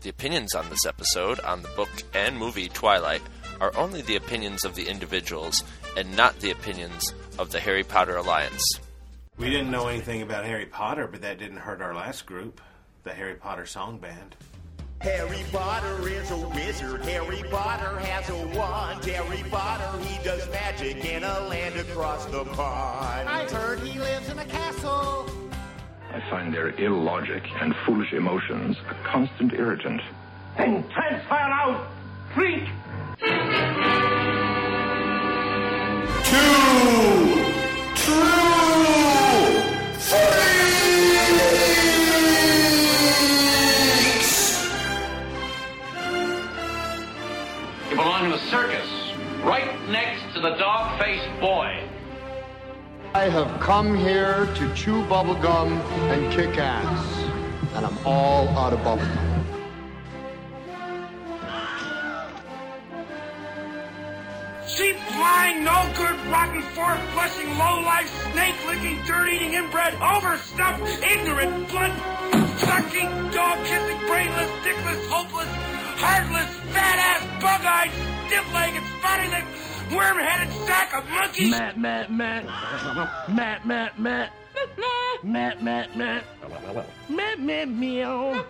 The opinions on this episode on the book and movie Twilight are only the opinions of the individuals and not the opinions of the Harry Potter Alliance. We didn't know anything about Harry Potter, but that didn't hurt our last group, the Harry Potter Song Band. Harry Potter is a wizard. Harry Potter has a wand. Harry Potter, he does magic in a land across the pond. I heard he lives in a castle. I find their illogic and foolish emotions a constant irritant. Then transfer out, freak! You belong in a circus, right next to the dog-faced boy. I have come here to chew bubblegum and kick ass. And I'm all out of bubblegum. Sheep flying, no good, rotten, fork flushing, low life, snake licking, dirt eating, inbred, overstuffed, ignorant, blood sucking, dog kissing, brainless, dickless, hopeless, heartless, fat ass, bug eyed, stiff legged, spotty legged, worm headed sack of monkeys. Matt, Matt, Matt. Matt, Matt, Matt. Matt, Matt, Matt. Matt, Matt, meow.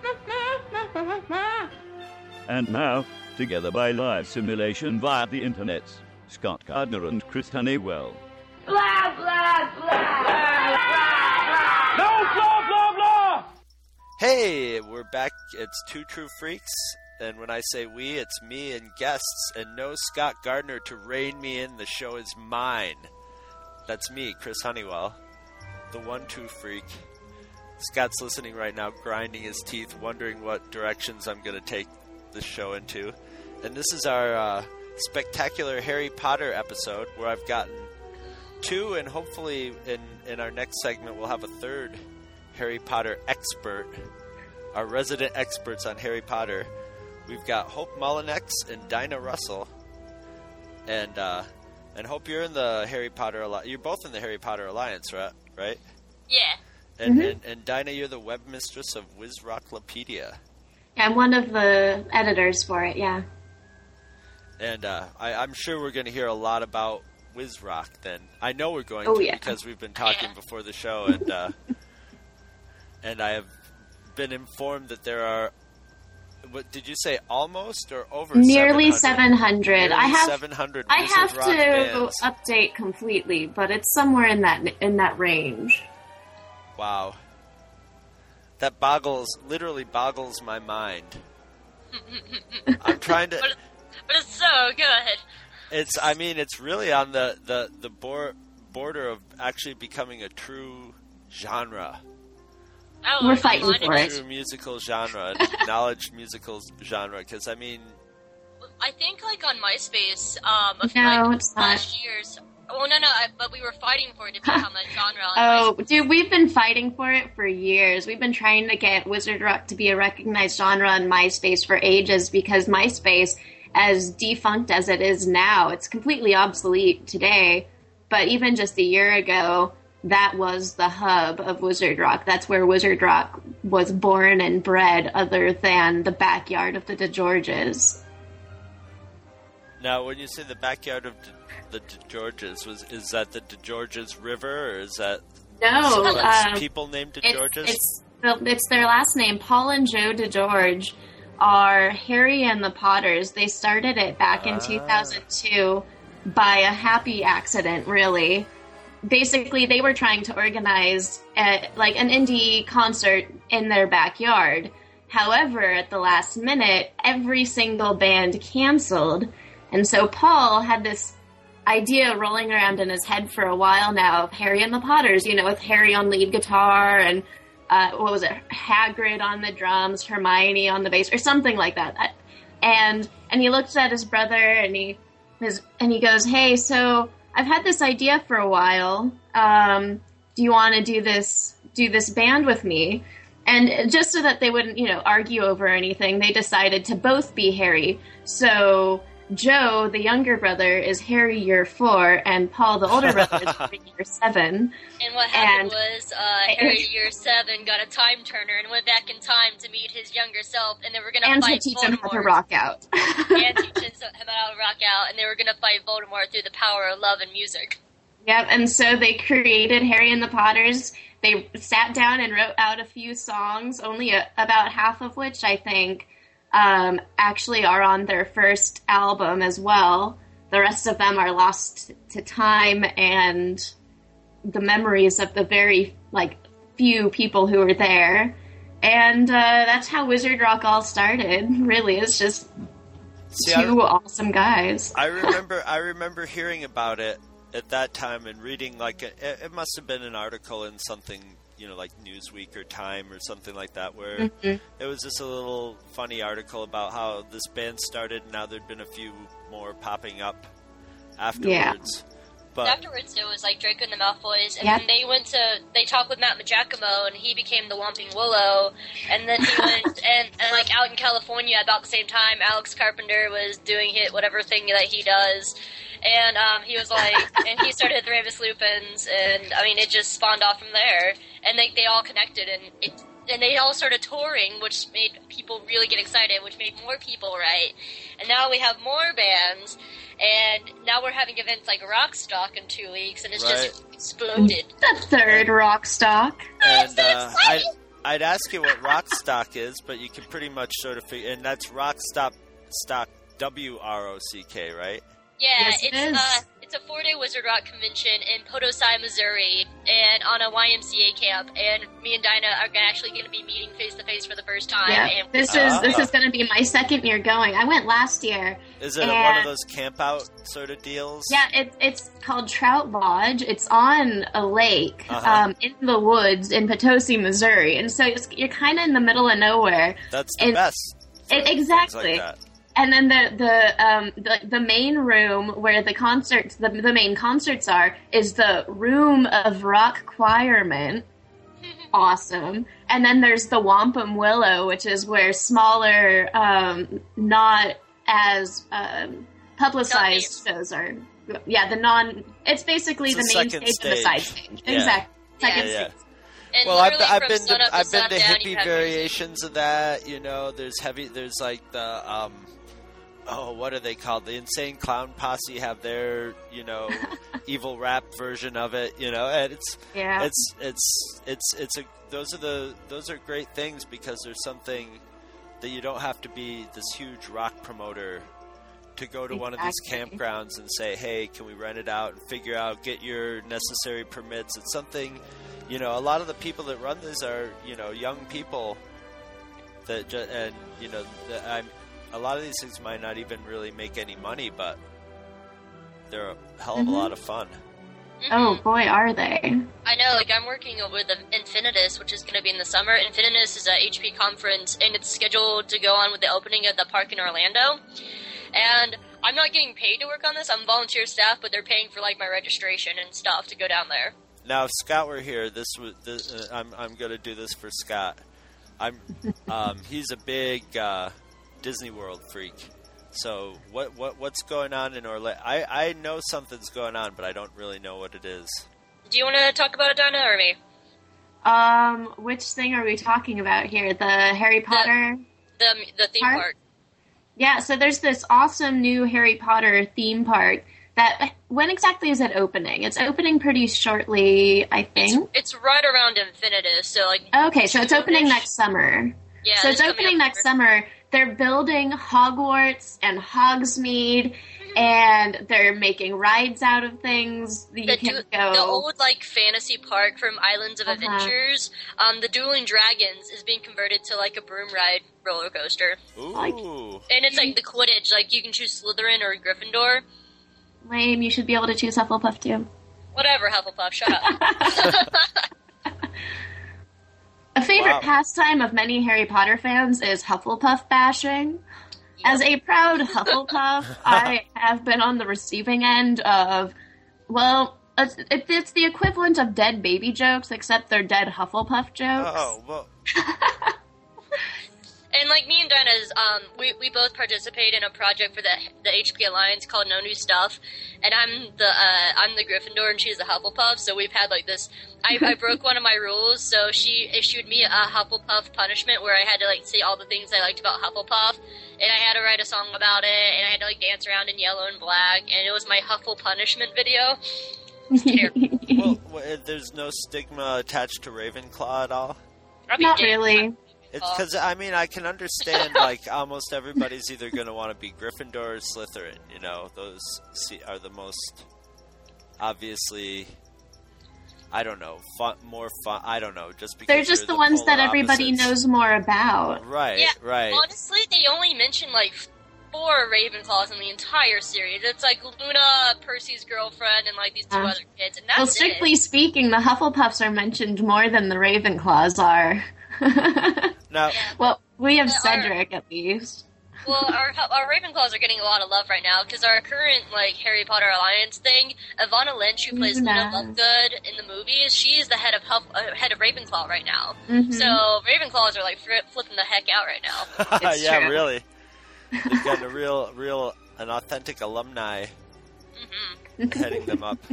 And now, together by live simulation via the internet, Scott Gardner and Chris Honeywell. Blah, blah, blah. No, blah, blah, blah! Hey, we're back. It's Two True Freaks. And when I say we, it's me and guests, and no Scott Gardner to rein me in. The show is mine. That's me, Chris Honeywell, the one two freak. Scott's listening right now, grinding his teeth, wondering what directions I'm going to take the show into. And this is our uh, spectacular Harry Potter episode where I've gotten two, and hopefully in, in our next segment we'll have a third Harry Potter expert, our resident experts on Harry Potter. We've got Hope Mullinex and Dinah Russell, and uh, and Hope you're in the Harry Potter Alliance. You're both in the Harry Potter Alliance, right? Right? Yeah. And, and and Dinah, you're the web mistress of Wizrocklopedia. Yeah, I'm one of the editors for it, yeah. And uh, I, I'm sure we're going to hear a lot about Wizrock. Then I know we're going Oh, to yeah. because we've been talking before the show, and uh, and I have been informed that there are. What did you say? Almost or over Nearly 700? 700. I have 700 I have to bands. update completely, but it's somewhere in that in that range. Wow. That boggles, literally boggles my mind. I'm trying to. But, but it's so good. It's. I mean, it's really on the the the bor- border of actually becoming a true genre, Oh, We're fighting for to- it. true musical genre, knowledge musical genre. Because I mean, I think like on MySpace, um, a few, No, like, it's not. years. Oh no, no, I, but we were fighting for it to become a genre. On Oh, MySpace. dude, we've been fighting for it for years. We've been trying to get Wizard Rock to be a recognized genre on MySpace for ages because MySpace, as defunct as it is now, it's completely obsolete today. But even just a year ago, that was the hub of Wizard Rock. That's where Wizard Rock was born and bred, other than the backyard of the DeGeorges. now when you say the backyard of the DeGeorges, was is that the DeGeorges River, or is that No, um, people named It's, DeGeorges? it's, the- it's their last name. Paul and Joe DeGeorge are Harry and the Potters. They started it back in Ah. 2002 by a happy accident, really. Basically, they were trying to organize a, like an indie concert in their backyard. However, at the last minute, every single band canceled. And so Paul had this idea rolling around in his head for a while now of Harry and the Potters, you know, with Harry on lead guitar and uh, what was it, Hagrid on the drums, Hermione on the bass, or something like that. Uh, And and he looked at his brother and he his, and he goes, "Hey, so I've had this idea for a while. Um, do you want to do this do this band with me?" And just so that they wouldn't, you know, argue over anything, they decided to both be Harry. So Joe, the younger brother, is Harry year four, and Paul, the older brother, is Harry year seven. And what happened And- was uh, Harry year seven got a time turner and went back in time to meet his younger self, and they were gonna And to fight teach him how to rock out. and teach him how to rock out, and they were gonna fight Voldemort through the power of love and music. Yep, and so they created Harry and the Potters. They sat down and wrote out a few songs, only a, about half of which I think um, actually are on their first album as well. The rest of them are lost to time and the memories of the very like few people who were there. And uh, that's how Wizard Rock all started. Really, it's just See, two awesome guys. I remember I remember hearing about it at that time and reading like a, it must have been an article in something you know like Newsweek or Time or something like that where Mhm. it was just a little funny article about how this band started and now there'd been a few more popping up afterwards. But Afterwards, it was like Draco and the Malfoys, and Yep. then they went to they talked with Matt Maggiacomo, and he became the Whomping Willow, and then he went and, and like out in California about the same time, Alex Carpenter was doing hit whatever thing that he does, and um, he was like, and he started the Remus Lupins, and I mean it just spawned off from there, and they they all connected, and it. And they all started touring, which made people really get excited, which made more people write. And now we have more bands, and now we're having events like Rockstock in two weeks, and it's just exploded. The third Rockstock. and uh, I, I'd ask you what Rockstock is, but you can pretty much sort of figure, and that's Rockstock Stock W R O C K, right? Yeah, Yes, it it's is. uh, it's a four day Wizard Rock convention in Potosi, Missouri, and on a YMCA camp. And me and Dinah are actually going to be meeting face to face for the first time. Yeah, and this is this is going to be my second year going. I went last year. Is it one of those camp out sort of deals? Yeah, it's it's called Trout Lodge. It's on a lake Uh-huh. um, in the woods in Potosi, Missouri, and so it's, you're kind of in the middle of nowhere. That's the And- best. It, exactly. like that. And then the the um the, the main room where the concerts the, the main concerts are is the room of rock choirment. Awesome. And then there's the Whomping Willow, which is where smaller, um, not as um, publicized shows are. Yeah, the non. It's basically It's the the main second stage, and the side stage. stage. Yeah. Exactly. Second Yeah, yeah. stage. And Well, I've, I've been to I've been to sundown, hippie have variations of that. You know, there's heavy. There's like the um, oh, what are they called? The Insane Clown Posse have their you know evil rap version of it. You know, and it's Yeah. it's it's it's it's a those are the those are great things because there's something that you don't have to be this huge rock promoter to go to one of these campgrounds and say, "Hey, can we rent it out and figure out get your necessary permits?" It's something, you know. A lot of the people that run these are, you know, young people that, ju- and you know, that I'm. A lot of these things might not even really make any money, but they're a hell of Mhm. a lot of fun. Oh boy, are they! I know, like I'm working with the Infinitus, which is going to be in the summer. Infinitus is a HP conference, and it's scheduled to go on with the opening of the park in Orlando. And I'm not getting paid to work on this. I'm volunteer staff, but they're paying for like my registration and stuff to go down there. Now, if Scott were here, this would. This, uh, I'm I'm going to do this for Scott. I'm. Um, he's a big uh, Disney World freak. So what what what's going on in Orlando? I I know something's going on, but I don't really know what it is. Do you want to talk about it, Dinah, or me? Um, which thing are we talking about here? The Harry Potter. The the theme Park? park. Yeah, so there's this awesome new Harry Potter theme park that when exactly is it opening? It's opening pretty shortly, I think. It's right around Infinitus, so like Okay, so it's opening next summer. yeah. so this it's opening up next summer. They're building Hogwarts and Hogsmeade, and they're making rides out of things. that You the, can du- go. the old like fantasy park from Islands of Uh-huh. Adventures, um, the Dueling Dragons is being converted to like a broom ride roller coaster, Ooh. and it's like the Quidditch. Like you can choose Slytherin or Gryffindor, Lame. You should be able to choose Hufflepuff too. whatever. Hufflepuff, shut up. A favorite Wow. pastime of many Harry Potter fans is Hufflepuff bashing. As a proud Hufflepuff, I have been on the receiving end of, well, it's, it's the equivalent of dead baby jokes, except they're dead Hufflepuff jokes. Oh well. And like me and Dinah's, um, we, we both participate in a project for the the HP Alliance called No New Stuff, and I'm the uh, I'm the Gryffindor and she's the Hufflepuff. So we've had like this. I, I broke one of my rules, so she issued me a Hufflepuff punishment where I had to like say all the things I liked about Hufflepuff, and I had to write a song about it, and I had to like dance around in yellow and black, and it was my Huffle punishment video. well, there's no stigma attached to Ravenclaw at all. Not really. It's because I mean I can understand like almost everybody's either going to want to be Gryffindor or Slytherin. You know, those are the most obviously. I don't know, fun, more fun. I don't know, just because They're just you're the ones that everybody opposites. knows more about. Right, Yeah, right. Honestly, they only mention like four Ravenclaws in the entire series. It's like Luna, Percy's girlfriend, and like these two Uh, other kids, and that's Well, it. strictly speaking, the Hufflepuffs are mentioned more than the Ravenclaws are. Now, well, we have Yeah, our- Cedric at least. well, our our Ravenclaws are getting a lot of love right now because our current like Harry Potter Alliance thing, Evanna Lynch, who plays Luna Luna. Lovegood in the movies, she's the head of Huff, uh, head of Ravenclaw right now. Mhm. So Ravenclaws are like fri flipping the heck out right now. It's yeah, true. really. They've got a real, real, an authentic alumni heading them up.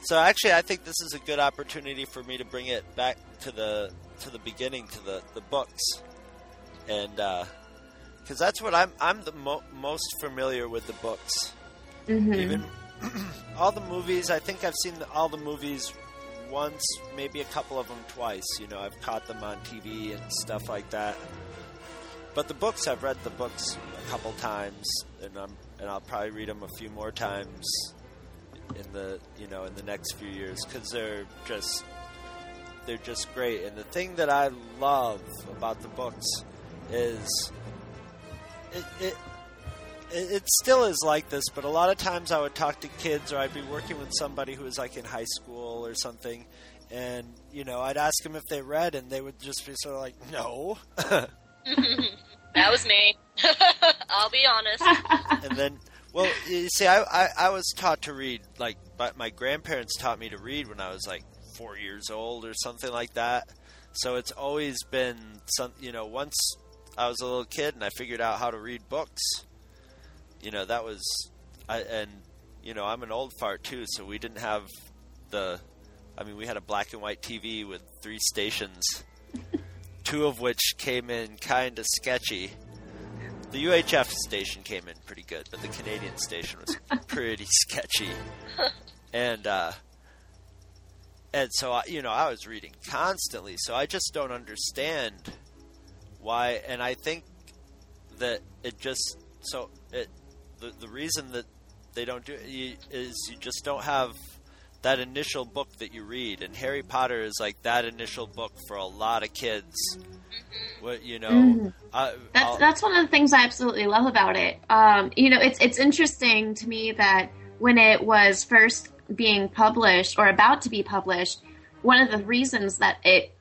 So actually, I think this is a good opportunity for me to bring it back to the to the beginning, to the the books, and because that's what I'm I'm the mo- most familiar with the books. Mhm. Even all the movies, I think I've seen the, all the movies once, maybe a couple of them twice. You know, I've caught them on TV and stuff like that. But the books, I've read the books a couple times, and I'm and I'll probably read them a few more times in the you know in the next few years because they're just they're just great. And the thing that I love about the books is it, it it, still is like this, but a lot of times I would talk to kids, or I'd be working with somebody who was like in high school or something, and you know, I'd ask them if they read, and they would just be sort of like, "No," that was me. I'll be honest. and then, well, you see, I, I I was taught to read, like, but my grandparents taught me to read when I was like four years old or something like that. So it's always been some, you know, once I was a little kid and I figured out how to read books, you know, that was, I, and you know, I'm an old fart too, so we didn't have the, I mean, we had a black and white TV with three stations, two of which came in kind of sketchy. The UHF station came in pretty good, but the Canadian station was pretty sketchy. And uh, and so I, you know, I was reading constantly, so I just don't understand why. And I think that it just so it the the reason that they don't do it you- is you just don't have that initial book that you read, and Harry Potter is like that initial book for a lot of kids. What you know, Mhm. uh, That's I'll- that's one of the things I absolutely love about it. Um, you know, it's it's interesting to me that when it was first being published or about to be published, one of the reasons that it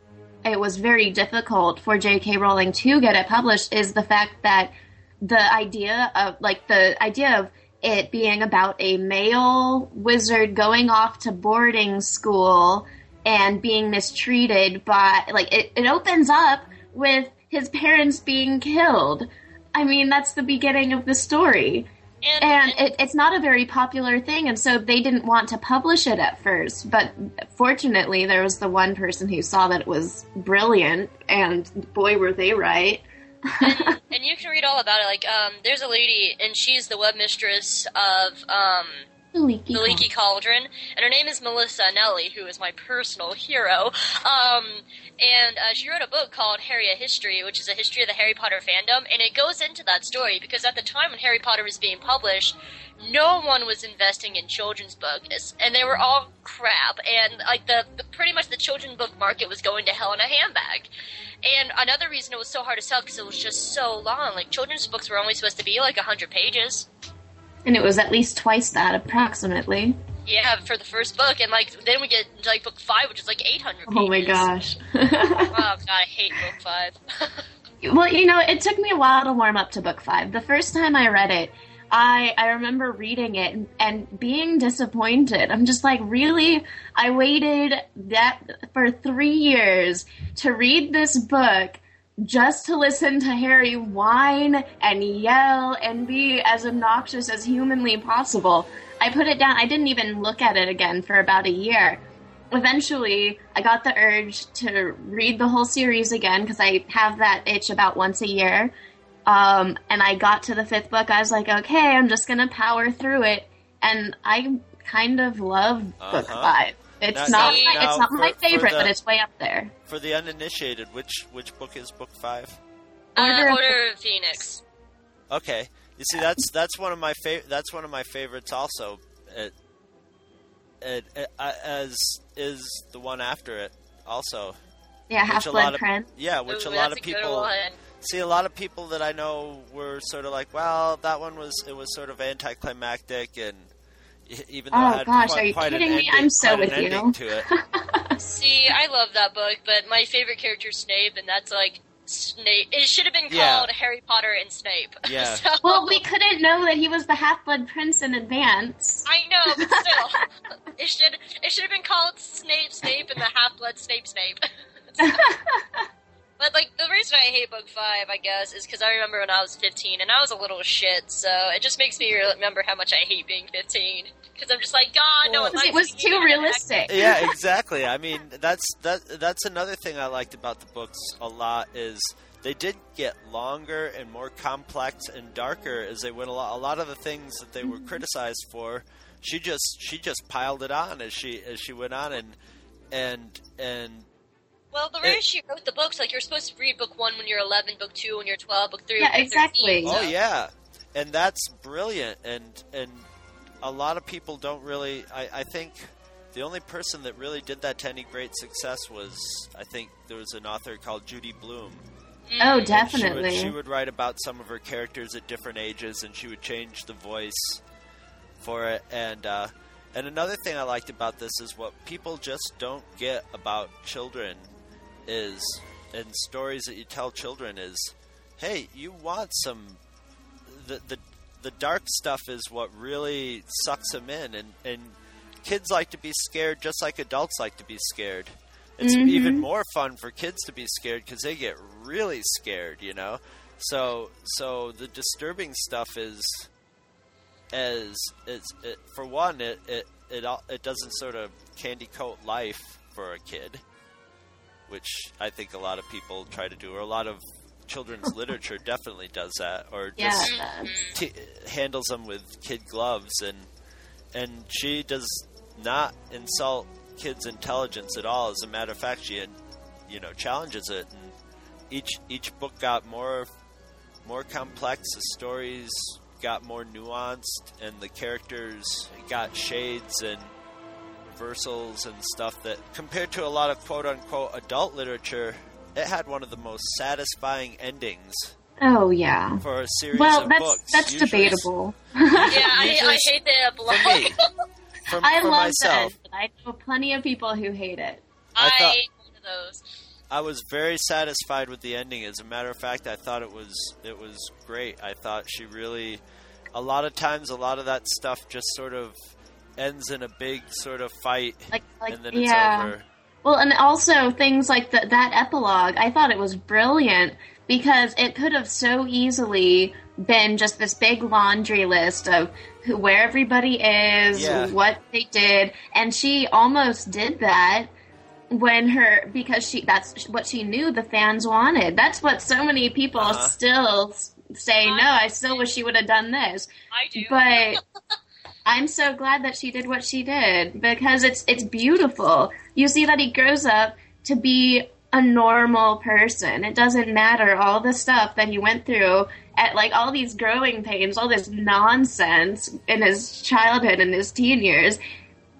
it was very difficult for J.K. Rowling to get it published is the fact that the idea of like the idea of it being about a male wizard going off to boarding school and being mistreated by like it, it opens up with his parents being killed. I mean, that's the beginning of the story. And, it, it's not a very popular thing, and so they didn't want to publish it at first. But fortunately, there was the one person who saw that it was brilliant, and boy, were they right. and you can read all about it. Like, um, there's a lady, and she's the web mistress of um, The Leaky, the Leaky Cauldron, and her name is Melissa Anelli, who is my personal hero. Um, and uh, she wrote a book called Harry a History, which is a history of the Harry Potter fandom, and it goes into that story because at the time when Harry Potter was being published, no one was investing in children's books, and they were all crap. And like the, the pretty much the children's book market was going to hell in a handbag. And another reason it was so hard to sell because it was just so long. Like children's books were only supposed to be like hundred pages. And it was at least twice that, approximately. Yeah, for the first book, and like then we get to, like book five, which is like eight hundred. Oh my gosh. oh god, I hate book five. Well, you know, it took me a while to warm up to book five. The first time I read it, I I remember reading it and, and being disappointed. I'm just like, really? I waited that for three years to read this book just to listen to Harry whine and yell and be as obnoxious as humanly possible. I put it down. I didn't even look at it again for about a year. Eventually, I got the urge to read the whole series again because I have that itch about once a year. Um, and I got to the fifth book. I was like, okay, I'm just gonna power through it, and I kind of love book Uh-huh. five. It's Now- not now- my, now it's not for- my favorite, the- but it's way up there. For the uninitiated, which which book is book five? Uh, Order of- Order of Phoenix. Okay, you see that's that's one of my fav- that's one of my favorites also. It, it, it, uh, as is the one after it also. Yeah, Which Half a Blood lot of- Prince. Yeah, which Ooh, a lot of people see. A lot of people that I know were sort of like, well, that one was it was sort of anticlimactic and. Even though Oh, it had gosh, quite, are you quite kidding me? ending- I'm so with you. To it. See, I love that book, but my favorite character is Snape, and that's like Snape. It should have been Yeah. called Harry Potter and Snape. Yeah. so, Well, we couldn't know that he was the Half Blood Prince in advance. I know, but still, it should it should have been called Snape Snape and the Half Blood Snape Snape. But like the reason I hate book five, I guess, is because I remember when I was fifteen and I was a little shit. So it just makes me remember how much I hate being fifteen. Because I'm just like, God, no one it was too realistic. yeah, exactly. I mean, that's that. That's another thing I liked about the books a lot is they did get longer and more complex and darker as they went along. A lot of the things that they were mm-hmm. criticized for, she just she just piled it on as she as she went on and and and Well, the way she wrote the books, like you're supposed to read book one when you're 11, book two when you're 12, book three Yeah, when you're exactly. 13. oh yeah, and that's brilliant. And and a lot of people don't really. I, I think. The only person that really did that to any great success was, I think, there was an author called Judy Blume. Oh, definitely. She would, she would write about some of her characters at different ages, and she would change the voice for it. And uh, and another thing I liked about this is what people just don't get about children is, and stories that you tell children is, hey, you want some the the the dark stuff is what really sucks them in, and and kids like to be scared just like adults like to be scared. It's Mhm. even more fun for kids to be scared because they get really scared, you know. So so the disturbing stuff is as it's it, for one it it it it doesn't sort of candy coat life for a kid, which I think a lot of people try to do, or a lot of children's literature definitely does that, or just does. t- handles them with kid gloves and and she does not insult kids' intelligence at all. As a matter of fact, she you know challenges it, and each each book got more more complex. The stories got more nuanced, and the characters got shades and reversals and stuff that compared to a lot of quote unquote adult literature, it had one of the most satisfying endings Oh yeah. for a series Well, of that's books. that's Usually- debatable. Yeah, I, Usually I hate the for epilogue. me. For, I for love myself, that. I know plenty of people who hate it. I I, hate one of those. I was very satisfied with the ending. As a matter of fact, I thought it was it was great. I thought she really, a lot of times, a lot of that stuff just sort of ends in a big sort of fight, Like, like and then it's yeah. over. Well, and also things like the, that epilogue, I thought it was brilliant because it could have so easily been just this big laundry list of who, where everybody is, Yeah. what they did, and she almost did that when her because she that's what she knew the fans wanted. That's what so many people Uh-huh. still s- say. No, I still wish she would have done this. I do. But I'm so glad that she did what she did because it's it's beautiful. You see that he grows up to be a normal person. It doesn't matter all the stuff that he went through at like all these growing pains, all this nonsense in his childhood and his teen years.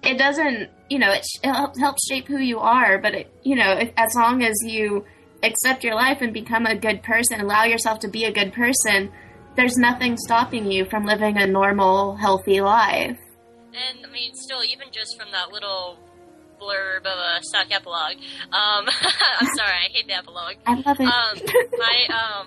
It doesn't, you know, it, sh- helps, helps shape who you are, but it, you know, if, as long as you accept your life and become a good person, allow yourself to be a good person, there's nothing stopping you from living a normal, healthy life. And I mean, still, even just from that little blurb of a stock epilogue. Um, I'm sorry, I hate the epilogue. I love it. Um, I um,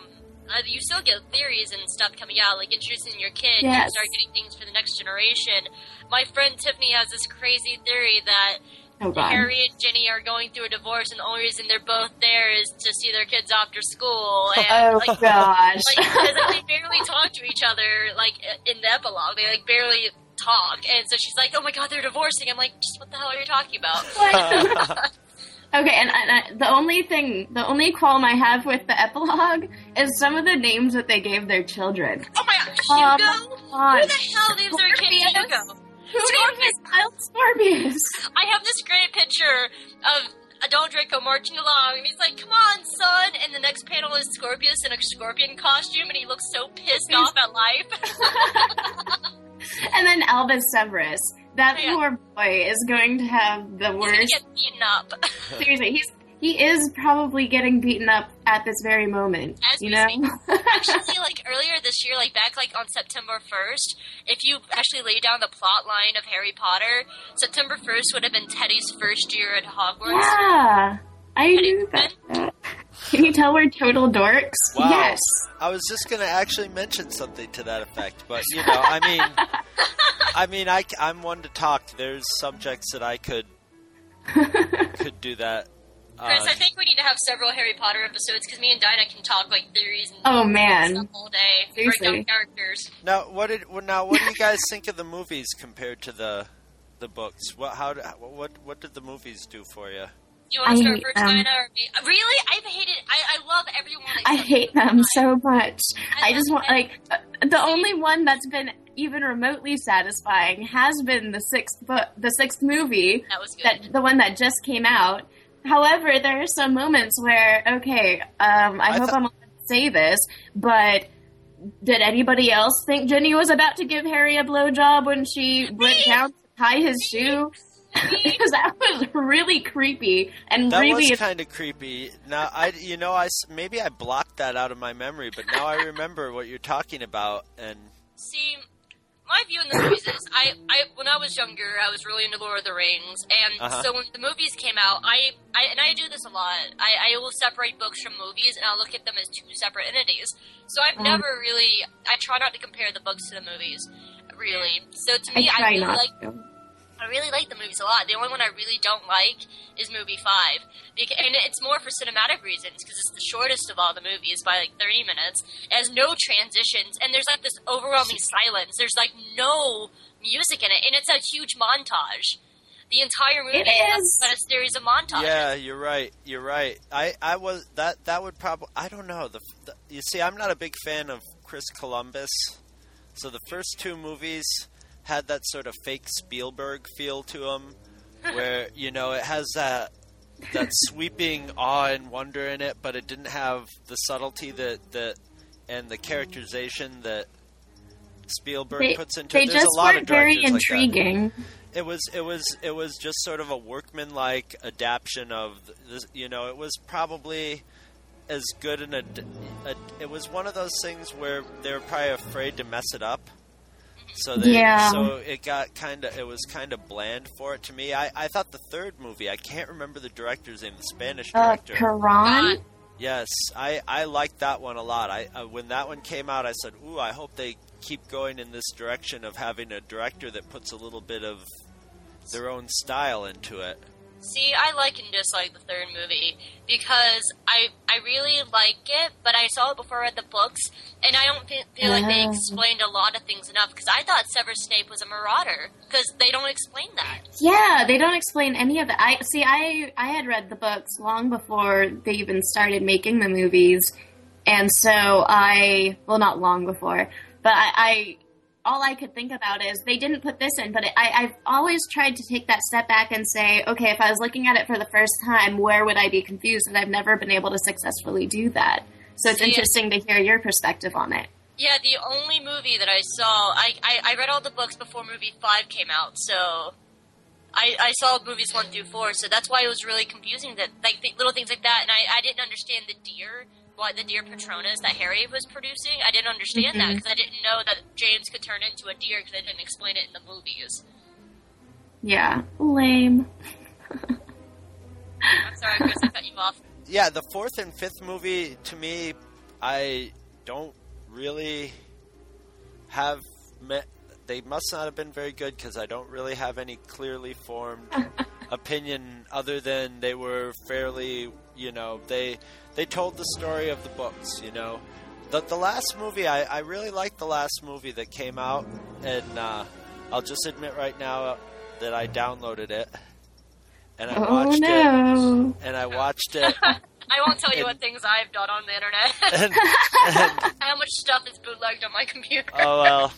uh, you still get theories and stuff coming out, like introducing your kid. You Yes. start getting things for the next generation. My friend Tiffany has this crazy theory that Oh god. Harry and Ginny are going through a divorce, and the only reason they're both there is to see their kids after school. And, Oh like, gosh. like, because they barely talk to each other, like in the epilogue, they like barely talk, and so she's like, "Oh my god, they're divorcing." I'm like, "Just what the hell are you talking about?" Okay, and, and I, the only thing, the only qualm I have with the epilogue is some of the names that they gave their children. oh my god, oh, Hugo! on. Who the hell names their kid Hugo? Who named his child Scorpius? I have this great picture of Adol Draco marching along, and he's like, "Come on, son!" And the next panel is Scorpius in a scorpion costume, and he looks so pissed off at life. And then Albus Severus. That oh, Yeah. poor boy is going to have the He's gonna worst. get beaten up. Seriously, he's he is probably getting beaten up at this very moment. As you know. actually, like earlier this year, like back like on September first, if you actually lay down the plot line of Harry Potter, September first would have been Teddy's first year at Hogwarts. yeah, I knew that. Can you tell we're total dorks? Wow. Yes. I was just going to actually mention something to that effect, but you know, I mean, I mean, I, I, am one to talk. There's subjects that I could could do that. Chris, Uh, I think we need to have several Harry Potter episodes because me and Dinah can talk like theories and Oh, man. stuff all day. Break down characters. now, what did well, now? What do you guys think of the movies compared to the the books? What how do- what what did the movies do for you? Do you want to I start hate first, them. Dinah? Or me? Uh, Really? I've hated. I, I love everyone. I hate them mine. so much. I I just love want like uh, the only one that's been even remotely satisfying has been the sixth book, the sixth movie, That was good. that the one that just came out. However, there are some moments where okay, um, I, I hope thought- I'm allowed to say this, but did anybody else think Ginny was about to give Harry a blowjob when she went down to tie his shoe? Because that was really creepy and That really was kind of creepy. Now, I you know I maybe I blocked that out of my memory, but now I remember what you're talking about, and See, my view in the movies is I, I when I was younger, I was really into Lord of the Rings, and Uh-huh. so when the movies came out, I, I and I do this a lot. I, I will separate books from movies, and I'll look at them as two separate entities. So I've Mhm. never really. I try not to compare the books to the movies, really. So to I me, I, try really not like. to. I really like the movies a lot. The only one I really don't like is movie five, and it's more for cinematic reasons because it's the shortest of all the movies by like thirty minutes. It has no transitions, and there's like this overwhelming silence. There's like no music in it, and it's a huge montage. The entire movie It is. but a series of montages. yeah, you're right. You're right. I I was that that would probably I don't know the, the you see I'm not a big fan of Chris Columbus, so the first two movies had that sort of fake Spielberg feel to them, where you know it has that that sweeping awe and wonder in it, but it didn't have the subtlety that that and the characterization that Spielberg They, puts into they it. There's just a lot weren't of very directors like intriguing. It was it was it was just sort of a workman-like adaptation of this. You know, it was probably as good an. Ad, a, it was one of those things where they were probably afraid to mess it up. So they, Yeah. so it got kind of it was kind of bland for it to me. I, I thought the third movie I can't remember the director's name, the Spanish Uh, director. Cuarón? Yes, I, I liked that one a lot. I uh, when that one came out, I said, "Ooh, I hope they keep going in this direction of having a director that puts a little bit of their own style into it." See, I like and dislike the third movie because I I really like it, but I saw it before I read the books, and I don't fe- feel like they explained a lot of things enough. Because I thought Severus Snape was a marauder because they don't explain that. Yeah, they don't explain any of that. I see. I I had read the books long before they even started making the movies, and so I well, not long before, but I. I all I could think about is they didn't put this in, but I, I've always tried to take that step back and say, okay, if I was looking at it for the first time, where would I be confused? And I've never been able to successfully do that. So it's See, interesting to hear your perspective on it. Yeah, the only movie that I saw, I, I, I read all the books before movie five came out, so I, I saw movies one through four, so that's why it was really confusing that like little things like that, and I, I didn't understand the deer, what the deer patronus that Harry was producing. I didn't understand that Mhm. because I didn't know that James could turn into a deer because they didn't explain it in the movies. Yeah, lame. I'm sorry, Chris, I cut you off. Yeah, the fourth and fifth movie to me, I don't really have met. They must not have been very good because I don't really have any clearly formed opinion other than they were fairly, you know, they they told the story of the books. You know, the the last movie I, I really liked the last movie that came out, and uh, I'll just admit right now that I downloaded it and I Oh, watched no. it, and I watched it. I won't tell you And- what things I've done on the internet. and, and How much stuff is bootlegged on my computer. oh well.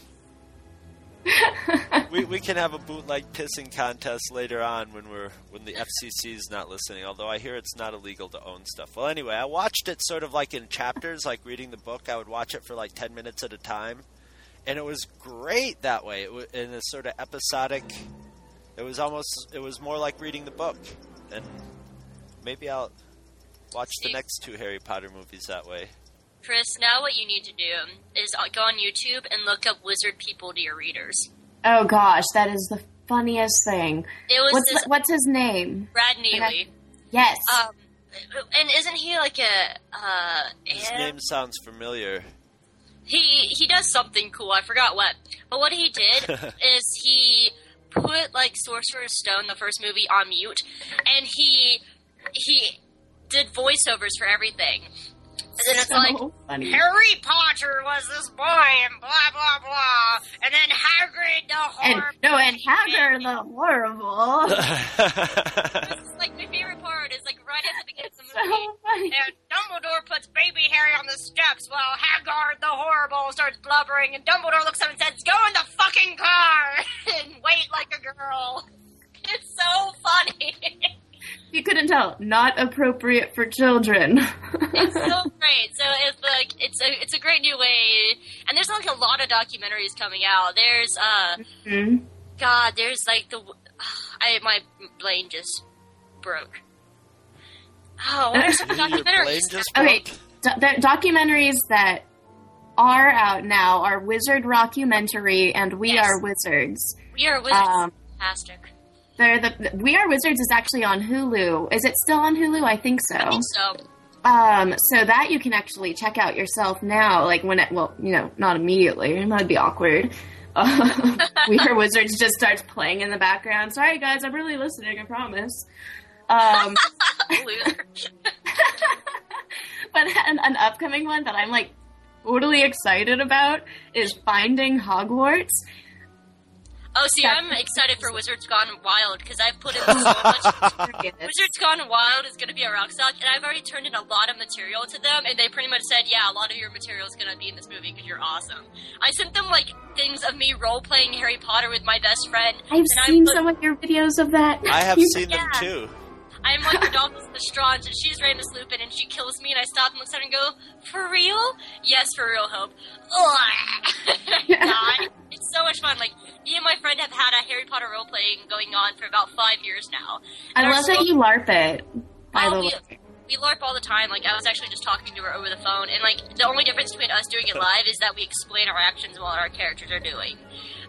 We, we can have a bootleg pissing contest later on when we're when the FCC is not listening. Although I hear it's not illegal to own stuff. Well, anyway, I watched it sort of like in chapters, like reading the book. I would watch it for like ten minutes at a time, and it was great that way. It w- in a sort of episodic. It was almost. It was more like reading the book, and maybe I'll watch the next two Harry Potter movies that way. Chris, now what you need to do is uh, go on YouTube and look up wizard people to your readers. Oh gosh, that is the funniest thing. It was what's this the- what's his name? Brad Neely. Yes. Um, and isn't he like a uh? His name sounds familiar. he he does something cool. I forgot what, but what he did is he put like Sorcerer's Stone, the first movie, on mute, and he he did voiceovers for everything. And then it's So like funny. Harry Potter was this boy, and blah blah blah, and then Hagrid the and horrible. no, and Hagrid the horrible. this is like my favorite part is like right at the beginning of the movie. so funny. And Dumbledore puts baby Harry on the steps while Haggard the Horrible starts blubbering, and Dumbledore looks up and says, "Go in the fucking car and wait like a girl." It's so funny. You couldn't tell. Not appropriate for children. it's so great. So it's like it's a it's a great new way, and there's like a lot of documentaries coming out. There's uh, Mhm. God, there's like the I my brain just broke. Oh, what are some Your brain documentaries? just Okay, do- the documentaries that are out now are Wizard Rockumentary and We Yes. Are Wizards. We are wizards. Um, Fantastic. They're the We Are Wizards is actually on Hulu. Is it still on Hulu? I think so. I think so. Um, so that you can actually check out yourself now. Like when it, well, you know, not immediately. That'd be awkward. Uh, we Are Wizards just starts playing in the background. Sorry, guys, I'm really listening. I promise. Um, but an, an upcoming one that I'm like totally excited about is Finding Hogwarts. Oh, see, I'm excited for Wizards Gone Wild because I've put in so much. Wizards Gone Wild is going to be a rock stock, and I've already turned in a lot of material to them, and they pretty much said, "Yeah, a lot of your material is going to be in this movie because you're awesome." I sent them like things of me role playing Harry Potter with my best friend. I've and seen I'm, some of your videos of that. I have You- seen them too. I'm like Rodolphus Lestrange, and she's Remus Lupin, and she kills me, and I stop and look at her and go, "For real? Yes, for real, Hope." Ugh. God, it's so much fun. Like me and my friend have had a Harry Potter role playing going on for about five years now. I And our love that soul- you LARP it. By Oh, the we, way, we LARP all the time. Like I was actually just talking to her over the phone, and like the only difference between us doing it live is that we explain our actions while our characters are doing.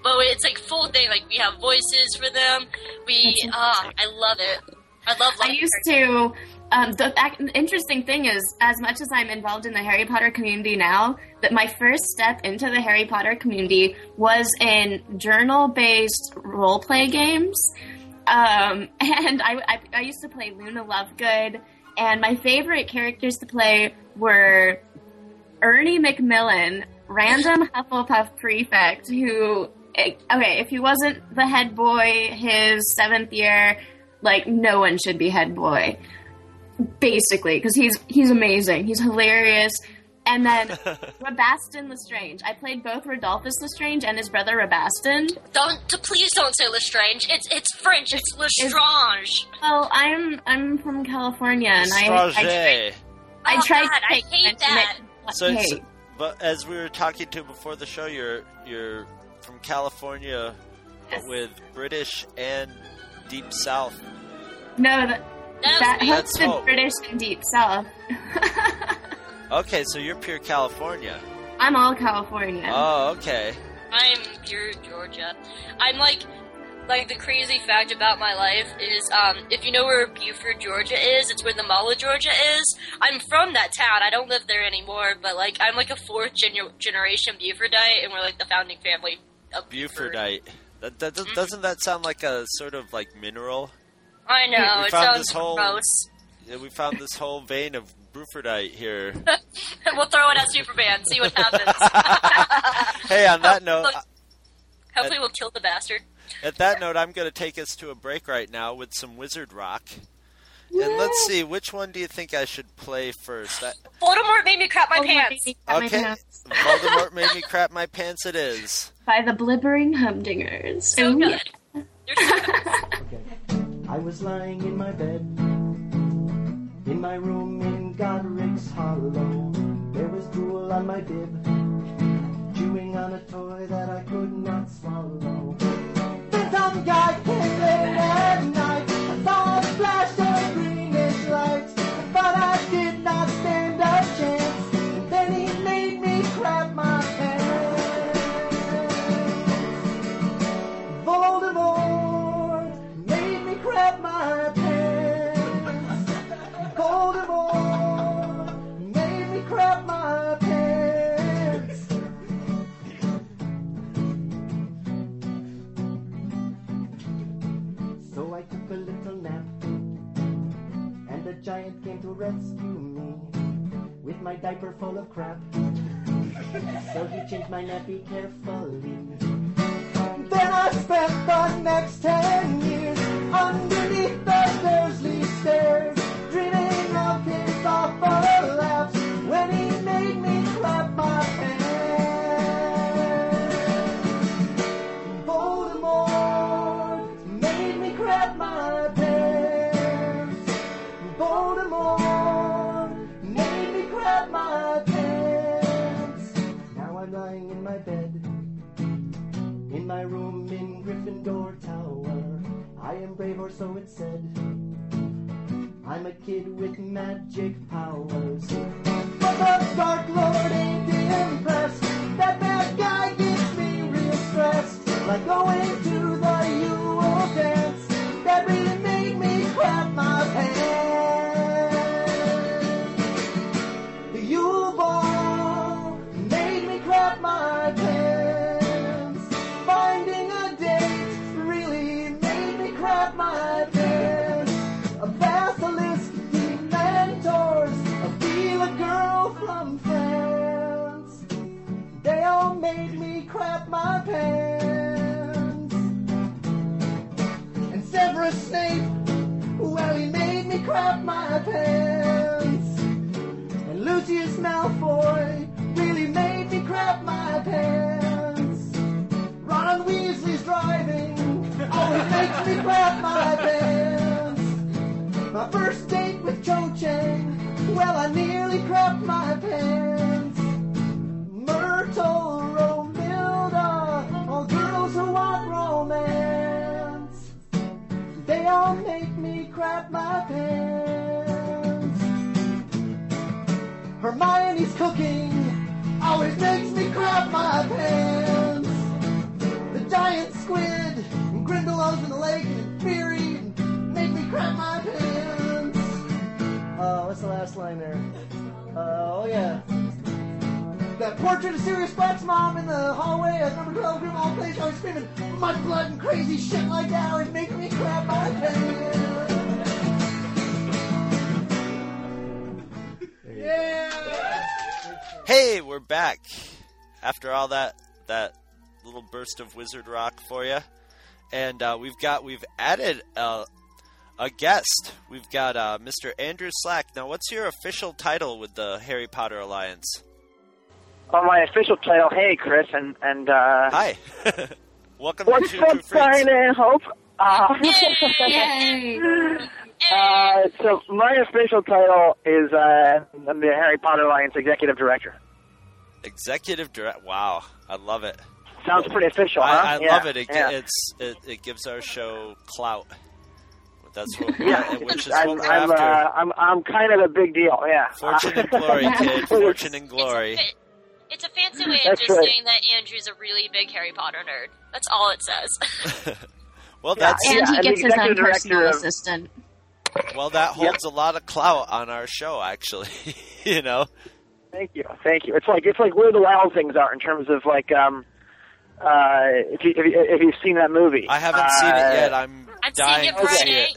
But it's like full thing. Like we have voices for them. We That's ah, I love it. I love. I used to. Um, the interesting thing is, as much as I'm involved in the Harry Potter community now, that my first step into the Harry Potter community was in journal-based role-play games. Um, and I, I, I used to play Luna Lovegood, and my favorite characters to play were Ernie Macmillan, random Hufflepuff prefect, who, eh, okay, if he wasn't the head boy his seventh year, like no one should be head boy, basically, because he's he's amazing, he's hilarious. And then Rabastan Lestrange. I played both Rodolphus Lestrange and his brother Rabastan. Don't please don't say Lestrange. It's it's French. It's Lestrange. Well, I'm I'm from California, and I I, Strange. Oh I Oh, tried God, to I take hate French that. and it- So, hey, so- but as we were talking to before the show, you're you're from California, Yes. with British and Deep South. no, that, That that was me. That's hosted hope. British and Deep South. Okay, so you're pure California. I'm all California. Oh, okay. I'm pure Georgia. I'm like, like the crazy fact about my life is, um, if you know where Buford, Georgia is, it's where the Mall of Georgia is. I'm from that town. I don't live there anymore, but like, I'm like a fourth genu- generation Bufordite, and we're like the founding family of Buford. Bufordite. That, that, Mm-hmm. does- doesn't that sound like a sort of like mineral? I know, we it found sounds this whole gross. yeah, we found this whole vein of Brufordite here. we'll throw it at Superman, see what happens. hey, on that note, Look, Hopefully, we'll kill the bastard. at that note, I'm going to take us to a break right now with some Wizard Rock. And let's see, which one do you think I should play first? I, Voldemort made me crap my Voldemort pants. made me crap my okay, pants. Voldemort made me crap my pants. It is. By the Blibbering Humdingers. So Ooh, good. I was lying in my bed in my room in Godric's Hollow. There was drool on my bib, chewing on a toy that I could not swallow. Then some guy rescue me with my diaper full of crap. So he changed my nappy carefully. Then I spent the next ten years underneath the Dursley stairs, room in Gryffindor Tower. I am brave, or so it said. I'm a kid with magic powers. But the Dark Lord ain't impressed. That bad guy gets me real stressed. Like going to the pants. Ron Weasley's driving always makes me crap my pants. My first date with Cho Chang, well, I nearly crapped my pants. Myrtle, Romilda, all girls who want romance. They all make me crap my pants. Hermione's cooking always makes me crap my pants. The giant squid and grindylows in the lake and Fury make me crap my pants. Uh, what's the last line there? Uh, oh yeah. That portrait of Sirius Black's mom in the hallway at number 12 Grimmauld Place always screaming mud blood and crazy shit like that always make me crap my pants. Yeah! Hey, we're back after all that that little burst of wizard rock for you, and uh, we've got we've added uh, a guest. We've got uh, Mr. Andrew Slack. Now, what's your official title with the Harry Potter Alliance? Well, my official title, hey, Chris, and and uh, hi, welcome What's to Two up, Freaks. Hope? Uh, Yay! uh, so my official title is uh, I'm the Harry Potter Alliance Executive Director. Executive Direct. Wow, I love it. Sounds pretty official, huh? I, I Yeah, love it. It, yeah. it's, it. It gives our show clout. That's what, Yeah, which is I'm, what we're I'm, after. uh, I'm I'm kind of a big deal. Yeah. Fortune and glory, kid. Fortune and glory. It's a fancy way of That's just right. saying that Andrew's a really big Harry Potter nerd. That's all it says. Well, that's and he I'm gets his own personal of- assistant. Well, that holds a lot of clout on our show. Actually, you know. Thank you, thank you. It's like it's like where the wild things are in terms of like um uh if you if, you, if you've seen that movie. I haven't seen it Uh, yet. I'm I'm seeing dying it to see Friday. it.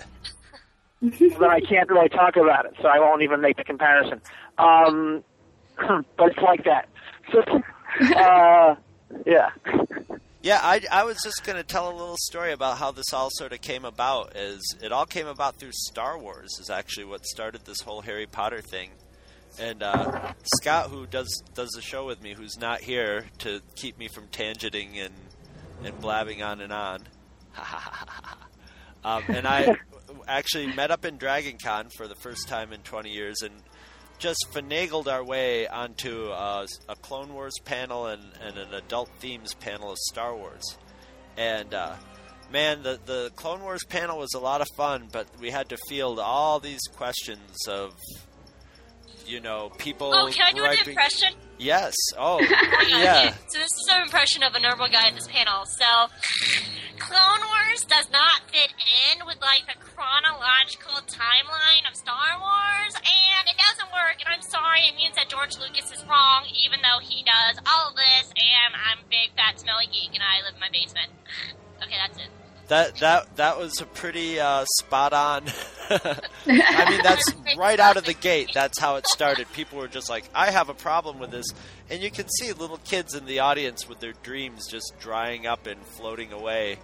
then I can't really talk about it, so I won't even make the comparison. Um, but it's like that. So, uh, yeah. Yeah, I, I was just going to tell a little story about how this all sort of came about. Is it all came about through Star Wars? Is actually what started this whole Harry Potter thing. And uh, Scott, who does does the show with me, who's not here to keep me from tangenting and and blabbing on and on. um, and I actually met up in Dragon Con for the first time in 20 years and just finagled our way onto uh, a Clone Wars panel and, and, an adult themes panel of Star Wars. And uh, man, the the Clone Wars panel was a lot of fun, but we had to field all these questions of, you know, people. Oh, can I do griping- an impression? Yes. Oh, yeah. So this is an impression of a normal guy at this panel. So, Clone Wars does not fit in with like the chronological timeline of Star Wars, and it doesn't work. And I'm sorry, it means that George Lucas is wrong, even though he does all of this. And I'm a big fat smelly geek, and I live in my basement. Okay, that's it. That that that was a pretty uh, spot on. I mean, that's right out of the gate. That's how it started. People were just like, "I have a problem with this," and you can see little kids in the audience with their dreams just drying up and floating away.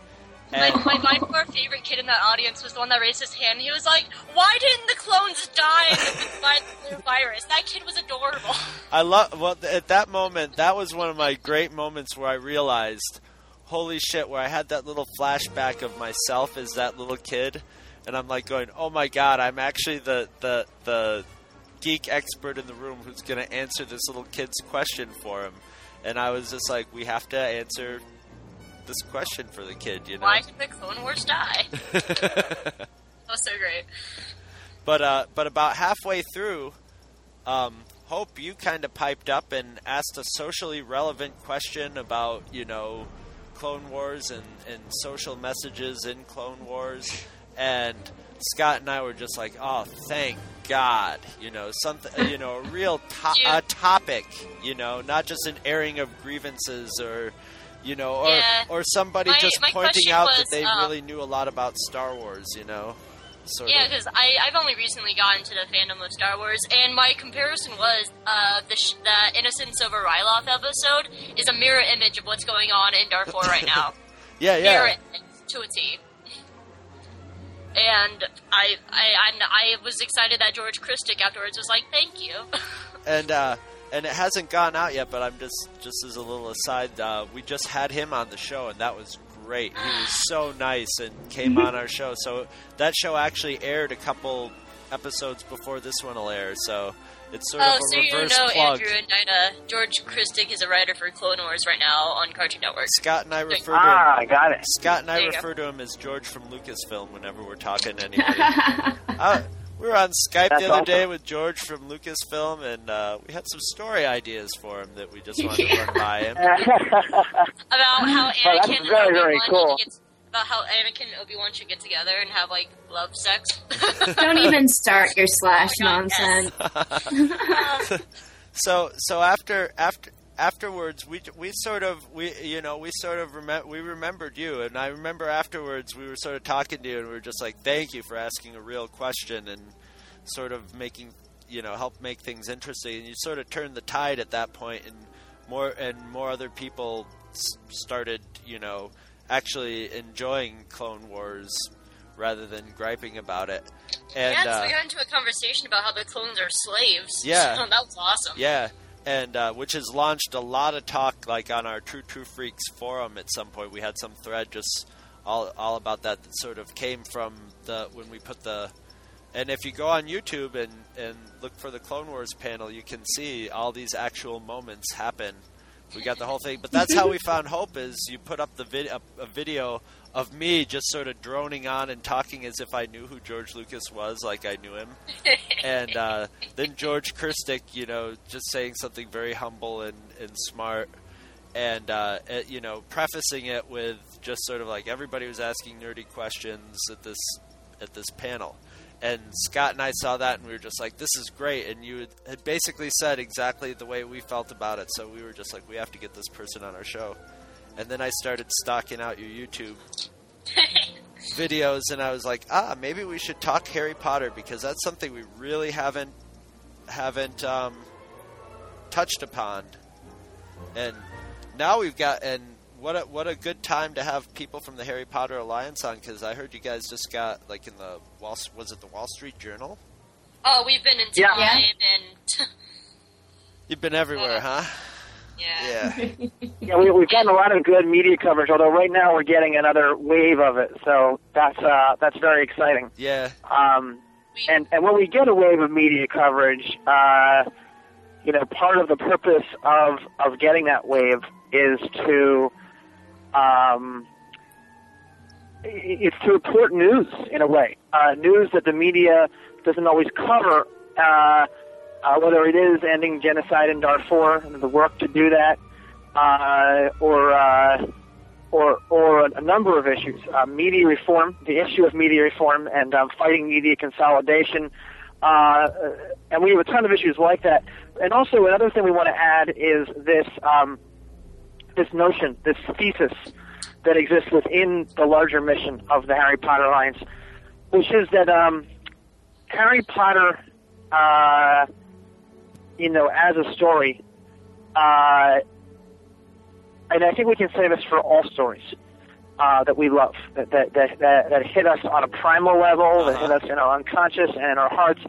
My, And my by far favorite kid in that audience was the one that raised his hand. He was like, "Why didn't the clones die by the virus?" That kid was adorable. I love. Well, at that moment, that was one of my great moments where I realized, holy shit! Where I had that little flashback of myself as that little kid, and I'm like going, "Oh my god! I'm actually the the the geek expert in the room who's going to answer this little kid's question for him." And I was just like, "We have to answer this question for the kid," you know. Why did the Clone Wars die? that was so great. But uh, but about halfway through, um, Hope, you kind of piped up and asked a socially relevant question about you know Clone Wars and, and social messages in Clone Wars, and Scott and I were just like, oh, thank God, you know something, you know, a real to- a topic, you know, not just an airing of grievances or. You know, or Yeah. or somebody My- just my pointing out was, that they um, really knew a lot about Star Wars. You know, sort Yeah, because I've only recently gotten to the fandom of Star Wars, and my comparison was uh, the, sh- the Innocents of Ryloth episode is a mirror image of what's going on in Darfur right now. Yeah, yeah. Mirror image to a T. And I, I, and I was excited that George Krstic afterwards was like, "Thank you." and uh, and it hasn't gone out yet. But I'm just just as a little aside, uh, we just had him on the show, and that was great. He was so nice and came on our show. So that show actually aired a couple episodes before this one will air. So it's sort oh, of a so you know plug. Andrew and Dinah. George Krstic is a writer for Clone Wars right now on Cartoon Network. Scott and I refer to Ah, him, I got it. Scott and I There you go. refer to him as George from Lucasfilm whenever we're talking to anybody. uh, we were on Skype That's the other awesome. day with George from Lucasfilm, and uh, we had some story ideas for him that we just wanted to run by him. about how Oh, that's Anakin very, and very Obi-Wan cool. should get, about how Anakin and Obi Wan should get together and have like love sex. Don't even start your slash nonsense. so so after after afterwards we we sort of we you know we sort of remem- we remembered you and I remember afterwards we were sort of talking to you and we were just like thank you for asking a real question and sort of making you know help make things interesting and you sort of turned the tide at that point and more and more other people s- started you know actually enjoying Clone Wars rather than griping about it and yeah, so uh, we got into a conversation about how the clones are slaves. Yeah. that was awesome. Yeah, and uh, which has launched a lot of talk, like on our True True Freaks forum. At some point, we had some thread just all all about that that sort of came from the when we put the. And if you go on YouTube and and look for the Clone Wars panel, you can see all these actual moments happen. We got the whole thing, but that's how we found Hope. Is you put up the vid- a, a video of me just sort of droning on and talking as if I knew who George Lucas was, like I knew him. And uh, then George Krstic, you know, just saying something very humble and, and smart, and uh, you know, prefacing it with just sort of like everybody was asking nerdy questions at this at this panel, and Scott and I saw that and we were just like, this is great, and you had basically said exactly the way we felt about it, so we were just like, we have to get this person on our show, and then I started stalking out your YouTube. videos, and I was like, ah, maybe we should talk Harry Potter because that's something we really haven't haven't um, touched upon. And now we've got and what a, what a good time to have people from the Harry Potter Alliance on because I heard you guys just got like in the Wall was it the Wall Street Journal? Oh, we've been in Yeah. And You've been everywhere, huh? Yeah. Yeah. Yeah, we, we've gotten a lot of good media coverage. Although right now we're getting another wave of it, so that's uh, that's very exciting. Yeah. Um, and and when we get a wave of media coverage, uh, you know, part of the purpose of of getting that wave is to um, it's to report news in a way, uh, news that the media doesn't always cover. Uh, uh, whether it is ending genocide in Darfur and the work to do that, uh, or uh, or or a number of issues, uh, media reform, the issue of media reform, and um, fighting media consolidation, uh, and we have a ton of issues like that. And also another thing we want to add is this um, this notion, this thesis that exists within the larger mission of the Harry Potter Alliance, which is that um, Harry Potter, uh, you know, as a story, uh, and I think we can say this for all stories uh, that we love, that that, that that that hit us on a primal level, that hit us in our unconscious and in our hearts.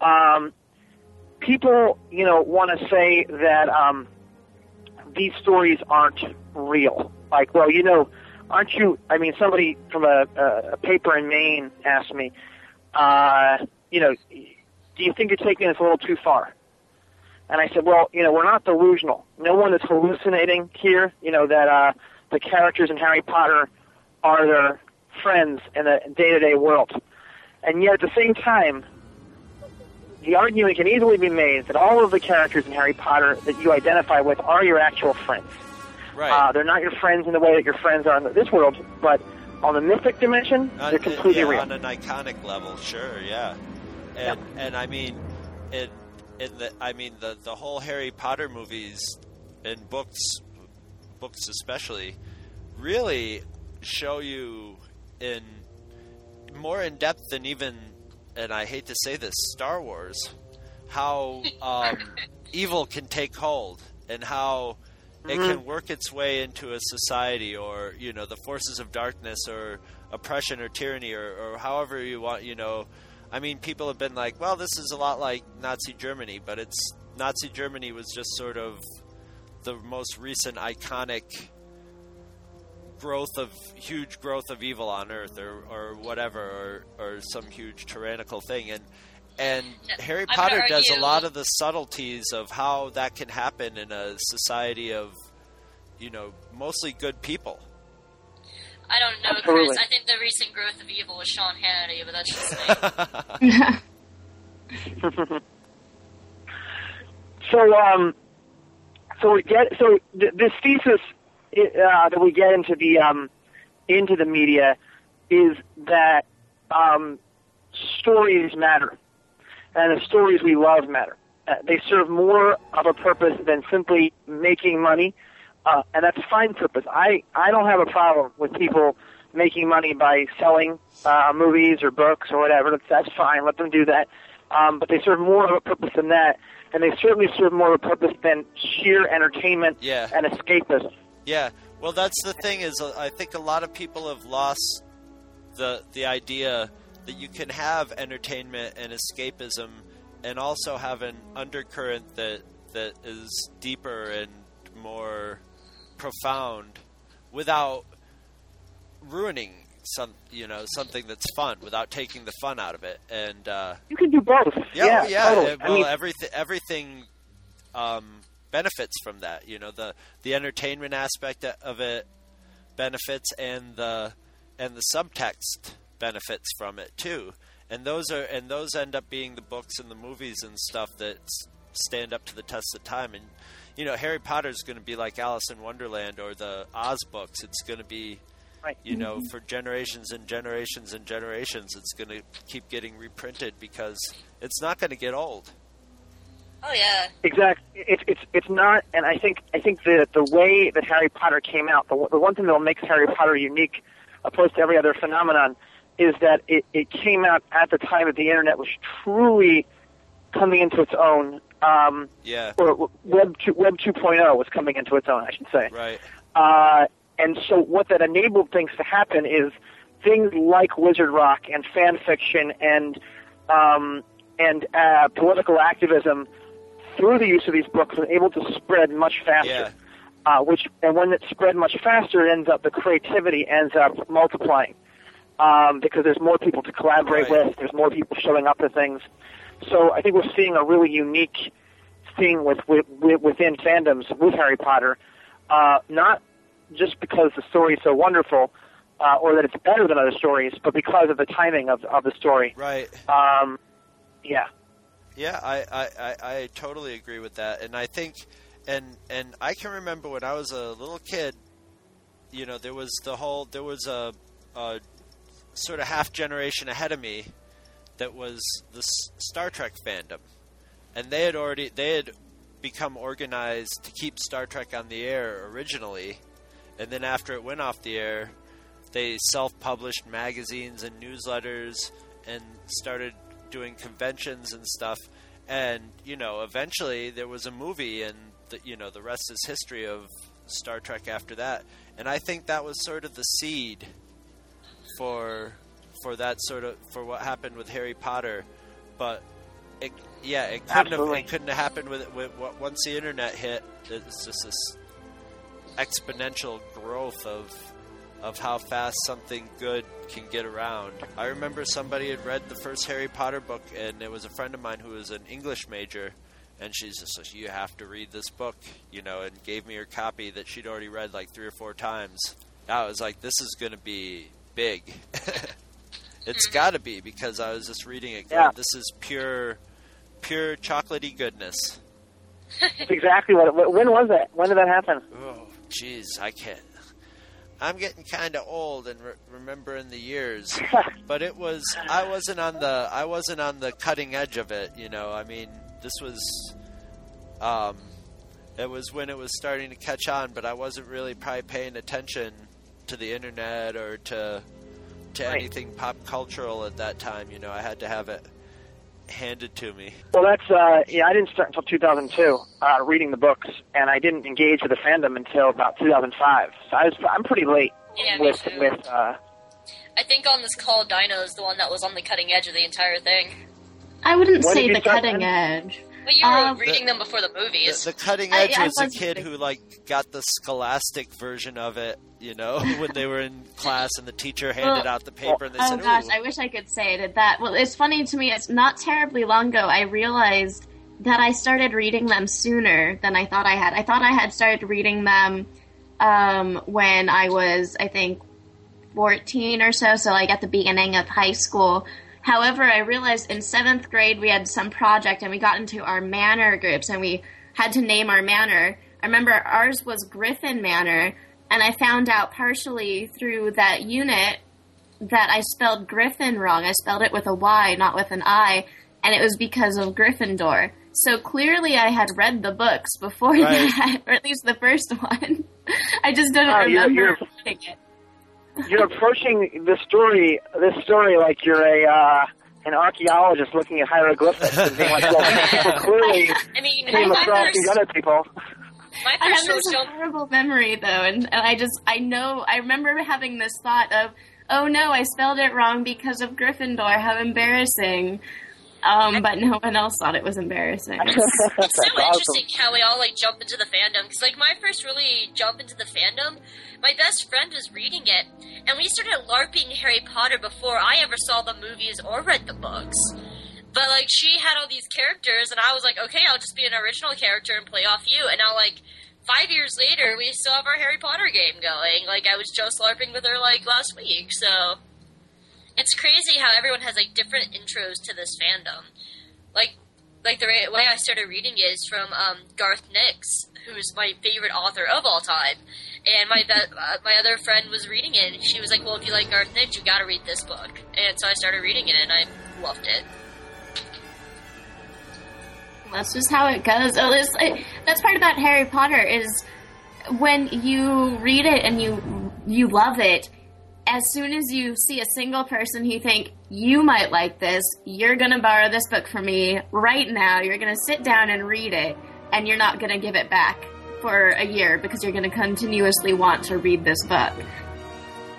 Um, people, you know, want to say that um, these stories aren't real. Like, well, you know, aren't you? I mean, somebody from a, a, a paper in Maine asked me, uh, you know, do you think you're taking this a little too far? And I said, well, you know, we're not delusional. No one is hallucinating here. You know that uh, the characters in Harry Potter are their friends in the day-to-day world, and yet at the same time, the argument can easily be made that all of the characters in Harry Potter that you identify with are your actual friends. Right. Uh, they're not your friends in the way that your friends are in this world, but on the mythic dimension, On- they're completely yeah, real. on an iconic level, sure, yeah. And and I mean, in in the I mean the the whole Harry Potter movies and books, books especially, really show you in more in depth than even, and I hate to say this, Star Wars, how um, evil can take hold and how it can work its way into a society or you know the forces of darkness or oppression or tyranny or, or however you want you know i mean people have been like well this is a lot like nazi germany but it's nazi germany was just sort of the most recent iconic growth of huge growth of evil on earth or, or whatever or, or some huge tyrannical thing. And and Harry I'm Potter does a lot of the subtleties of how that can happen in a society of you know mostly good people I don't know, Absolutely. Chris. I think the recent growth of evil was Sean Hannity, but that's just me. So, um, so we get so th- this thesis uh, that we get into the um, into the media is that um, stories matter, and the stories we love matter. Uh, they serve more of a purpose than simply making money, uh, and that's a fine purpose. I I don't have a problem with people making money by selling uh, movies or books or whatever. That's, that's fine. Let them do that. Um, but they serve more of a purpose than that, and they certainly serve more of a purpose than sheer entertainment Yeah. and escapism. Yeah, well, that's the thing is, uh, I think a lot of people have lost the the idea that you can have entertainment and escapism, and also have an undercurrent that that is deeper and more profound, without ruining some you know something that's fun, without taking the fun out of it, and. Uh, You can do both. yeah, yeah, oh, yeah. totally. uh, I well, mean, everything everything um, benefits from that. You know, the the entertainment aspect of it benefits, and the and the subtext benefits from it too. And those are and those end up being the books and the movies and stuff that s- stand up to the test of time. And you know, Harry Potter's going to be like Alice in Wonderland or the Oz books. It's going to be Right. you know, for generations and generations and generations, it's going to keep getting reprinted because it's not going to get old. Oh yeah. Exactly. It's it's it's not, and I think I think the the way that Harry Potter came out, the the one thing that makes Harry Potter unique opposed to every other phenomenon, is that it, it came out at the time that the internet was truly coming into its own. Um, Yeah. or Web 2, Web 2.0 was coming into its own, I should say. Right. Uh, and so what that enabled things to happen is things like Wizard Rock and fan fiction and um, and uh, political activism through the use of these books was able to spread much faster. Uh, which and when it spread much faster, it ends up the creativity ends up multiplying um, because there's more people to collaborate with. There's more people showing up to things. So I think we're seeing a really unique thing with, with, with within fandoms with Harry Potter, uh, not just because the story is so wonderful, uh, or that it's better than other stories, but because of the timing of of the story. Right. Um, yeah. Yeah, I, I, I, I totally agree with that, and I think, and and I can remember when I was a little kid, you know, there was the whole there was a, a sort of half generation ahead of me that was the Star Trek fandom, and they had already they had become organized to keep Star Trek on the air originally, and then after it went off the air, they self-published magazines and newsletters and started doing conventions and stuff. And you know, eventually there was a movie, and the, you know the rest is history of Star Trek after that. And I think that was sort of the seed for for that sort of for what happened with Harry Potter. But it, yeah, it couldn't Absolutely. have it couldn't have happened with, with with once the internet hit. It's just this exponential growth of of how fast something good can get around. I remember somebody had read the first Harry Potter book, and it was a friend of mine who was an English major, and she's just like, "You have to read this book," you know, and gave me her copy that she'd already read like three or four times. I was like, "This is going to be big." it's got to be because I was just reading it. Yeah. This is pure, pure chocolatey goodness. That's exactly what. It, when was that? When did that happen? Oh, jeez, I can't. I'm getting kind of old and re- remembering the years, but it was I wasn't on the I wasn't on the cutting edge of it. You know, I mean, this was, um, it was when it was starting to catch on, but I wasn't really probably paying attention to the internet or to to Right. anything pop cultural at that time. You know, I had to have it handed to me. Well, that's uh, yeah. I didn't start until 2002 uh, reading the books, and I didn't engage with the fandom until about 2005. So I was I'm pretty late Yeah, me with too. with. Uh, I think on this call, Dino is the one that was on the cutting edge of the entire thing. I wouldn't When say the cutting then? edge. But you were Um, reading them before the movies. The, the cutting I- edge I was a kid who like got the scholastic version of it, you know, when they were in class and the teacher handed Well, out the paper and they oh said, gosh, I wish I could say I did that. Well, it's funny to me. It's not terribly long ago. I realized that I started reading them sooner than I thought I had. I thought I had started reading them um, when I was, I think, fourteen or so. So like at the beginning of high school. However, I realized in seventh grade we had some project and we got into our manor groups and we had to name our manor. I remember ours was Griffin Manor, and I found out partially through that unit that I spelled Griffin wrong. I spelled it with a Y, not with an I, and it was because of Gryffindor. So clearly, I had read the books before Right. that, or at least the first one. I just didn't Oh, you're- remember you're- reading it. You're approaching the story, this story, like you're a uh, an archaeologist looking at hieroglyphics and being like, "Well, these people clearly I mean, came my across first- these other people." My I have first this show horrible memory though, and, and I just I know I remember having this thought of, oh no, I spelled it wrong because of Gryffindor. How embarrassing! Um, but no one else thought it was embarrassing. it's so interesting how we all like jump into the fandom because like my first really jump into the fandom my best friend was reading it and we started larping harry potter before i ever saw the movies or read the books. But like she had all these characters and i was like okay i'll just be an original character and play off you. And now like five years later we still have our harry potter game going. Like i was just larping with her like last week so it's crazy how everyone has like different intros to this fandom like like the way I started reading is from um, Garth Nix, who's my favorite author of all time. And my be- uh, my other friend was reading it, and she was like, "Well, if you like Garth Nix, you got to read this book." And so I started reading it, and I loved it. That's just how it goes. Oh, it's, it, that's part about Harry Potter is when you read it and you you love it. As soon as you see a single person who you think you might like this, you're going to borrow this book from me right now. You're going to sit down and read it, and you're not going to give it back for a year because you're going to continuously want to read this book.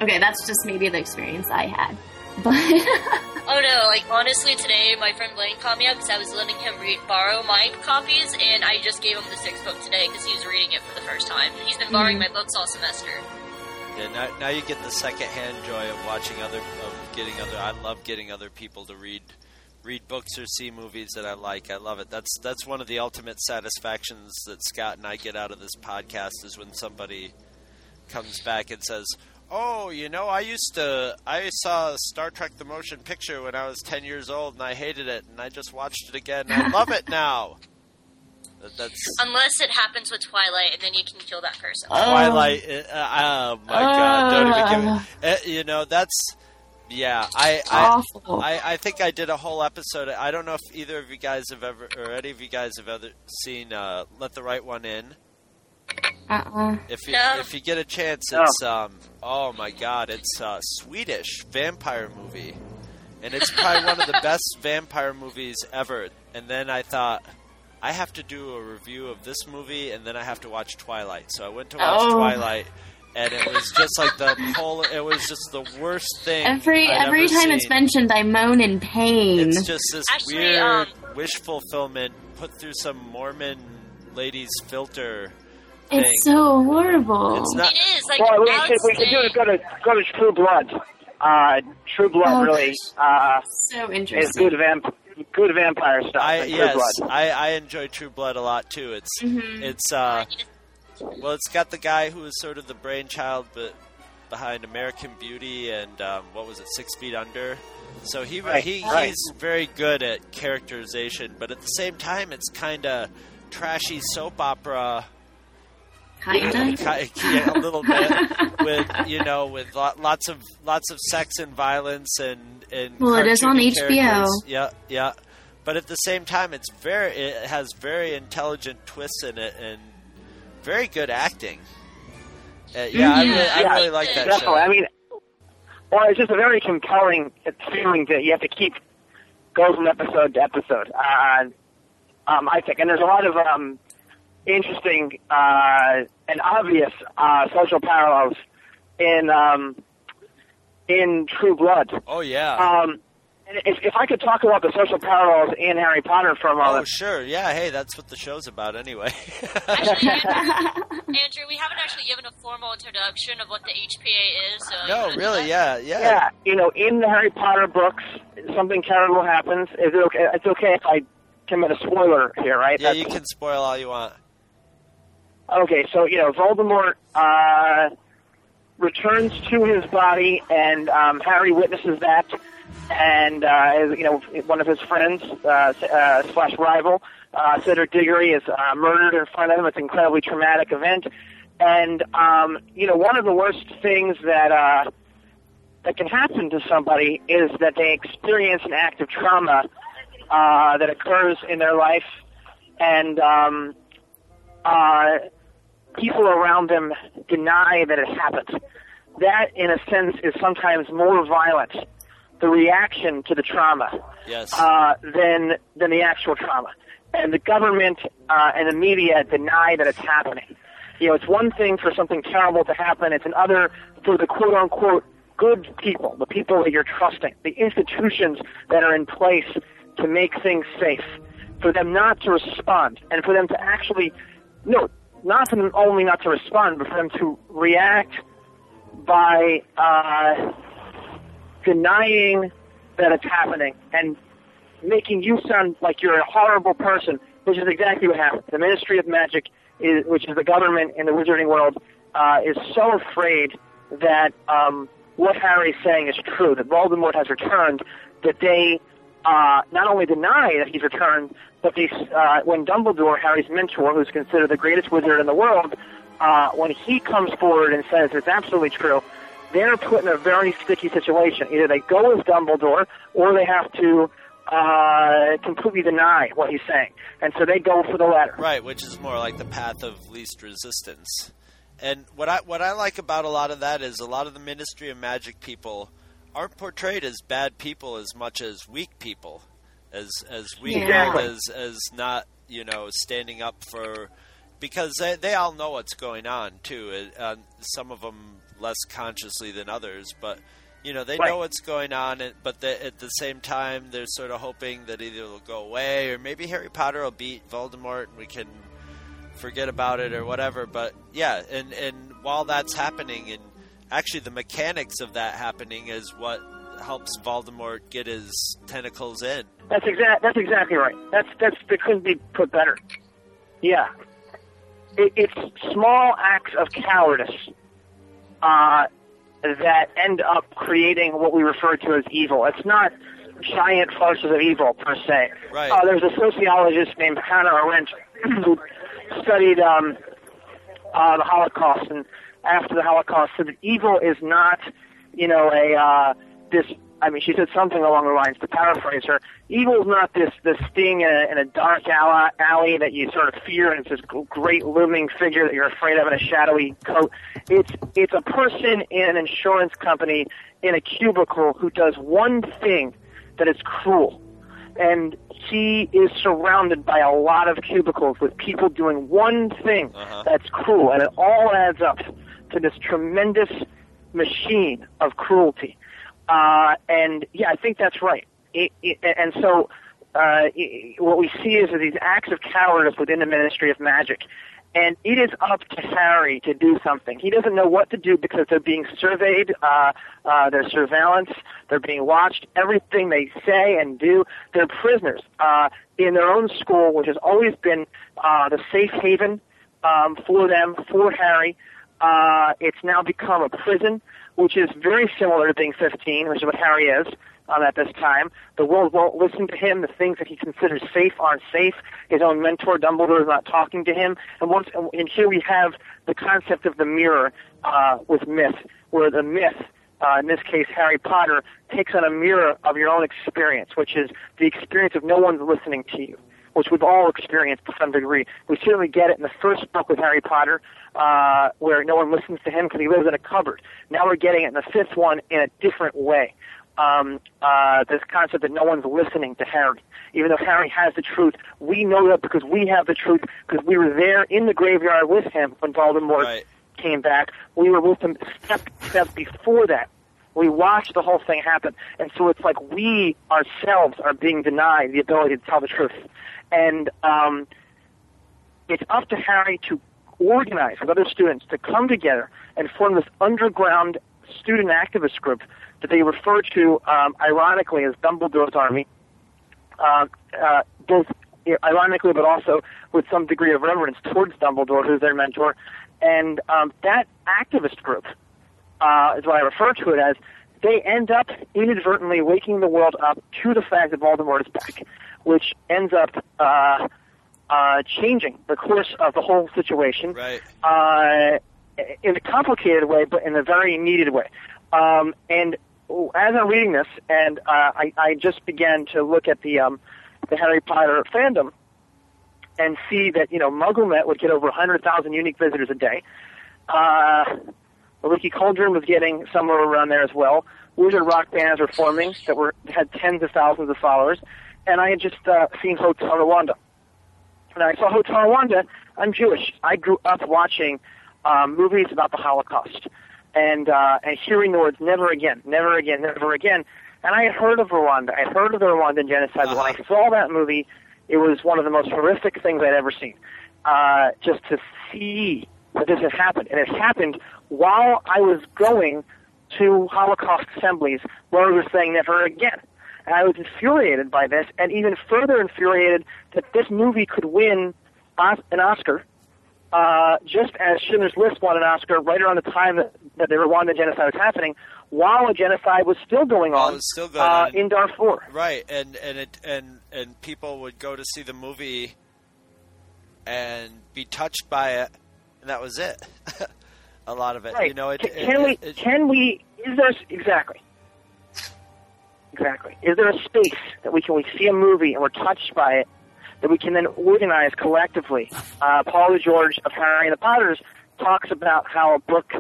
Okay, that's just maybe the experience I had. But Oh no, like honestly today my friend Blaine called me up because I was letting him read, borrow my copies and I just gave him the sixth book today because he was reading it for the first time. He's been borrowing Mhm. my books all semester. Yeah, now, now you get the secondhand joy of watching other, of getting other. I love getting other people to read, read books or see movies that I like. I love it. That's that's one of the ultimate satisfactions that Scott and I get out of this podcast is when somebody comes back and says, "Oh, you know, I used to, I saw Star Trek: The Motion Picture when I was ten years old, and I hated it, and I just watched it again. And I love it now." That, that's Unless it happens with Twilight and then you can kill that person. Twilight. Uh, oh my god! Don't even give it. Uh, you know that's. Yeah, I I, I I think I did a whole episode. I don't know if either of you guys have ever, or any of you guys have ever seen uh, "Let the Right One In." uh-uh. If you No. if you get a chance, No. it's um oh my god, it's a Swedish vampire movie, and it's probably one of the best vampire movies ever. And then I thought. I have to do a review of this movie, and then I have to watch Twilight. So I went to watch Oh. Twilight, and it was just like the whole It was just the worst thing. Every I'd every ever time seen. it's mentioned, I moan in pain. It's just this Actually, weird um, wish fulfillment put through some Mormon lady's filter. It's thing. so horrible. It's not. It is like Well, we I should, would we should do say- is go to go to True Blood. Uh, True Blood Oh, really uh, so interesting is interesting. good vamp good vampire stuff. I in True yes, Blood. I, I enjoy True Blood a lot too. It's Mhm. it's uh well, it's got the guy who is sort of the brainchild, but behind American Beauty and um, what was it, Six Feet Under. So he Right, he right. he's very good at characterization, but at the same time, it's kind of trashy soap opera. Kinda. Ki- yeah, a little bit with you know with lots of lots of sex and violence and and Well, it is on cartoony HBO. Yeah, yeah. But at the same time, it's very it has very intelligent twists in it and very good acting. Uh, yeah, I Mhm. really, I really like that Definitely. show. I mean, well, it's just a very compelling feeling that you have to keep go from episode to episode. Uh, um, I think, and there's a lot of um, interesting uh, and obvious uh, social parallels in um, in True Blood. Oh yeah. Um, and if, if I could talk about the social parallels in Harry Potter for a moment. oh sure, yeah. Hey, that's what the show's about anyway. Actually, Andrew, we haven't actually given a formal introduction of what the HPA is. So no, really, that? yeah, yeah. yeah, you know, in the Harry Potter books, something terrible happens. Is it okay? It's okay if I commit a spoiler here, right? Yeah, That's- you can spoil all you want. Okay, so you know, Voldemort uh, returns to his body, and um, Harry witnesses that, and uh, you know, one of his friends uh, uh, slash rival, uh, Cedric Diggory, is uh, murdered in front of him. It's an incredibly traumatic event, and um, you know, one of the worst things that uh, that can happen to somebody is that they experience an act of trauma uh, that occurs in their life, and um, uh, people around them deny that it happened. That, in a sense, is sometimes more violent, the reaction to the trauma, Yes. uh, than than the actual trauma. And the government uh, and the media deny that it's happening. You know, it's one thing for something terrible to happen. It's another for the quote unquote good people, the people that you're trusting, the institutions that are in place to make things safe, for them not to respond, and for them to actually, no, not for them only not to respond, but for them to react by uh, denying that it's happening and making you sound like you're a horrible person, which is exactly what happened. The Ministry of Magic, is, which is the government in the wizarding world, uh, is so afraid that um, what is saying is true, that Voldemort has returned, that they uh, not only deny that he's returned, but they, uh, when Dumbledore, Harry's mentor, who's considered the greatest wizard in the world, uh, when he comes forward and says it's absolutely true, they're put in a very sticky situation. Either they go with Dumbledore, or they have to uh, completely deny what he's saying, and so they go for the latter. Right, which is more like the path of least resistance. and what I what I like about a lot of that is a lot of the Ministry of Magic people aren't portrayed as bad people as much as weak people, as as weak Exactly. as as not you know standing up for because they they all know what's going on too. It, uh, some of them less consciously than others, but you know they Right. know what's going on. And, but they, at the same time, they're sort of hoping that either it'll go away or maybe Harry Potter will beat Voldemort and we can forget about it or whatever. But yeah, and and while that's happening, and actually the mechanics of that happening is what helps Voldemort get his tentacles in. That's exact. That's exactly right. That's that's that couldn't be put better. Yeah, it, it's small acts of cowardice uh, that end up creating what we refer to as evil. It's not giant forces of evil per se. Right. Uh, there's a sociologist named Hannah Arendt who studied um, uh, the Holocaust and after the Holocaust said that evil is not, you know, a uh, this. I mean, she said something along the lines. To paraphrase her, evil is not this this thing in a, in a dark alley, alley that you sort of fear, and it's this great looming figure that you're afraid of in a shadowy coat. It's it's a person in an insurance company in a cubicle who does one thing that is cruel and he is surrounded by a lot of cubicles with people doing one thing that's cruel, and it all adds up to this tremendous machine of cruelty. Uh, and yeah, I think that's right. It, it, and so uh, i what we see is these acts of cowardice within the Ministry of Magic. And it is up to Harry to do something. He doesn't know what to do because they're being surveyed, uh, uh, there's surveillance, they're being watched. Everything they say and do, they're prisoners uh, in their own school, which has always been uh, the safe haven um, for them, for Harry. Uh, it's now become a prison, which is very similar to being 15, which is what Harry is um, at this time. The world won't listen to him. The things that he considers safe aren't safe. His own mentor, Dumbledore, is not talking to him. And once, and here we have the concept of the mirror uh, with myth, where the myth, uh, in this case Harry Potter, takes on a mirror of your own experience, which is the experience of no one's listening to you which we've all experienced to some degree. We certainly get it in the first book with Harry Potter, uh, where no one listens to him because he lives in a cupboard. Now we're getting it in the fifth one in a different way. Um, uh, this concept that no one's listening to Harry, even though Harry has the truth. We know that because we have the truth because we were there in the graveyard with him when Voldemort came back. We were with him step step before that. We watched the whole thing happen, and so it's like we ourselves are being denied the ability to tell the truth and um, it's up to Harry to organize with other students to come together and form this underground student activist group that they refer to, um, ironically, as Dumbledore's Army. Uh, uh, both ironically, but also with some degree of reverence towards Dumbledore, who's their mentor. And um, that activist group uh, is what I refer to it as. They end up inadvertently waking the world up to the fact that Voldemort is back which ends up uh, changing the course of the whole situation Right. uh, in a complicated way, but in a very needed way. Um, and as I'm reading this, and uh, I, I just began to look at the um, the Harry Potter fandom and see that you know MuggleNet would get over 100,000 unique visitors a day. Uh, Leaky Cauldron was getting somewhere around there as well. Wizard rock bands were forming that were had tens of thousands of followers and I had just uh, seen Hotel Rwanda. And I saw Hotel Rwanda. I'm Jewish. I grew up watching um, movies about the Holocaust and uh, and hearing the words "never again, never again, never again." And I had heard of Rwanda. I had heard of the Rwandan genocide. When I saw that movie, it was one of the most horrific things I'd ever seen. Uh, just to see that this had happened, and it happened while I was going to Holocaust assemblies where we were saying "never again." And I was infuriated by this, and even further infuriated that this movie could win an Oscar, uh, just as Schindler's List won an Oscar right around the time that, that the Rwandan genocide was happening, while a genocide was still going on, was still going uh, on. in Darfur. Right, and and it and and people would go to see the movie and be touched by it, and that was it. a lot of it, Right. you know. It, Ca- it- can we? can we? Is there exactly? Exactly. Is there a space that we can we see a movie and we're touched by it that we can then organize collectively? Uh, Paul DeGeorge of Harry and the Potters talks about how a book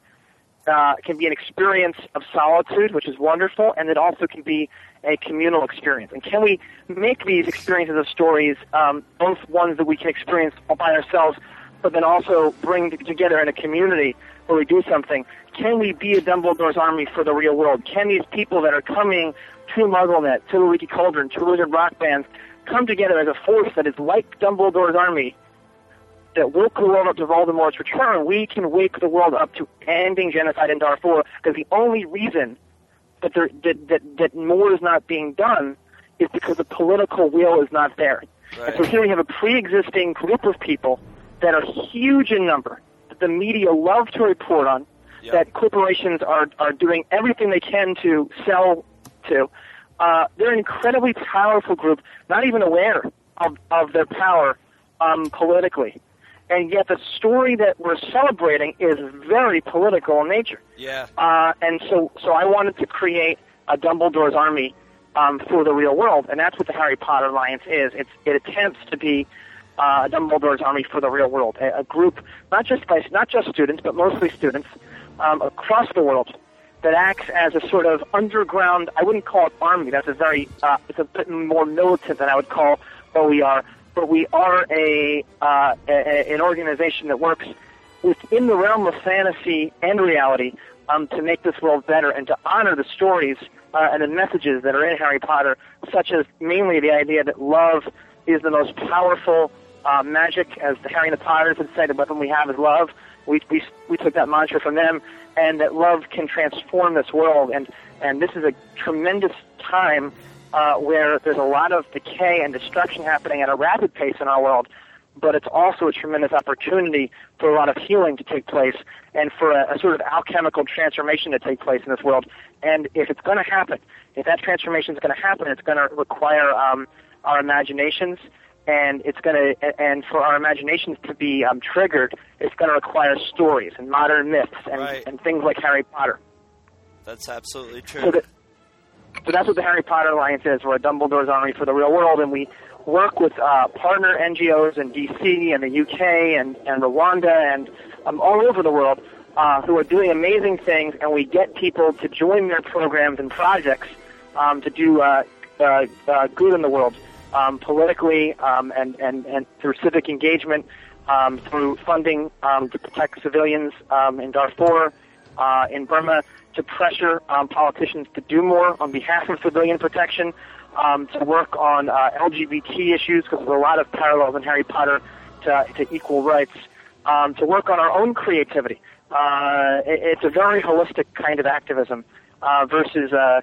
uh, can be an experience of solitude, which is wonderful, and it also can be a communal experience. And can we make these experiences of stories um, both ones that we can experience all by ourselves, but then also bring together in a community where we do something? Can we be a Dumbledore's army for the real world? Can these people that are coming to MuggleNet, the Leaky Cauldron, to Wizard Rock Bands, come together as a force that is like Dumbledore's army that woke the world up to Voldemort's return, we can wake the world up to ending genocide in Darfur. Because the only reason that, there, that that that more is not being done is because the political will is not there. And so here we have a pre-existing group of people that are huge in number, that the media love to report on, that corporations are are doing everything they can to sell to. Uh, they're an incredibly powerful group, not even aware of, of their power um, politically. And yet the story that we're celebrating is very political in nature. Yeah. Uh, and so, so I wanted to create a Dumbledore's army um, for the real world, and that's what the Harry Potter Alliance is. It's, it attempts to be uh, Dumbledore's army for the real world, a, a group not just by not just students, but mostly students um, across the world that acts as a sort of underground. I wouldn't call it army. That's a very uh, it's a bit more militant than I would call what we are. But we are a, uh, a an organization that works within the realm of fantasy and reality um, to make this world better and to honor the stories uh, and the messages that are in Harry Potter, such as mainly the idea that love is the most powerful uh, magic, as Harry and the Potters would say, the weapon we have is love. We, we, we took that mantra from them, and that love can transform this world. And, and this is a tremendous time uh, where there's a lot of decay and destruction happening at a rapid pace in our world but it's also a tremendous opportunity for a lot of healing to take place and for a, a sort of alchemical transformation to take place in this world. And if it's going to happen, if that transformation is going to happen, it's going to require um, our imaginations, and it's going to, and for our imaginations to be um, triggered, it's going to require stories and modern myths and, Right. and things like Harry Potter. That's absolutely So, true. that, so that's what the Harry Potter Alliance is. We're a Dumbledore's Army for the real world, and we work with uh, partner NGOs in DC and the UK and, and Rwanda and um, all over the world uh, who are doing amazing things, and we get people to join their programs and projects um, to do uh, uh, uh, good in the world um, politically um, and, and, and through civic engagement, um, through funding um, to protect civilians um, in Darfur, uh, in Burma, to pressure um, politicians to do more on behalf of civilian protection, um, to work on uh, LGBT issues, because there's a lot of parallels in Harry Potter to, to equal rights, um, to work on our own creativity. Uh, it, it's a very holistic kind of activism uh, versus uh,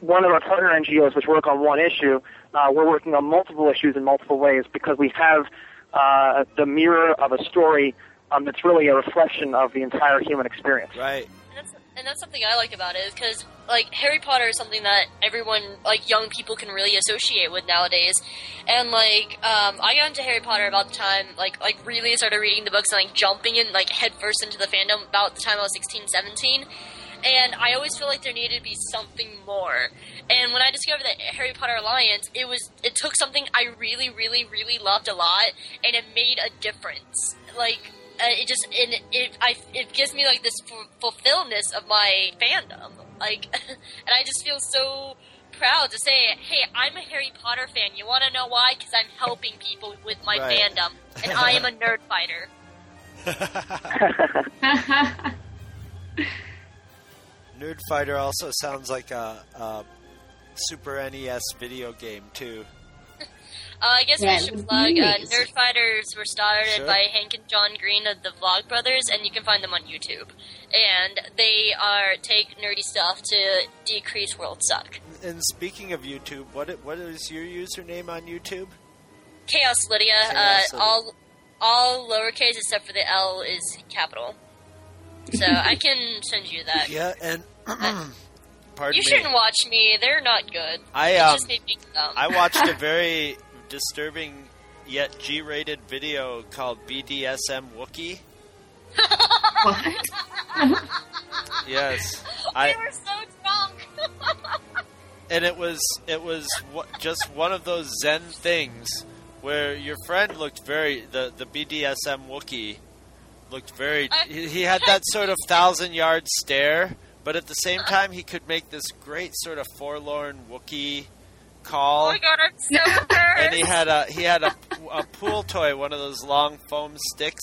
one of our partner NGOs, which work on one issue. Uh, we're working on multiple issues in multiple ways because we have uh, the mirror of a story um, that's really a reflection of the entire human experience. Right. And that's, and that's something I like about it because like Harry Potter is something that everyone like young people can really associate with nowadays. And like um, I got into Harry Potter about the time like like really started reading the books and like jumping in like headfirst into the fandom about the time I was 16, 17. And I always feel like there needed to be something more. And when I discovered the Harry Potter Alliance, it was it took something I really, really, really loved a lot, and it made a difference. Like uh, it just it it I it gives me like this f- fulfillness of my fandom. Like, and I just feel so proud to say, hey, I'm a Harry Potter fan. You want to know why? Because I'm helping people with my Right. fandom, and I am a nerd fighter. Nerd Fighter also sounds like a, a Super NES video game too. Uh, I guess Yeah, we should it plug. Uh. Nerd Fighters were started Sure. by Hank and John Green of the Vlog Brothers, and you can find them on YouTube. And they are take nerdy stuff to decrease world suck. And speaking of YouTube, what what is your username on YouTube? Chaos Lydia, Chaos uh, Lydia. all all lowercase except for the L is capital. So I can send you that. Yeah, and pardon you me. shouldn't watch me; they're not good. I, um, just made me dumb. I watched a very disturbing yet G-rated video called BDSM Wookie. Yes, I we were so drunk. and it was it was just one of those Zen things where your friend looked very the the BDSM Wookie looked very. He, he had that sort of thousand yard stare, but at the same uh-huh. time, he could make this great sort of forlorn Wookiee call. Oh my god, I'm so embarrassed. and he had a he had a, a pool toy, one of those long foam sticks,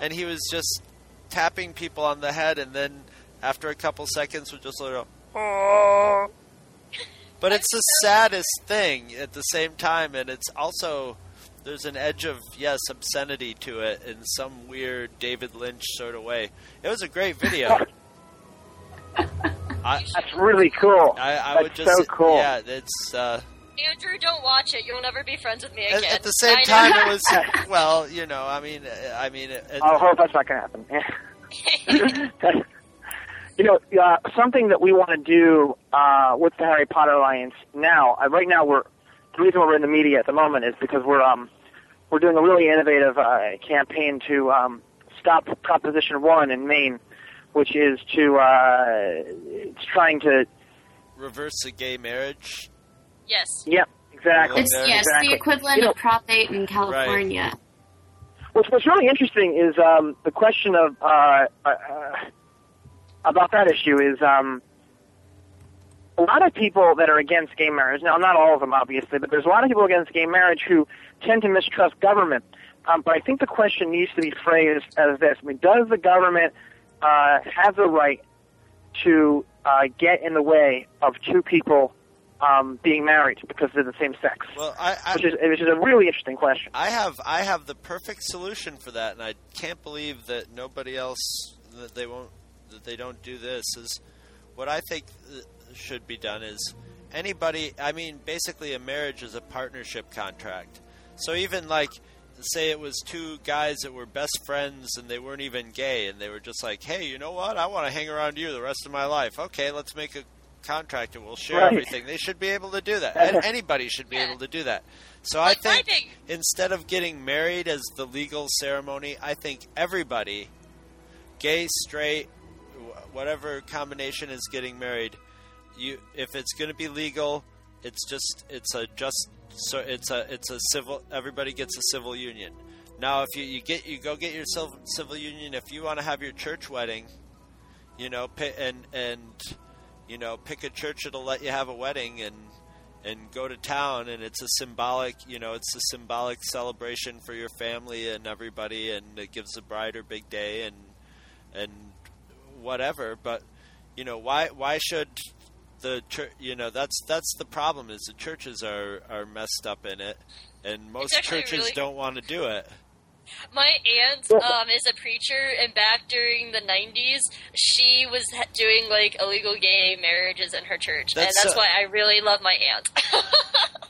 and he was just tapping people on the head, and then after a couple seconds would just sort of. Oh. But it's the saddest thing at the same time, and it's also there's an edge of yes obscenity to it in some weird David Lynch sort of way. It was a great video. I, That's really cool. I, I That's would just so cool. yeah, it's. Uh, Andrew, don't watch it. You'll never be friends with me again. at the same I know. time, it was well, you know. I mean, uh, I mean, it, I hope that's not going to happen. you know, uh, something that we want to do uh, with the Harry Potter Alliance now. Uh, right now, we're the reason why we're in the media at the moment is because we're um, we're doing a really innovative uh, campaign to um, stop Proposition One in Maine, which is to uh, it's trying to. reverse the gay marriage. Yes. Yep, exactly. It's yes, exactly. the equivalent You know, of Prop 8 in California. What's, what's really interesting is um, the question of uh, uh, uh, about that issue is um, a lot of people that are against gay marriage. Now, not all of them, obviously, but there's a lot of people against gay marriage who tend to mistrust government. Um, but I think the question needs to be phrased as this: I mean, does the government uh, have the right to uh, get in the way of two people um, being married because they're the same sex? Well, I, I which is which is a really interesting question. I have I have the perfect solution for that, and I can't believe that nobody else that they won't that they don't do this. Is what I think should be done is anybody. I mean, basically, a marriage is a partnership contract. So even like say it was two guys that were best friends and they weren't even gay and they were just like, "Hey, you know what? I want to hang around you the rest of my life." Okay, let's make a contract and we'll share Right. everything. They should be able to do that. And anybody should be able to do that. So I think instead of getting married as the legal ceremony, I think everybody, gay, straight, whatever combination is getting married, you if it's going to be legal, it's just it's a just so it's a it's a civil everybody gets a civil union. Now if you, you get you go get your civil, union if you want to have your church wedding, you know, and and you know, pick a church that'll let you have a wedding and and go to town and it's a symbolic you know it's a symbolic celebration for your family and everybody and it gives the bride her big day and and whatever but you know why why should the church you know that's that's the problem is the churches are are messed up in it and most churches really- don't want to do it My aunt um, is a preacher, and back during the '90s, she was doing like illegal gay marriages in her church, and That's, that's uh, why I really love my aunt.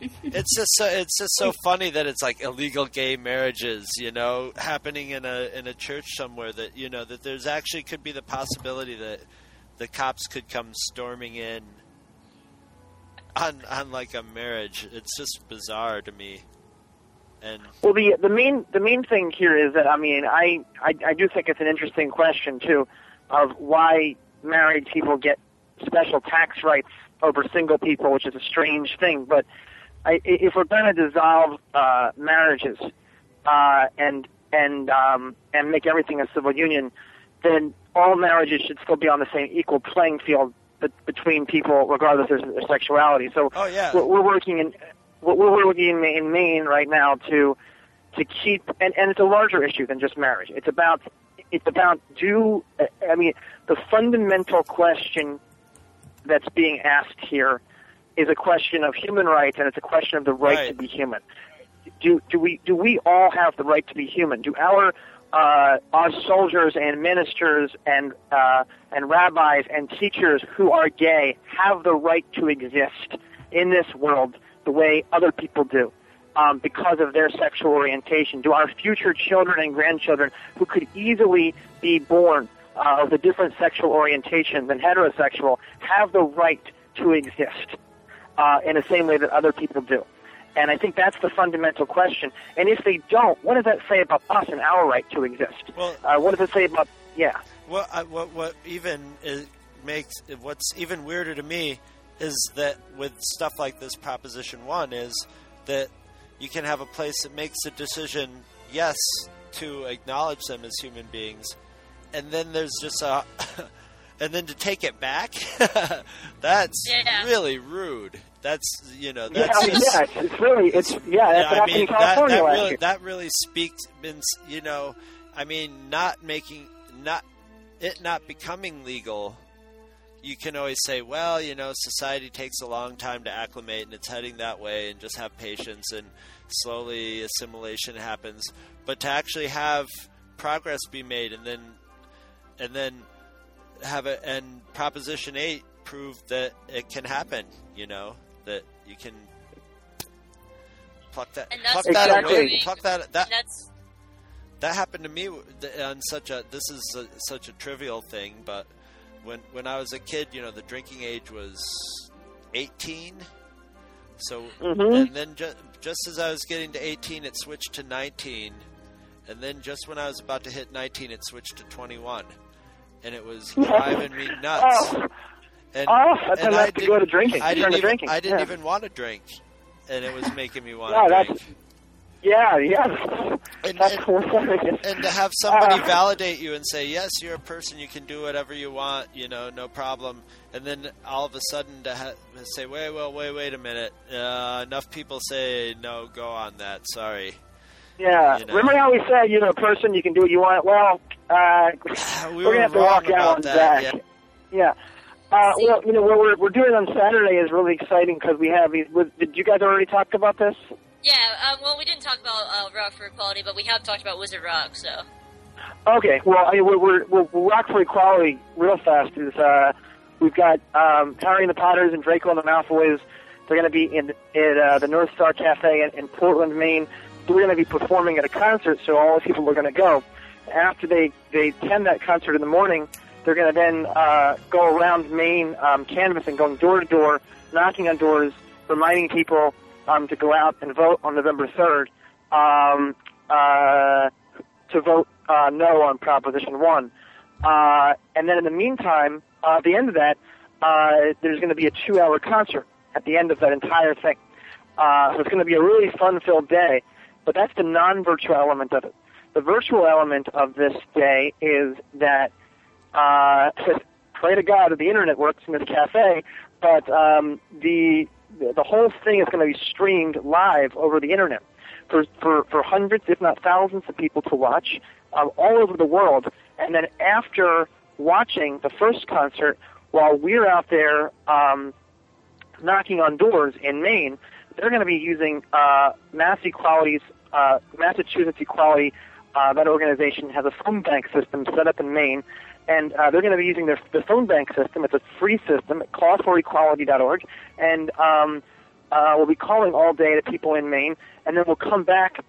it's just so, it's just so funny that it's like illegal gay marriages, you know, happening in a in a church somewhere that you know that there's actually could be the possibility that the cops could come storming in on on like a marriage. It's just bizarre to me. And Well, the the main the main thing here is that I mean I, I I do think it's an interesting question too, of why married people get special tax rights over single people, which is a strange thing. But I, if we're going to dissolve uh, marriages uh, and and um, and make everything a civil union, then all marriages should still be on the same equal playing field be- between people, regardless of their sexuality. So Oh, yeah. we're, we're working in we're we're working in, in Maine right now to to keep and, and it's a larger issue than just marriage. It's about it's about do I mean the fundamental question that's being asked here is a question of human rights and it's a question of the right, to be human. Do do we do we all have the right to be human? Do our uh, our soldiers and ministers and uh, and rabbis and teachers who are gay have the right to exist in this world the way other people do um, because of their sexual orientation? Do our future children and grandchildren who could easily be born uh, of a different sexual orientation than heterosexual have the right to exist uh, in the same way that other people do? And I think that's the fundamental question. And if they don't, what does that say about us and our right to exist? Well- uh, what does it say about, yeah. What I, what what even is, makes what's even weirder to me is that with stuff like this Proposition One is that you can have a place that makes a decision. Yes, to acknowledge them as human beings, and then there's just a, and then to take it back, that's Yeah. really rude. That's you know Yeah, that's just, yeah, it's, it's really, it's yeah, that's I happened mean in that, California that really that really speaks. Means you know, I mean, not making not it not becoming legal. You can always say, well, you know, society takes a long time to acclimate, and it's heading that way, and just have patience, and slowly assimilation happens. But to actually have progress be made, and then and then have it, and Proposition Eight proved that it can happen. You know that you can pluck that And that's pluck that Exactly. away, pluck that that And that's that happened to me on such a this is a, such a trivial thing but when when i was a kid you know the drinking age was 18 so Mhm. and then ju- just as i was getting to 18 it switched to 19 and then just when i was about to hit 19 it switched to 21 and it was driving me nuts Oh. And, Oh, that's and I to go to drinking, I didn't even, drinking, I didn't yeah. even want to drink, and it was making me want Yeah, to that's drink. yeah, yeah. And, and- and to have somebody Uh, validate you and say, "Yes, you're a person. You can do whatever you want. You know, no problem." And then all of a sudden to ha- say, "Wait, well, wait, wait a minute." Uh, enough people say, "No, go on that." Sorry. Yeah. you know. Remember how we said, you know, a person, you can do what you want? Well, uh, We we're were going to have to walk out on that. Zach. Yeah. Yeah. Uh, well, you know, what we're, we're doing on Saturday is really exciting because we have these. Did you guys already talk about this? yeah. Um, well, we didn't talk about uh, Rock for Equality, but we have talked about Wizard Rock. So Okay, well, I mean, we're, we're, we're, we're Rock for Equality real fast. Is uh, we've got um, Harry and the Potters and Draco and the Malfoys. They're going to be in at uh, the North Star Cafe in, in Portland, Maine. We're going to be performing at a concert, so all the people are going to go. After they they attend that concert in the morning, they're going to then uh, go around Maine um, canvassing, going door to door, knocking on doors, reminding people um, to go out and vote on November third. Um, uh, to vote uh, no on Proposition 1. Uh, and then in the meantime, uh, at the end of that, uh, there's going to be a two hour concert at the end of that entire thing. Uh, so it's going to be a really fun filled day, but that's the non virtual element of it. The virtual element of this day is that, uh, pray to God that the internet works in this cafe, but um, the the whole thing is going to be streamed live over the internet for, for, for hundreds, if not thousands, of people to watch um, all over the world. And then after watching the first concert, while we're out there um, knocking on doors in Maine, they're going to be using uh, Mass Equality's uh, Massachusetts Equality. Uh, that organization has a phone bank system set up in Maine, and uh, they're going to be using their the phone bank system. It's a free system at callforequality.org, and um, uh, we'll be calling all day to people in Maine, and then we'll come back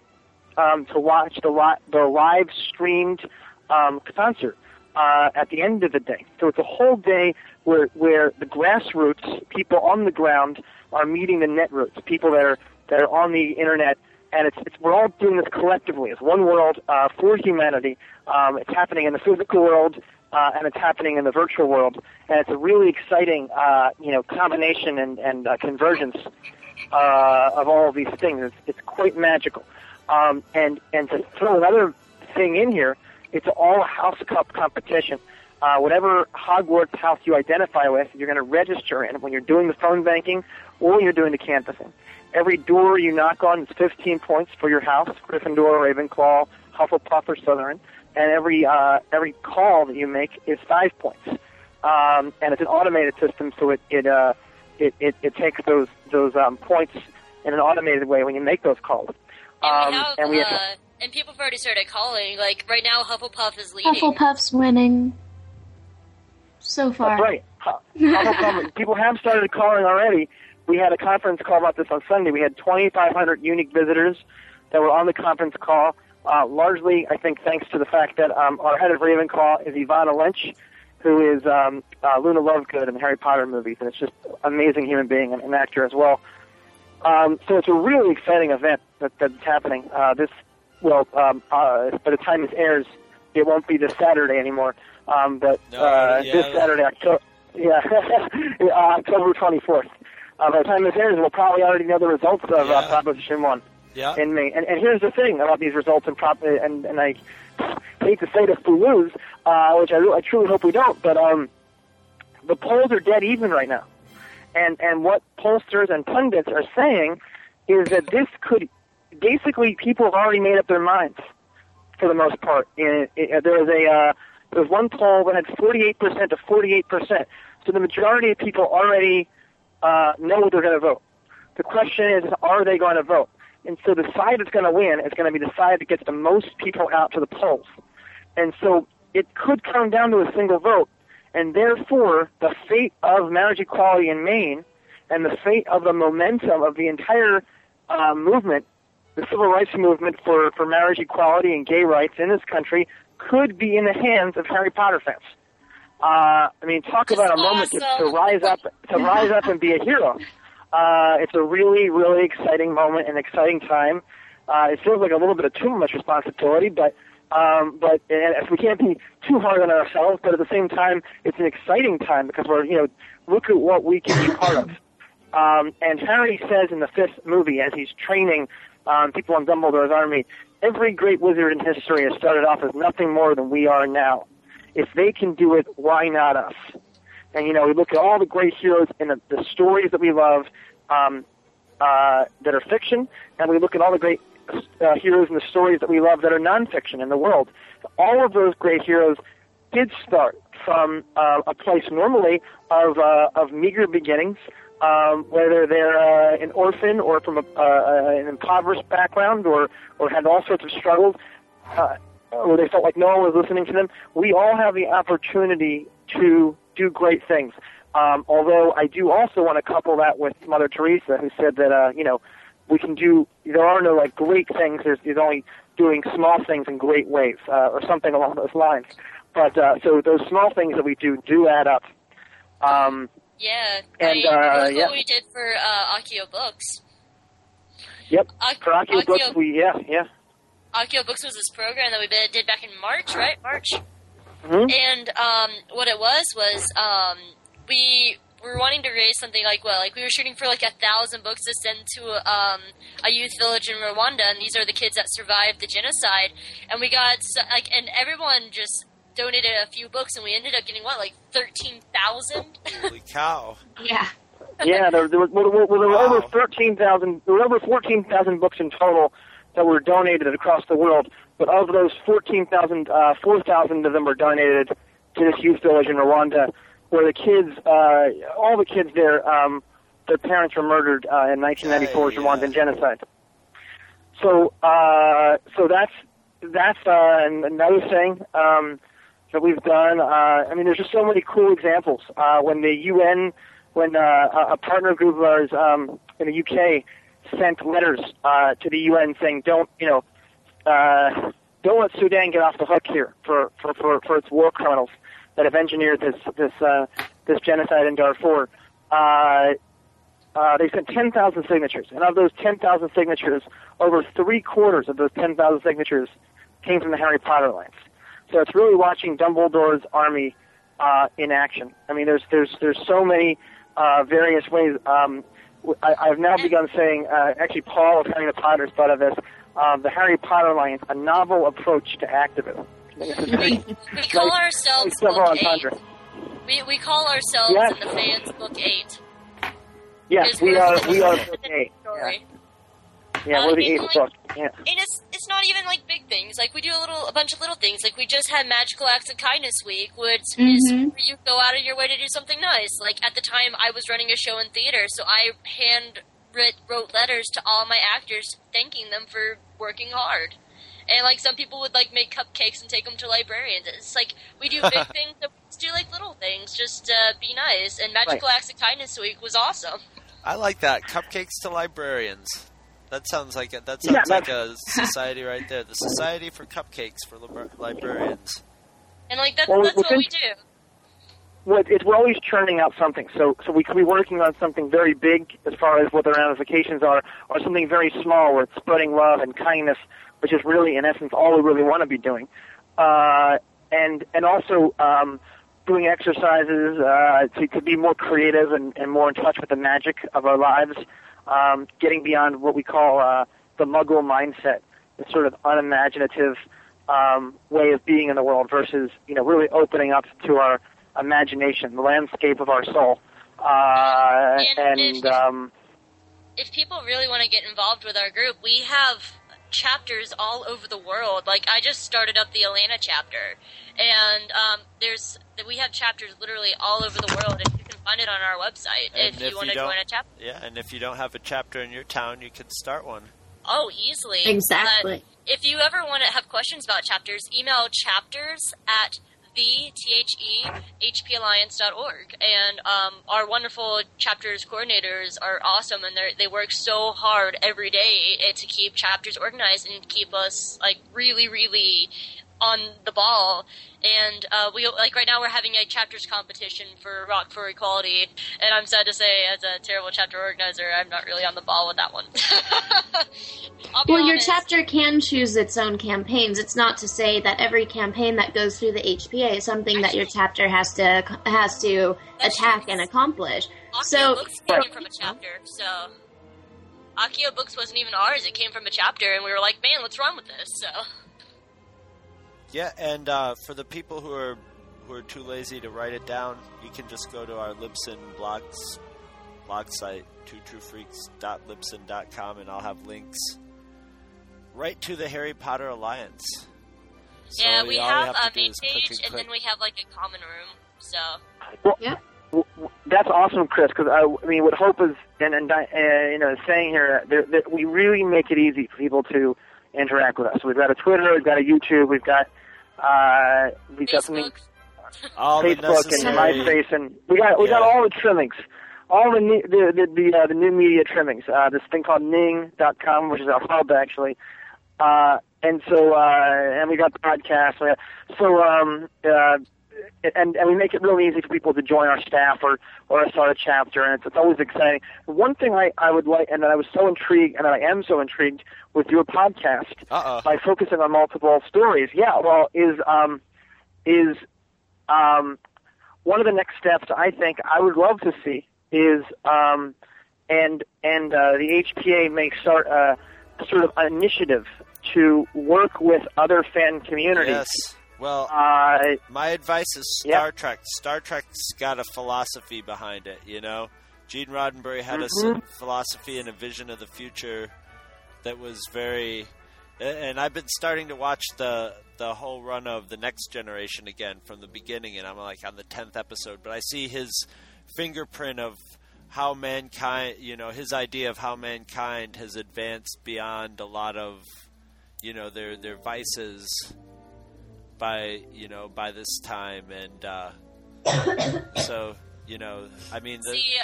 um, to watch the li- the live streamed um, concert uh, at the end of the day. So it's a whole day where where the grassroots people on the ground are meeting the netroots, people that are that are on the internet, and it's, it's we're all doing this collectively It's one world uh, for humanity. Um, it's happening in the physical world. Uh, and it's happening in the virtual world, and it's a really exciting, uh, you know, combination and, and uh, convergence uh, of all of these things. It's, it's quite magical. Um, and and to throw another thing in here, it's all house cup competition. Uh, whatever Hogwarts house you identify with, you're going to register in when you're doing the phone banking or you're doing the canvassing. Every door you knock on is 15 points for your house: Gryffindor, Ravenclaw, Hufflepuff, or Slytherin. And every uh, every call that you make is five points. Um, and it's an automated system, so it it uh, it, it, it takes those those um, points in an automated way when you make those calls. Um, and we have, and we have uh, and people have already started calling. Like right now, Hufflepuff is leading. Hufflepuff's winning so far. That's right. Hufflepuff, people have started calling already. We had a conference call about this on Sunday. We had 2,500 unique visitors that were on the conference call. Uh, largely, I think, thanks to the fact that um, our head of Ravenclaw is Evanna Lynch, who is um, uh, Luna Lovegood in the Harry Potter movies, and it's just an amazing human being and an actor as well. Um, so it's a really exciting event that, that's happening. Uh, this, well, um, uh, by the time this airs, it won't be this Saturday anymore. Um, but uh, yeah. this Saturday, October, yeah, uh, October 24th. Uh, by the time this airs, we'll probably already know the results of uh, Yeah. Proposition 1. Yeah. in Maine. And, and here's the thing about these results and prop and and I hate to say this, we lose, uh, which I, I truly hope we don't, but um, the polls are dead even right now. And and what pollsters and pundits are saying is that this could basically people have already made up their minds for the most part. There was a uh, there was one poll that had 48 percent to 48 percent. So the majority of people already uh, know what they're going to vote. The question is, are they going to vote? And so the side that's going to win is going to be the side that gets the most people out to the polls. And so it could come down to a single vote. And therefore, the fate of marriage equality in Maine and the fate of the momentum of the entire uh, movement, the civil rights movement for, for marriage equality and gay rights in this country, could be in the hands of Harry Potter fans. Uh, I mean, talk about a moment to, to rise up, to rise up and be a hero. Uh, it's a really, really exciting moment and exciting time. Uh, it feels like a little bit of too much responsibility, but um, but and we can't be too hard on ourselves. But at the same time, it's an exciting time because we're you know look at what we can be part of. Um, and Harry says in the fifth movie, as he's training um, people in Dumbledore's army, every great wizard in history has started off as nothing more than we are now. If they can do it, why not us? And you know, we look at all the great heroes and the, the stories that we love um, uh, that are fiction, and we look at all the great uh, heroes and the stories that we love that are nonfiction in the world. All of those great heroes did start from uh, a place normally of uh, of meager beginnings, um, whether they're uh, an orphan or from a, uh, an impoverished background or or had all sorts of struggles. Uh, where they felt like no one was listening to them. We all have the opportunity to do great things. Um, although I do also want to couple that with Mother Teresa, who said that uh, you know we can do. There are no like great things. There's, there's only doing small things in great ways, uh, or something along those lines. But uh, so those small things that we do do add up. Um, Yeah. And, I mean, uh, yeah. what we did for uh, Accio Books. yep. Ak- For Accio books, we yeah yeah. Accio Books was this program that we did back in March, right? March. Mhm. And um, what it was was um, we were wanting to raise something like well, like we were shooting for like a thousand books to send to um, a youth village in Rwanda, and these are the kids that survived the genocide. And we got like, and everyone just donated a few books, and we ended up getting what like thirteen thousand. Holy cow! Yeah. yeah, there, there, were, well, there were Wow. over thirteen thousand. There were over fourteen thousand books in total that were donated across the world. But of those fourteen thousand, uh, four thousand of them were donated to this youth village in Rwanda, where the kids, uh, all the kids there, um, their parents were murdered uh, in 1994's Yeah, Rwandan genocide. So, uh, so that's that's uh, another thing um, that we've done. Uh, I mean, there's just so many cool examples. Uh, when the UN, when uh, a a partner group of ours um, in the UK sent letters uh, to the UN saying, "Don't you know, uh, don't let Sudan get off the hook here for for for, for its war criminals that have engineered this this uh, this genocide in Darfur." Uh, uh, they sent 10,000 signatures, and of those 10,000 signatures, over three quarters of those 10,000 signatures came from the Harry Potter Alliance. So it's really watching Dumbledore's army uh, in action. I mean, there's there's there's so many uh, various ways. Um, I, I've now begun saying, uh, actually, Paul of Harry Potter's thought of this, um, the Harry Potter Alliance, a novel approach to activism. This is very, We call very- ourselves very double Book Eight. We we call ourselves Yes. in the fans Book Eight. Yes, Because we we're We are. book eight. Yeah, story. yeah Uh, we're the I mean, eighth like- book. Yeah. And it's it's not even like big things. Like we do a little a bunch of little things. Like we just had Magical Acts of Kindness Week, which is Mhm. where you go out of your way to do something nice. Like at the time, I was running a show in theater, so I hand writ, wrote letters to all my actors thanking them for working hard. And like some people would like make cupcakes and take them to librarians. It's like we do big things, and we just do like little things. Just uh, be nice. And Magical Acts of Kindness Week was awesome. I like that. Cupcakes to librarians. That sounds like a, that Yeah, sounds like a society right there. The Society for Cupcakes for Libra- Librarians. And like that's Well, that's what we do. It's, we're always churning out something. So, so we could be working on something very big as far as what the ramifications are, or something very small where it's spreading love and kindness, which is really, in essence, all we really want to be doing. Uh, and and also um, doing exercises uh, to, to be more creative and, and more in touch with the magic of our lives. Um, getting beyond what we call uh, the Muggle mindset, the sort of unimaginative um, way of being in the world, versus you know really opening up to our imagination, the landscape of our soul, uh, And and um, if people really want to get involved with our group, we have chapters all over the world. Like I just started up the Atlanta chapter, and um, there's we have chapters literally all over the world, and you can find it on our website And if you want to join a chapter. Yeah, and if you don't have a chapter in your town, you can start one. Oh, easily. Exactly. But if you ever want to have questions about chapters, email chapters at the T H E H P Alliance dot org. And um, our wonderful chapters coordinators are awesome, and they work so hard every day to keep chapters organized and keep us like really, really on the ball. And uh, we like right now we're having a chapters competition for Rock for Equality, and I'm sad to say, as a terrible chapter organizer, I'm not really on the ball with that one. Well, your chapter can choose its own campaigns. It's not to say that every campaign that goes through the HPA is something that your chapter has to has to attack and accomplish. Accio So, Books came from a chapter, so Accio Books wasn't even ours. It came from a chapter, and we were like, "Man, let's run with this." So Yeah, and uh, for the people who are who are too lazy to write it down, you can just go to our Libsyn blogs blog site, twotruefreaks.libsyn.com, and I'll have links right to the Harry Potter Alliance. So yeah, all we have have a to main page, and and click. then we have like a common room. So Well, w- w- that's awesome, Chris. Because I, I mean, what Hope is and, and uh, you know saying here that, that we really make it easy for people to interact with us. We've got a Twitter, we've got a YouTube, we've got uh, we've got something All the Facebook and MySpace, and we got we got all the trimmings, all the new, the the the, uh, the new media trimmings. Uh, this thing called Ning.com, which is our hub actually. Uh, and so, uh, and we got podcasts. We got, so, um, uh, and and we make it really easy for people to join our staff or or start a chapter, and it's, it's always exciting. One thing I I would like, and that I was so intrigued, and that I am so intrigued with your podcast Uh-oh. by focusing on multiple stories. Yeah, well, is um is um one of the next steps I think I would love to see is um and and uh, the HPA may start a sort of initiative to work with other fan communities. Yes. Well, Uh, my advice is Star Trek. Star Trek's got a philosophy behind it, you know? Gene Roddenberry had a s- Mhm. philosophy and a vision of the future that was very. And I've been starting to watch the the whole run of the next generation again from the beginning, and I'm like on the tenth episode. But I see his fingerprint of how mankind, you know, his idea of how mankind has advanced beyond a lot of, you know, their their vices by you know by this time and uh, so you know I mean the, see,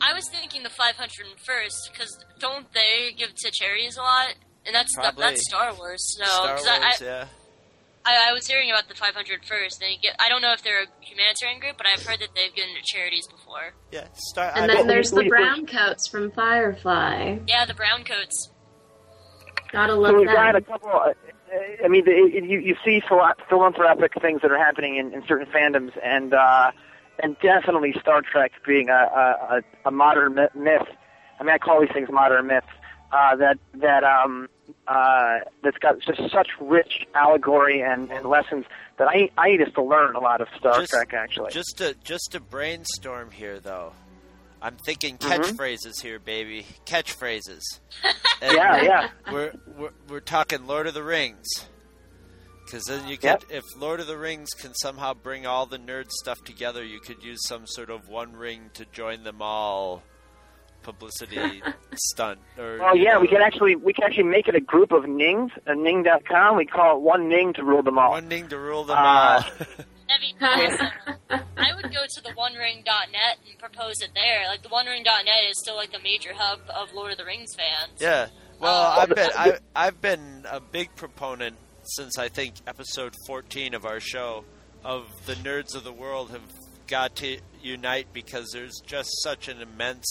I was thinking the 501st because don't they give to charities a lot? And that's Probably. that's Star Wars. No, Star 'cause Wars, I, I, yeah. I, I was hearing about the 501st, and you get, I don't know if they're a humanitarian group, but I've heard that they've given to charities before. Yeah, start. and then there's the brown coats from Firefly. Yeah, the brown coats. Gotta love so we've got a couple. Uh, I mean, it, you you see philanthropic things that are happening in, in certain fandoms, and uh, and definitely Star Trek being a a, a, modern myth- myth. I mean, I call these things modern myths. Uh, that that um uh that's got just such rich allegory and, and lessons that I I need us to learn a lot of Star Just- Trek actually. just to just to brainstorm here though I'm thinking Mhm. catchphrases here baby catchphrases Yeah, yeah. we're, we're we're talking Lord of the Rings because then you could if Lord of the Rings can somehow bring all the nerd stuff together you could use some sort of one ring to join them all publicity stunt or you yeah, know, we can actually we can actually make it a group of Nings, a Ning.com. We call it one Ning to rule them all. One Ning to rule them Uh, all. That'd be awesome. I would go to the OneRing.net and propose it there. Like the OneRing.net is still like the major hub of Lord of the Rings fans. Yeah. Well, um, I've been I, I've been a big proponent since I think episode 14 of our show of the nerds of the world have got to unite because there's just such an immense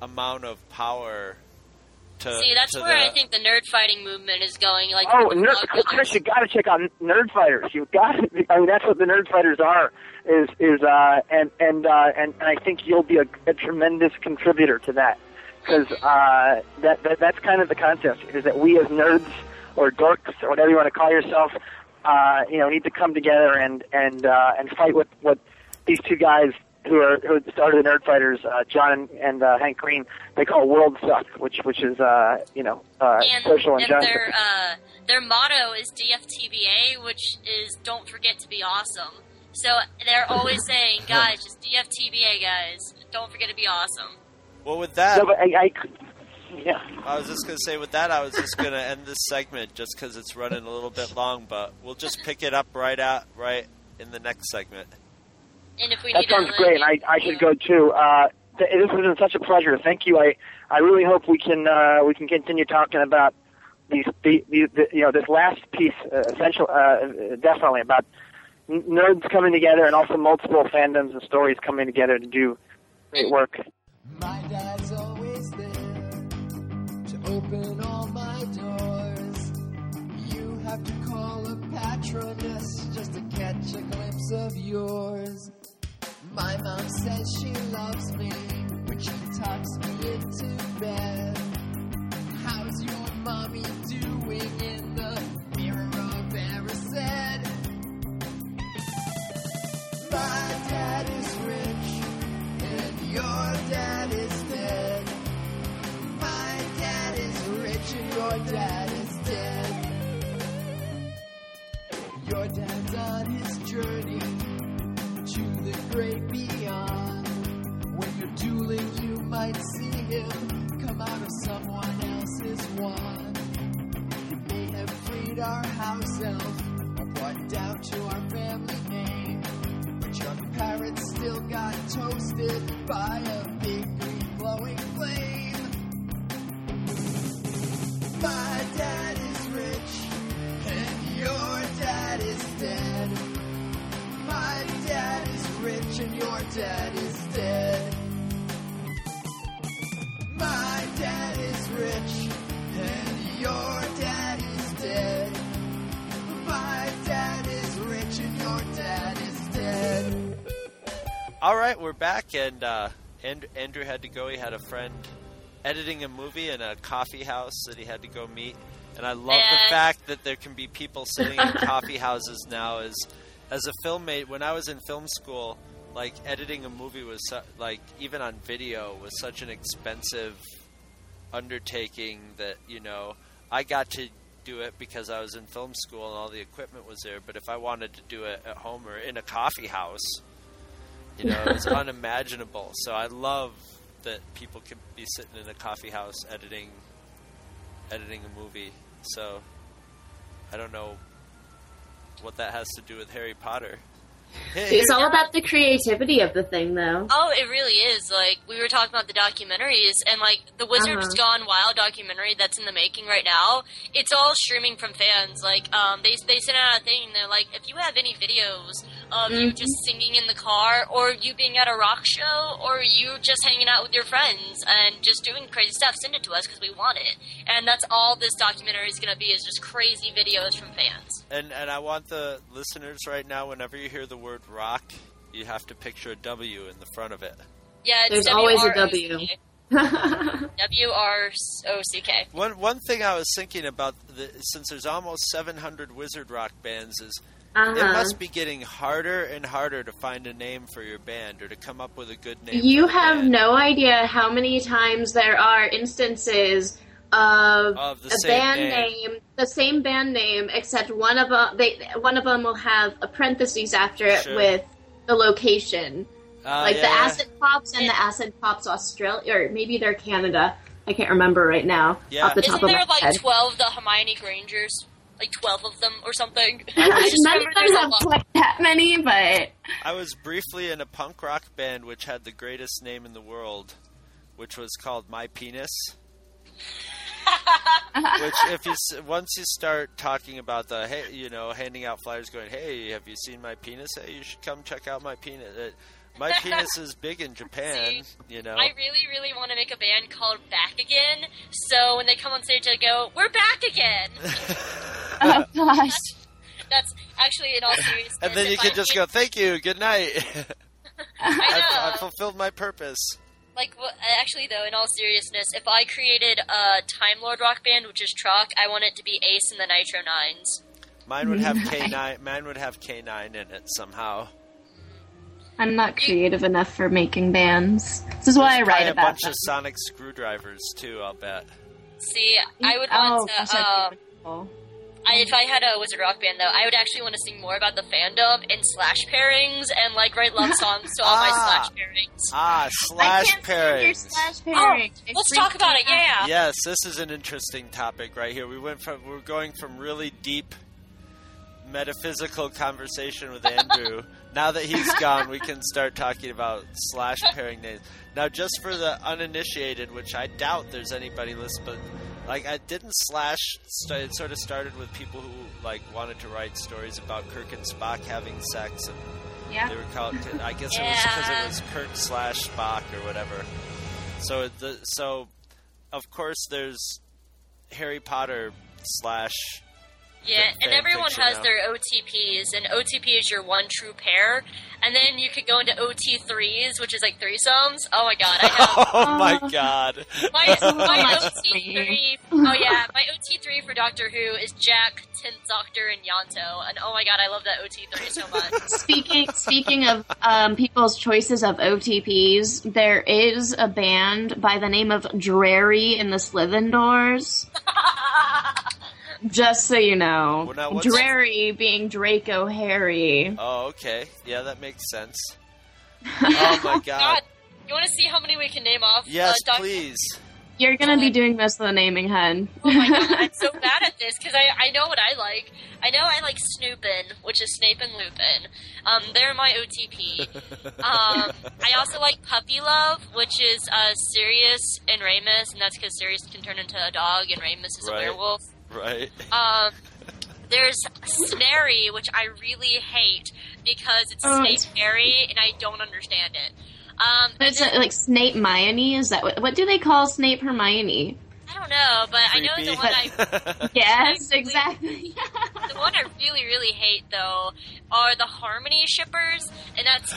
amount of power to See, that's to where the, I think the nerd fighting movement is going. Like, Oh, with nerd, Chris, you got to check out Nerd Fighters. You got to. I mean, that's what the Nerd Fighters are. Is is uh and and uh and, and I think you'll be a, a tremendous contributor to that. because uh, that, that that's kind of the concept is that we as nerds or dorks or whatever you want to call yourself, uh, you know, need to come together and and uh, and fight with what these two guys who are who started the Nerd Fighters, uh, John and, and uh, Hank Green, they call World Suck, which which is uh, you know uh, and, social and injustice. their uh, their motto is DFTBA, which is "Don't forget to be awesome." So they're always saying, "Guys, just DFTBA, guys. Don't forget to be awesome." Well, with that, No, but I, I yeah. I was just gonna say with that, I was just gonna end this segment just because it's running a little bit long, but we'll just pick it up right out right in the next segment. And if we That need sounds to, great. and I, I should go too. Uh, th- this has been such a pleasure. Thank you. I, I really hope we can uh, we can continue talking about these the, the, the you know this last piece uh, essential uh, definitely about n- nerds coming together and also multiple fandoms and stories coming together to do great work. My dad's always there to open all my doors. You have to call a patronus just to catch a glimpse of yours. My mom says she loves me, but she tucks me into bed. How's your mommy doing in our house elf brought down to our family name. But your parents still got toasted by a big green glowing flame. My dad is rich, and your dad is dead. My dad is rich, and your dad is All right, we're back, and uh, and- Andrew had to go. He had a friend editing a movie in a coffee house that he had to go meet. And I love the fact that there can be people sitting in coffee houses now. As as a filmmate, when I was in film school, like editing a movie was su- like even on video was such an expensive undertaking that you know I got to do it because I was in film school and all the equipment was there. But if I wanted to do it at home or in a coffee house, you know, it's unimaginable. So I love that people can be sitting in a coffee house editing editing a movie. So I don't know what that has to do with Harry Potter. It's all about the creativity of the thing, though. Oh, it really is. Like we were talking about the documentaries, and like the Wizards Uh-huh. Gone Wild documentary that's in the making right now. It's all streaming from fans. Like um, they they sent out a thing. And they're like, if you have any videos of you Mhm. just singing in the car, or you being at a rock show, or you just hanging out with your friends and just doing crazy stuff, send it to us because we want it. And that's all this documentary is going to be is just crazy videos from fans. And and I want the listeners right now, whenever you hear the word rock, you have to picture a W in the front of it. Yeah, it's There's always a W. w R O C K. One one thing I was thinking about, the, since there's almost 700 wizard rock bands, is it Uh-huh. must be getting harder and harder to find a name for your band or to come up with a good name. You have band. no idea how many times there are instances of, Of the a same band name. name. the same band name, except one of them they one of them will have a parentheses after it Sure. with the location, Uh, like the yeah. Acid Pops and the Acid Pops Australia, or maybe they're Canada. I can't remember right now Yeah. off the Isn't top of my like head. twelve the Hermione Grangers? Like twelve of them or something? I None of remember them there's a have lot. quite that many, but I was briefly in a punk rock band which had the greatest name in the world, which was called My Penis. Which, if you once you start talking about the hey, you know, handing out flyers, going, "Hey, have you seen my penis? Hey, you should come check out my penis." Uh, my penis is big in Japan. You know, I really, really want to make a band called Back Again. So when they come on stage, I go, "We're back again." oh gosh, That's actually in all seriousness. and then you can I just did- go, "Thank you, good night." I I, know. I fulfilled my purpose. Like, well, actually, though, in all seriousness, if I created a Time Lord rock band, which is Trock, I want it to be Ace and the Nitro Nines. Mine would have K nine. Mine would have K nine in it somehow. I'm not creative enough for making bands. This is why I There's write probably a about bunch them. of sonic screwdrivers too. I'll bet. See, I would Oh, want gosh, to. that'd Uh, be cool. I, if I had a Wizard Rock band, though, I would actually want to sing more about the fandom and slash pairings and like write love songs to all my Ah. slash pairings. Ah, slash can't stand your pairings. slash Oh, pairing. It let's talk about me it. Yeah. Yes, this is an interesting topic right here. We went from we're going from really deep metaphysical conversation with Andrew. now that he's gone, we can start talking about slash pairing names. Now, just for the uninitiated, which I doubt there's anybody listening, but like I didn't slash. St- it sort of started with people who like wanted to write stories about Kirk and Spock having sex, and Yeah. they were called. I guess it was because it was Kirk slash Spock or whatever. So the so, of course, there's Harry Potter slash. Yeah, fan and everyone has now. their OTPs, and OTP is your one true pair. And then you could go into OT3s, which is like threesomes. Oh my god, I have Oh my god! my, my OT3. Oh yeah, my OT3 for Doctor Who is Jack, Tenth Doctor, and Ianto. And oh my god, I love that OT3 so much. Speaking speaking of um, people's choices of OTPs, there is a band by the name of Drarry in the Slithendors. Just so you know, Well, now what's- Drarry being Draco Harry. Oh, okay. Yeah, that makes sense. Oh my god! God, you want to see how many we can name off? Yes, uh, Doc- please. You're gonna be doing most of the naming, hun. Oh my god, I'm so bad at this because I, I know what I like. I know I like Snupin, which is Snape and Lupin. Um, they're my OTP. Um, I also like Puppy Love, which is uh, Sirius and Remus, and that's because Sirius can turn into a dog and Remus is Right. a werewolf. Right. Um, there's Snarry, which I really hate because it's Oh, Snape it's- Harry, and I don't understand it. Um, and Is it like Snape Hermione? Is that what, what do they call Snape Hermione? I don't know, but I know the one I Yes, exactly. the one I really, really hate though are the Harmony shippers, and that's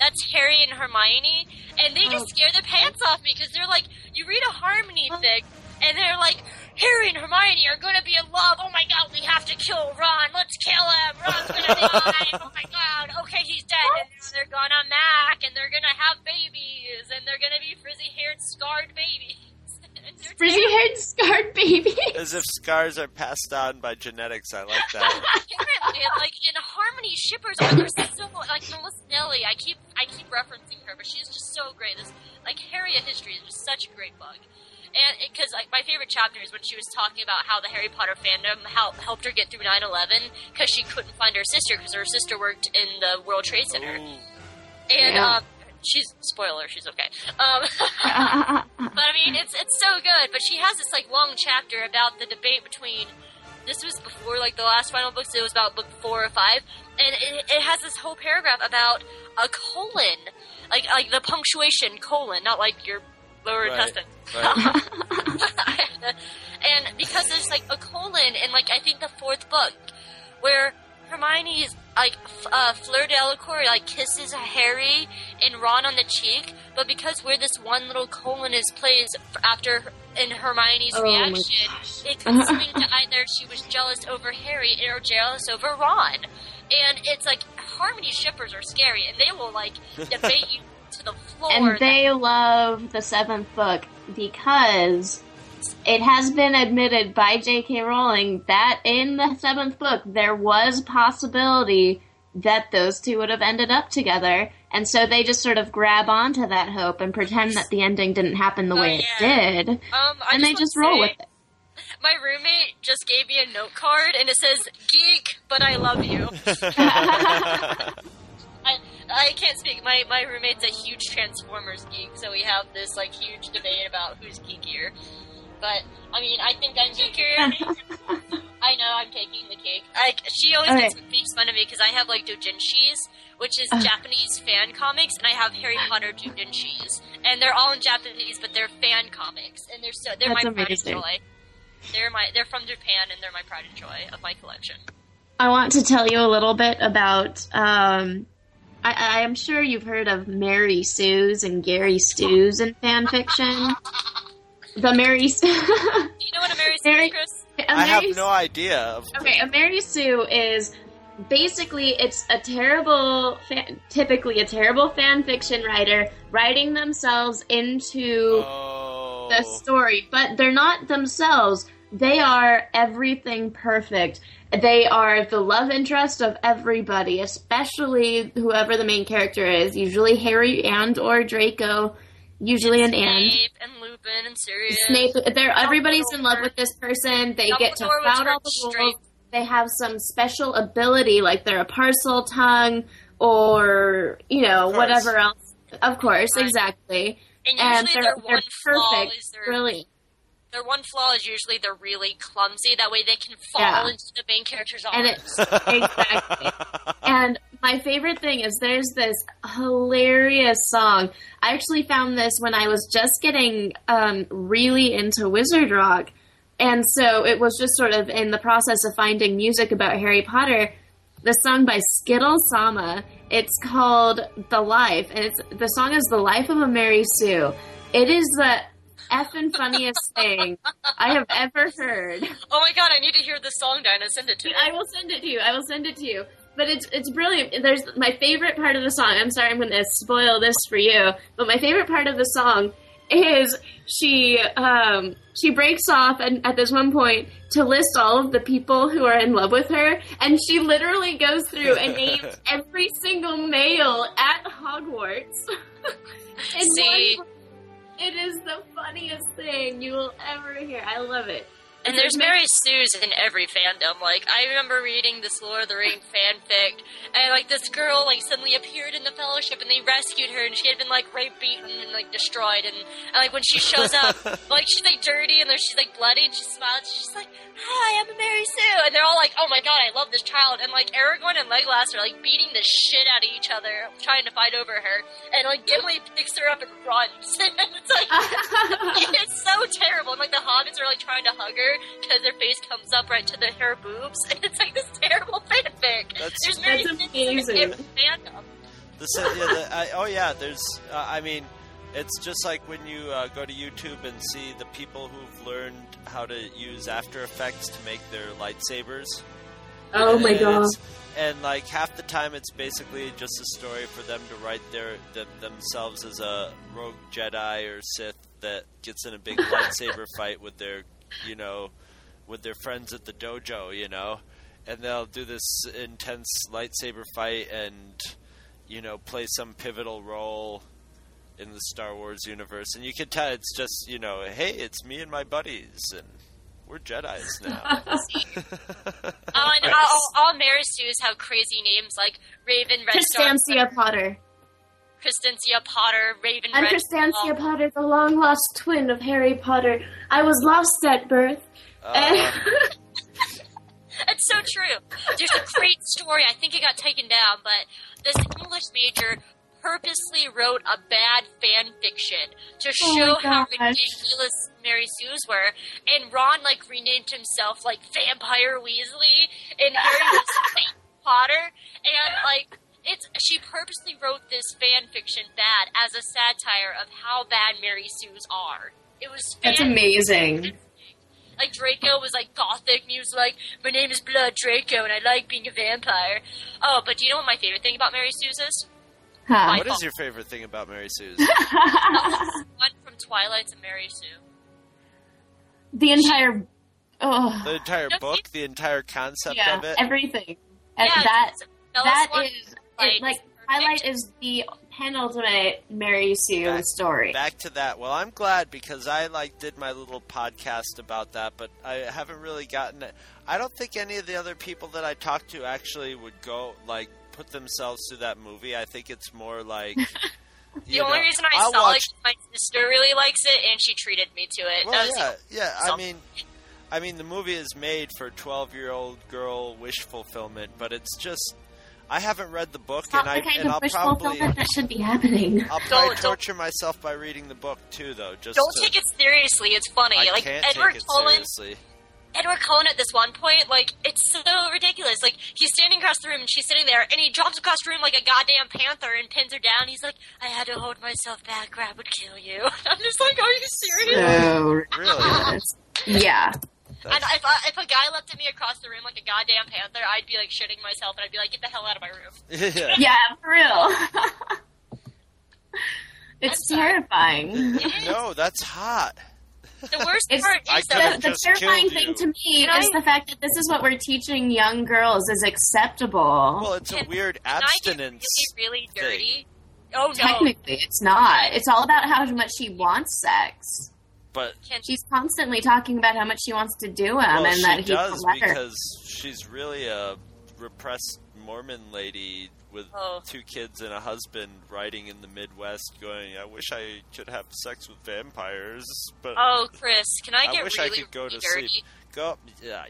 that's Harry and Hermione, and they just scare the pants off me because they're like, you read a Harmony thing, and they're like, Harry and Hermione are going to be in love. Oh my god, we have to kill Ron. Let's kill him. Ron's going to die. Oh my god. Okay, he's dead. And now they're gonna mac, and they're gonna have babies, and they're gonna be frizzy-haired, scarred babies. Frizzy haired scarred baby. As if scars are passed on by genetics. I like that. Apparently, like in Harmony, shippers are they're so like Melissa Anelli. I keep I keep referencing her, but she's just so great. This like Harry, A History is just such a great book. And because like my favorite chapter is when she was talking about how the Harry Potter fandom help, helped her get through 9/11 because she couldn't find her sister because her sister worked in the World Trade Center. And Yeah. um, she's spoiler, she's okay. Um, but I mean, it's it's so good. But she has this like long chapter about the debate between. This was before like the last final books. It was about book four or five, and it, it has this whole paragraph about a colon, like like the punctuation colon, not like your lower Right. intestine. and because there's like a colon in like I think the fourth book where Hermione's like uh, Fleur Delacour like kisses Harry and Ron on the cheek, but because where this one little colon is placed after in Hermione's Oh reaction, it could swing to either she was jealous over Harry or jealous over Ron, and it's like Harmony shippers are scary, and they will like debate you to the floor. and they love the seventh book because it has been admitted by J.K. Rowling that in the seventh book there was possibility that those two would have ended up together, and so they just sort of grab onto that hope and pretend that the ending didn't happen the way yeah. it did, Um, I and they just roll say, with it. My roommate just gave me a note card and it says "geek, but I love you." I I can't speak. My my roommate's a huge Transformers geek, so we have this like huge debate about who's geekier. But I mean, I think I'm geekier. I know I'm taking the cake. Like she always Okay. makes fun of me because I have like doujinshis, which is Uh. Japanese fan comics, and I have Harry Potter doujinshis, and they're all in Japanese, but they're fan comics, and they're so they're That's my pride and joy. They're my they're from Japan, and they're my pride and joy of my collection. I want to tell you a little bit about um, I, I am sure you've heard of Mary Sue's and Gary Stews in fan fiction. The Mary Sue. Do you know what a Mary Sue is, Chris? A I have Mary no idea. Okay, a Mary Sue is basically it's a terrible, fan, typically a terrible fan fiction writer writing themselves into Oh. the story, but they're not themselves. They are everything perfect. They are the love interest of everybody, especially whoever the main character is. Usually Harry and or Draco. Usually an and. Snape and Lupin and Sirius. Snape. They're everybody's in love with this person. They get to Dumbledore was flout all the turned rules. They have some special ability, like they're a Parseltongue, or you know whatever else. Of course, exactly. And And they're, they're one flaw perfect, is their brilliant. Their one flaw is usually they're really clumsy. That way they can fall Yeah. into the main character's arms. And arms. it's exactly. and my favorite thing is there's this hilarious song. I actually found this when I was just getting um, really into Wizard Rock, and so it was just sort of in the process of finding music about Harry Potter. The song by Skittle Sama. It's called "The Life," and it's the song is "The Life of a Mary Sue." It is the effing funniest thing I have ever heard. oh my god, I need to hear this song, Dinah. Send it to me. I will send it to you. I will send it to you. But it's it's brilliant. There's my favorite part of the song. I'm sorry, I'm going to spoil this for you. But my favorite part of the song is she um, she breaks off and at this one point to list all of the people who are in love with her, and she literally goes through and names every single male at Hogwarts. See? one- it is the funniest thing you will ever hear. I love it. And there's Mary Sue's in every fandom. Like I remember reading this Lord of the Rings fanfic, and like this girl like suddenly appeared in the Fellowship, and they rescued her, and she had been like rape beaten, and like destroyed. And, and like when she shows up, like she's like dirty, and then she's like bloody, and she smiles. She's like, "Hi, I'm a Mary Sue," and they're all like, "Oh my god, I love this child." And like Aragorn and Legolas are like beating the shit out of each other, trying to fight over her. And like Gimli picks her up and runs, and it's like it's so terrible. And like the hobbits are like trying to hug her because their face comes up right to the her boobs, and it's like this terrible fanfic. That's- There's That's amazing. fandom. The, se- yeah, the, I, oh yeah, there's. Uh, I mean, it's just like when you uh, go to YouTube and see the people who've learned how to use After Effects to make their lightsabers. Oh my god. And like half the time, it's basically just a story for them to write their them, themselves as a rogue Jedi or Sith that gets in a big lightsaber fight with their, you know, with their friends at the dojo, you know, and they'll do this intense lightsaber fight and, you know, play some pivotal role in the Star Wars universe, and you can tell it's just, you know, hey, it's me and my buddies, and we're Jedi's now. Oh, and all, all Mary Sue's have crazy names like Raven Red Star, Constancia Potter. Christensia Potter, Raven I'm Red Potter, the long lost twin of Harry Potter. I was lost at birth. Uh, It's so true. There's a great story. I think it got taken down, but this English major purposely wrote a bad fan fiction to Oh show how gosh. ridiculous Mary Sue's were. And Ron like renamed himself like Vampire Weasley, and Harry was Potter, and like. It's she purposely wrote this fan fiction bad as a satire of how bad Mary Sue's are. It was That's fan- amazing. like Draco was like gothic, and he was like, "My name is Blood Draco, and I like being a vampire." Oh, but do you know what my favorite thing about Mary Sue's is? Huh. what is your favorite thing about Mary Sue's? One from Twilight and Mary Sue. The entire. Oh. the entire book, the entire concept yeah, of it. everything. And Yeah, that Bella's that one, is it, like Twilight is the penultimate Mary Sue Back- story. Back to that. Well, I'm glad because I like did my little podcast about that, but I haven't really gotten it. I don't think any of the other people that I talked to actually would go like put themselves through that movie. I think it's more like The only reason I I'll saw watch, it, is my sister really likes it, and she treated me to it. Well, that yeah, the- yeah. I mean, I mean, the movie is made for twelve-year-old girl wish fulfillment, but it's just. I haven't read the book, Not and I, kind and of I'll probably that should be happening. I'll probably Don't- don't- torture myself by reading the book too, though. Just Don't to, take it seriously. It's funny. I like can't Edward take it Cullen. seriously. Edward Cullen at this one point, like, it's so ridiculous. Like, he's standing across the room and she's sitting there, and he jumps across the room like a goddamn panther and pins her down. He's like, I had to hold myself back, Crab would kill you. I'm just like, are you serious? So Really? yeah. And if, I, if a guy looked at me across the room like a goddamn panther, I'd be like shitting myself, and I'd be like, get the hell out of my room. yeah. Yeah, for real. it's terrifying. No, that's hot. The worst It's part is the, the terrifying thing to me Can is I- the fact that this is what we're teaching young girls is acceptable. Well, it's a Can- weird can I get abstinence. really, really dirty. Oh no! Technically, it's not. It's all about how much she wants sex. But She's constantly talking about how much she wants to do him well, and that he does because she's really a repressed Mormon lady with Oh. two kids and a husband riding in the Midwest going, I wish I could have sex with vampires, but Oh, Chris, can I I get wish really, I could go really to dirty? sleep. Go, yeah,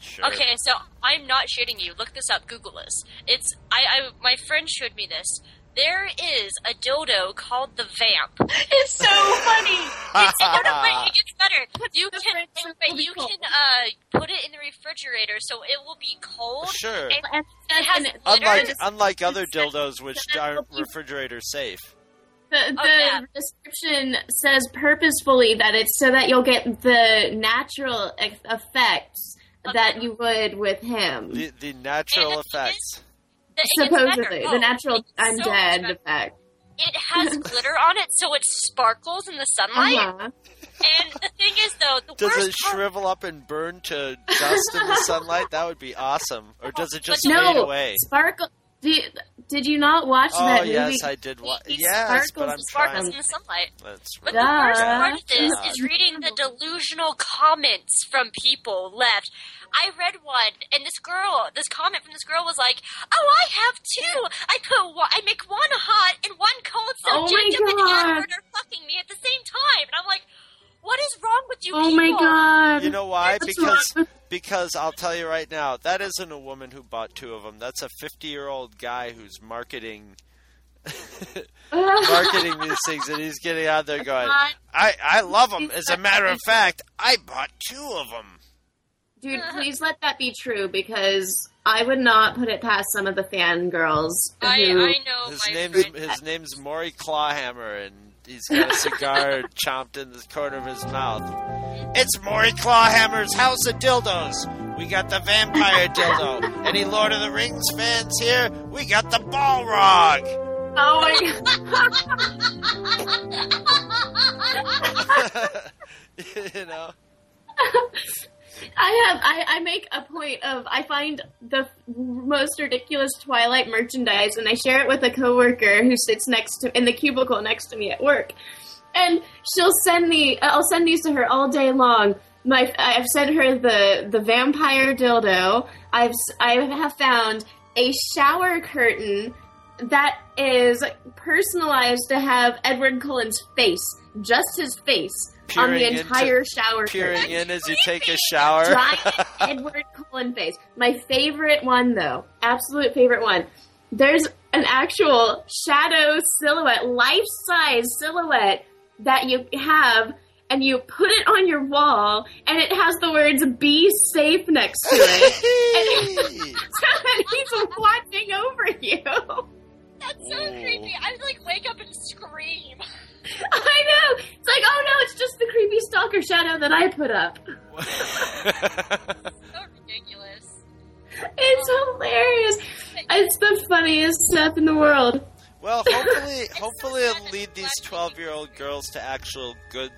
sure. Okay, so I'm not shitting you. Look this up. Google this. It's I, I my friend showed me this. There is a dodo called the Vamp. It's so funny. It's, no, no, wait, it gets better. You can, French wait, you can uh, put it in the refrigerator so it will be cold. Sure. And And, it has. Unlike unlike other It's dildos which aren't refrigerator safe. the, Oh, yeah. description says purposefully that it's so that you'll get the natural ex- effects that you would with him. The the natural And the thing effects. Supposedly, Oh, the natural it gets I'm so much dead better. effect. It has glitter on it, so it sparkles in the sunlight. Uh-huh. And the thing is, though, the Does worst it part shrivel up and burn to dust in the sunlight? That would be awesome. Or does it just But fade No, away? sparkle. Did, did you not watch that? Oh that yes, movie? I did. watch. It yes, but sparkles I'm and sparkles trying. in the sunlight. That's But right. the worst part of this God. is reading the delusional comments from people left. I read one, and this girl, this comment from this girl was like, "Oh, I have two. I put one, I make one hot and one cold, so Oh Jacob and God. Edward are fucking me at the same time." And I'm like, "What is wrong with you Oh people?" my god! You know why? That's Because wrong. because I'll tell you right now, that isn't a woman who bought two of them. That's a 50-year-old guy who's marketing marketing these things, and he's getting out there going, "I I love them." As a matter of fact, I bought two of them. Dude, please let that be true because I would not put it past some of the fangirls I, who. I know His my name's friend. his name's Maury Clawhammer, and he's got a cigar chomped in the corner of his mouth. It's Maury Clawhammer's House of Dildos. We got the vampire dildo. Any Lord of the Rings fans here? We got the Balrog. Oh my god! you know. I have I, I make a point of I find the most ridiculous Twilight merchandise and I share it with a coworker who sits next to in the cubicle next to me at work, and she'll send me uh, I'll send these to her all day long. My I've sent her the the vampire dildo. I've I have found a shower curtain that is personalized to have Edward Cullen's face, just his face, on Peering the into- entire shower Peering in as you take a shower. Giant Edward Cullen face. My favorite one, though, absolute favorite one. There's an actual shadow silhouette, life size silhouette that you have, and you put it on your wall, and it has the words "Be safe" next to it, and so that he's watching over you. That's so creepy. I would like wake up and scream. I know. It's like, oh no, it's just the creepy stalker shadow that I put up. So ridiculous. It's hilarious. It's the funniest stuff in the world. Well, hopefully, hopefully it'll lead these twelve-year-old girls to actual good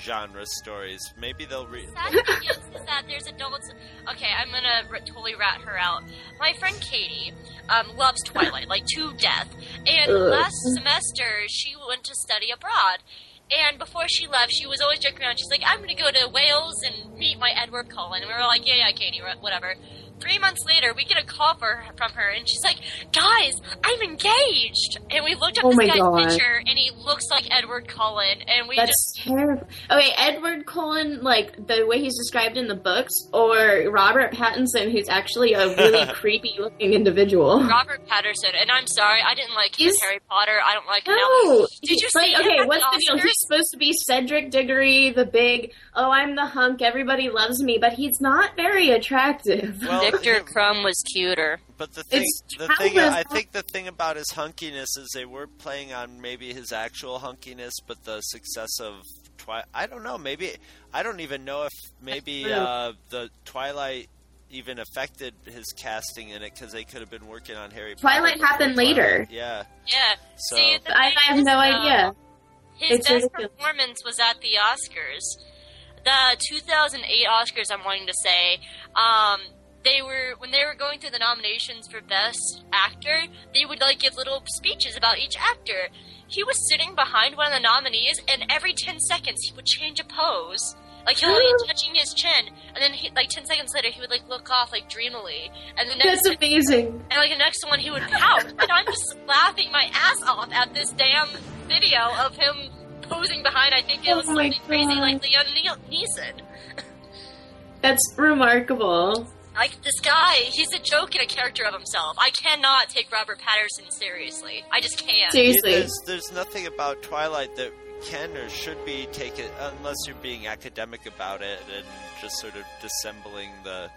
genre stories. Maybe they'll read. Sad thing is, is that there's adults. Okay, I'm gonna r- totally rat her out. My friend Katie um, loves Twilight like to death, and Ugh. last semester she went to study abroad. And before she left, she was always joking around. She's like, "I'm gonna go to Wales and meet my Edward Cullen." And we were like, "Yeah, yeah, Katie, whatever." Three months later, we get a call for, from her, and she's like, "Guys, I'm engaged." And we looked up Oh this guy's God. picture, and he looks like Edward Cullen, and we That's just terrible. Okay, Edward Cullen, like the way he's described in the books, or Robert Pattinson, who's actually a really creepy looking individual. Robert Pattinson. And I'm sorry, I didn't like him in He's- Harry Potter. I don't like him. No, now. Did you he's see like, okay, what's the the deal? Oscars? He's supposed to be Cedric Diggory, the big, oh, I'm the hunk, everybody loves me, but he's not very attractive. Viktor Krum was cuter. But the thing, It's the thing, I think the thing about his hunkiness is they were playing on maybe his actual hunkiness, but the success of Twilight. I don't know. Maybe I don't even know if maybe uh, the Twilight even affected his casting in it because they could have been working on Harry. Twilight Potter happened before later. Yeah. Yeah. So- See, I, I have is, no uh, idea. His It's best ridiculous. performance was at the Oscars. The 2008 Oscars, I'm wanting to say, um, they were when they were going through the nominations for Best Actor, they would like give little speeches about each actor. He was sitting behind one of the nominees, and every 10 seconds he would change a pose. Like he'll be touching his chin, and then he, like 10 seconds later he would like look off like dreamily, and the next That's amazing. and like the next one, he would pout, and I'm just laughing my ass off at this damn video of him posing behind. I think it Oh was my something crazy God. like Leon Ne- Neeson. That's remarkable. Like this guy, he's a joke and a character of himself. I cannot take Robert Pattinson seriously. I just can't. Seriously. There's, there's nothing about Twilight that can or should be taken unless you're being academic about it and just sort of dissembling the.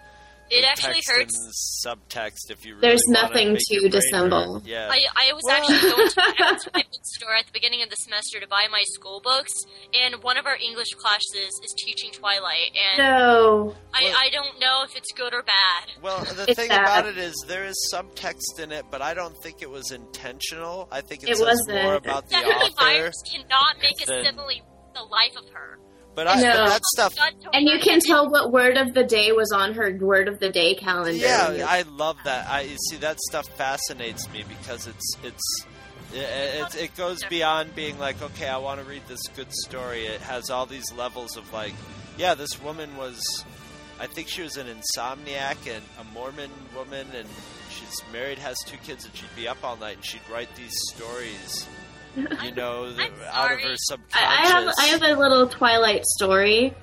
It actually hurts. subtext if you really There's wanna nothing to dissemble. Yeah. I, I was actually going to, I to my bookstore at the beginning of the semester to buy my school books, and one of our English classes is teaching Twilight, and No. I, I don't know if it's good or bad. Well, the It's thing bad. about it is there is subtext in it, but I don't think it was intentional. I think it, It says wasn't. more about the Stephenie author. Myers cannot make a than- simile the life of her. But, I, No. but that stuff. And you can tell what word of the day was on her word of the day calendar. Yeah, I love that. I you see that stuff fascinates me because it's it's. It, it, it goes beyond being like, okay, I want to read this good story. It has all these levels of like, yeah, this woman was, I think she was an insomniac and a Mormon woman, and she's married, has two kids, and she'd be up all night and she'd write these stories, you know, out of her subconscious. I, I have I have a little Twilight story.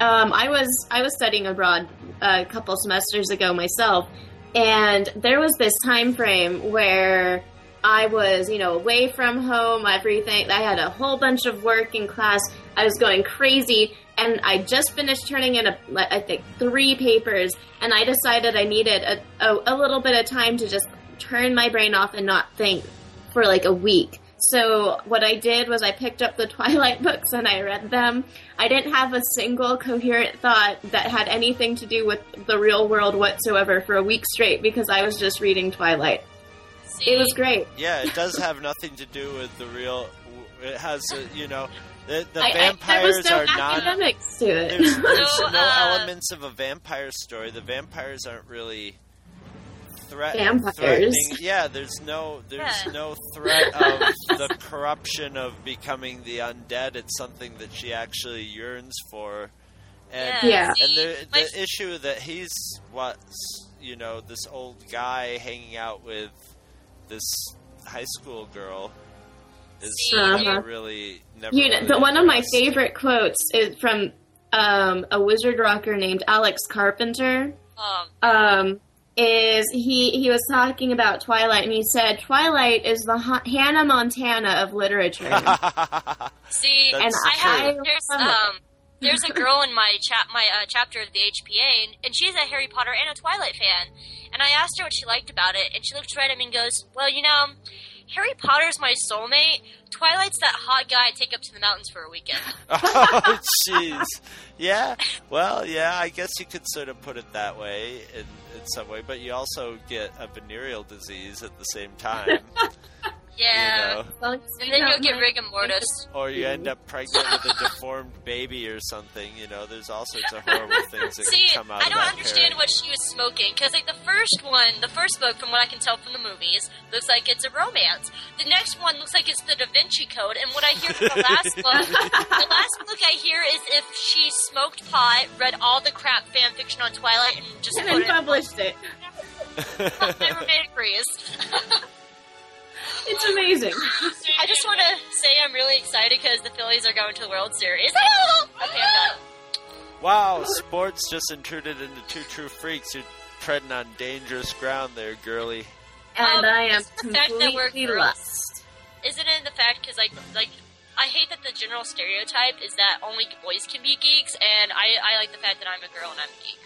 Um, I was I was studying abroad a couple semesters ago myself, and there was this time frame where I was you know away from home, everything. I had a whole bunch of work in class. I was going crazy, and I just finished turning in a I think three papers, and I decided I needed a, a, a little bit of time to just turn my brain off and not think for like a week. So what I did was I picked up the Twilight books and I read them. I didn't have a single coherent thought that had anything to do with the real world whatsoever for a week straight because I was just reading Twilight. It was great. Yeah, it does have nothing to do with the real. It has, uh, you know, the, the I- I- vampires there was no are not. academics to it. There's, there's So, no uh, elements of a vampire story. The vampires aren't really threat Vampires. threatening. Yeah, there's no there's Yeah. no threat of the corruption of becoming the undead. It's something that she actually yearns for. And, Yeah. and the My- the issue that he's what you know this old guy hanging out with this high school girl is Uh-huh. never really never. You know, really the, one of my favorite quotes is from um, a wizard rocker named Alex Carpenter. Um, um, is he he was talking about Twilight and he said Twilight is the Ha- Hannah Montana of literature. see, That's I have there's um there's a girl in my chap my uh, chapter of the HPA, and, and she's a Harry Potter and a Twilight fan. And I asked her what she liked about it, and she looked right at me and goes, "Well, you know." Harry Potter's my soulmate. Twilight's that hot guy I take up to the mountains for a weekend. oh, jeez. Yeah. Well, yeah. I guess you could sort of put it that way in, in some way, but you also get a venereal disease at the same time. Yeah. know? And then you'll get rigor mortis. Or you end up pregnant with a deformed baby or something. You know, there's all sorts of horrible things that See, can come out I don't that understand pairing. what she was smoking because, like, the first one, the first book, from what I can tell from the movies, looks like it's a romance. The next one looks like it's the Da Vinci Code, and what I hear from the last book, the last book I hear is if she smoked pot, read all the crap fan fiction on Twilight, and just and put then it. published it. Everybody agrees. It's amazing. I just want to say I'm really excited because the Phillies are going to the World Series. okay, Wow, sports just intruded into two true freaks. You're treading on dangerous ground there, girly. And um, I am the fact that we're completely lost. Isn't it the fact because like like I hate that the general stereotype is that only boys can be geeks, and I I like the fact that I'm a girl and I'm a geek.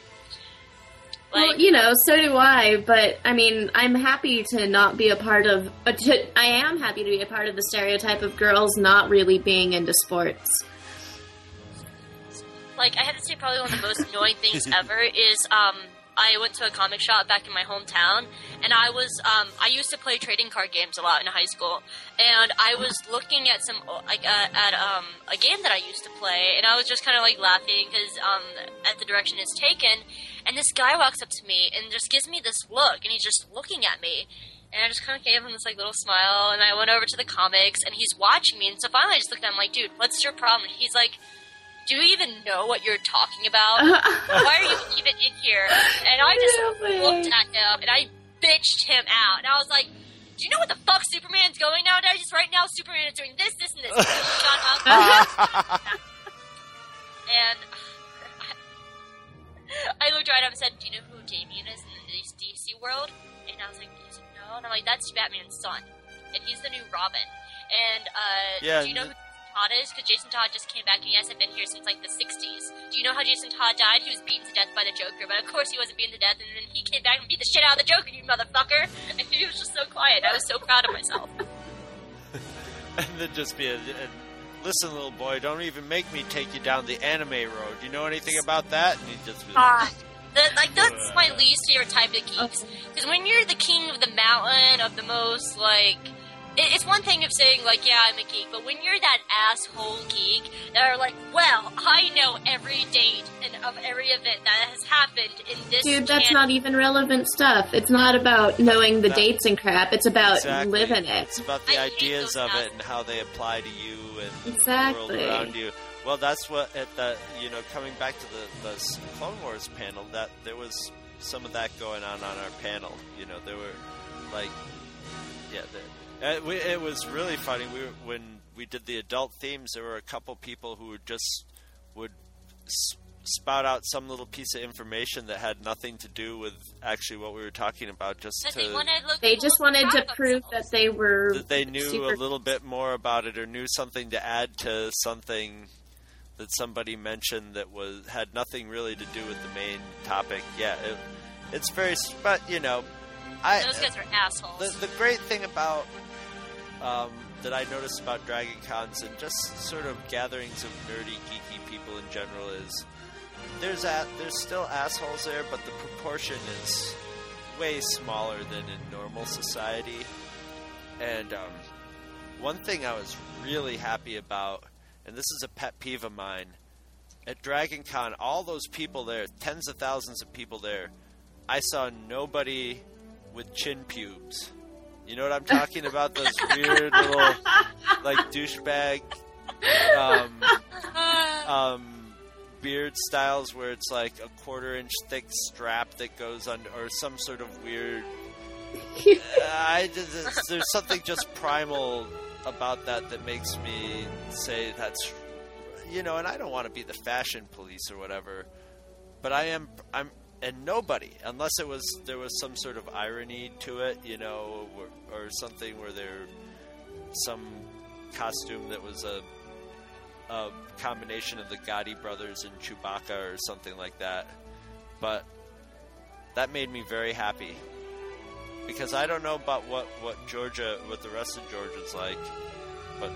Well, you know, so do I. But I mean, I'm happy to not be a part of. Uh, to, I am happy to be a part of the stereotype of girls not really being into sports. Like I have to say, probably one of the most annoying things ever is um. I went to a comic shop back in my hometown, and I was um, I used to play trading card games a lot in high school, and I was looking at some like uh, at um, a game that I used to play, and I was just kind of like laughing because um, at the direction it's taken, and this guy walks up to me and just gives me this look, and he's just looking at me, and I just kind of gave him this like little smile, and I went over to the comics, and he's watching me, and so finally I just looked at him like, dude, what's your problem? And he's like. Do you even know what you're talking about? Why are you even in here? And I just looked at him and I bitched him out. And I was like, Do you know what the fuck Superman's going nowadays? Right now, Superman is doing this, this, and this. John Malkovich. and I looked right up and said, Do you know who Damian is in the DC world? And I was like, No. And I'm like, That's Batman's son. And he's the new Robin. And uh, Yeah, do you know who Todd is? Because Jason Todd just came back and he hasn't been here since like the 60s. Do you know how Jason Todd died? He was beaten to death by the Joker, but of course he wasn't beaten to death, and then he came back and beat the shit out of the Joker, you motherfucker! And he was just so quiet. I was so proud of myself. and then just be a, a listen, little boy, don't even make me take you down the anime road. You know anything about that? And he just be like, Ah, that, like that's my least favorite type of geeks. Because when you're the king of the mountain, of the most like, it, it's one thing of saying like, yeah, I'm a geek, but when you're that asshole geek that are like, well, I know every date and of every event that has happened in this. Dude, that's canon- not even relevant stuff. It's not about knowing the That- dates and crap. It's about Exactly. living it. It's about the ideas of it and how they apply to you and the world around you. Well, that's what at the you know coming back to the the Clone Wars panel that there was some of that going on on our panel. You know, there were like yeah, the, uh, we, it was really funny. We when we did the adult themes, there were a couple people who would just would spout out some little piece of information that had nothing to do with actually what we were talking about, just to they wanted to look. They just wanted to prove that they were that they knew super a little bit more about it or knew something to add to something that somebody mentioned that was had nothing really to do with the main topic. Yeah, it, it's very, but you know, I Those guys are assholes. the, the great thing about um, that I noticed about Dragon Cons and just sort of gatherings of nerdy, geeky people in general is there's there's still assholes there, but the proportion is way smaller than in normal society. And um, one thing I was really happy about, and this is a pet peeve of mine, at Dragon Con, all those people there, tens of thousands of people there, I saw nobody with chin pubes. You know what I'm talking about? Those weird little, like douchebag, um, um, beard styles where it's like a quarter inch thick strap that goes under, or some sort of weird. I just, there's something just primal about that that makes me say that's, you know, and I don't want to be the fashion police or whatever, but I am. I'm and nobody, unless it was there was some sort of irony to it, you know, or, or something where there some costume that was a a combination of the Gotti brothers and Chewbacca or something like that. But that made me very happy because I don't know about what what Georgia, what the rest of Georgia's like, but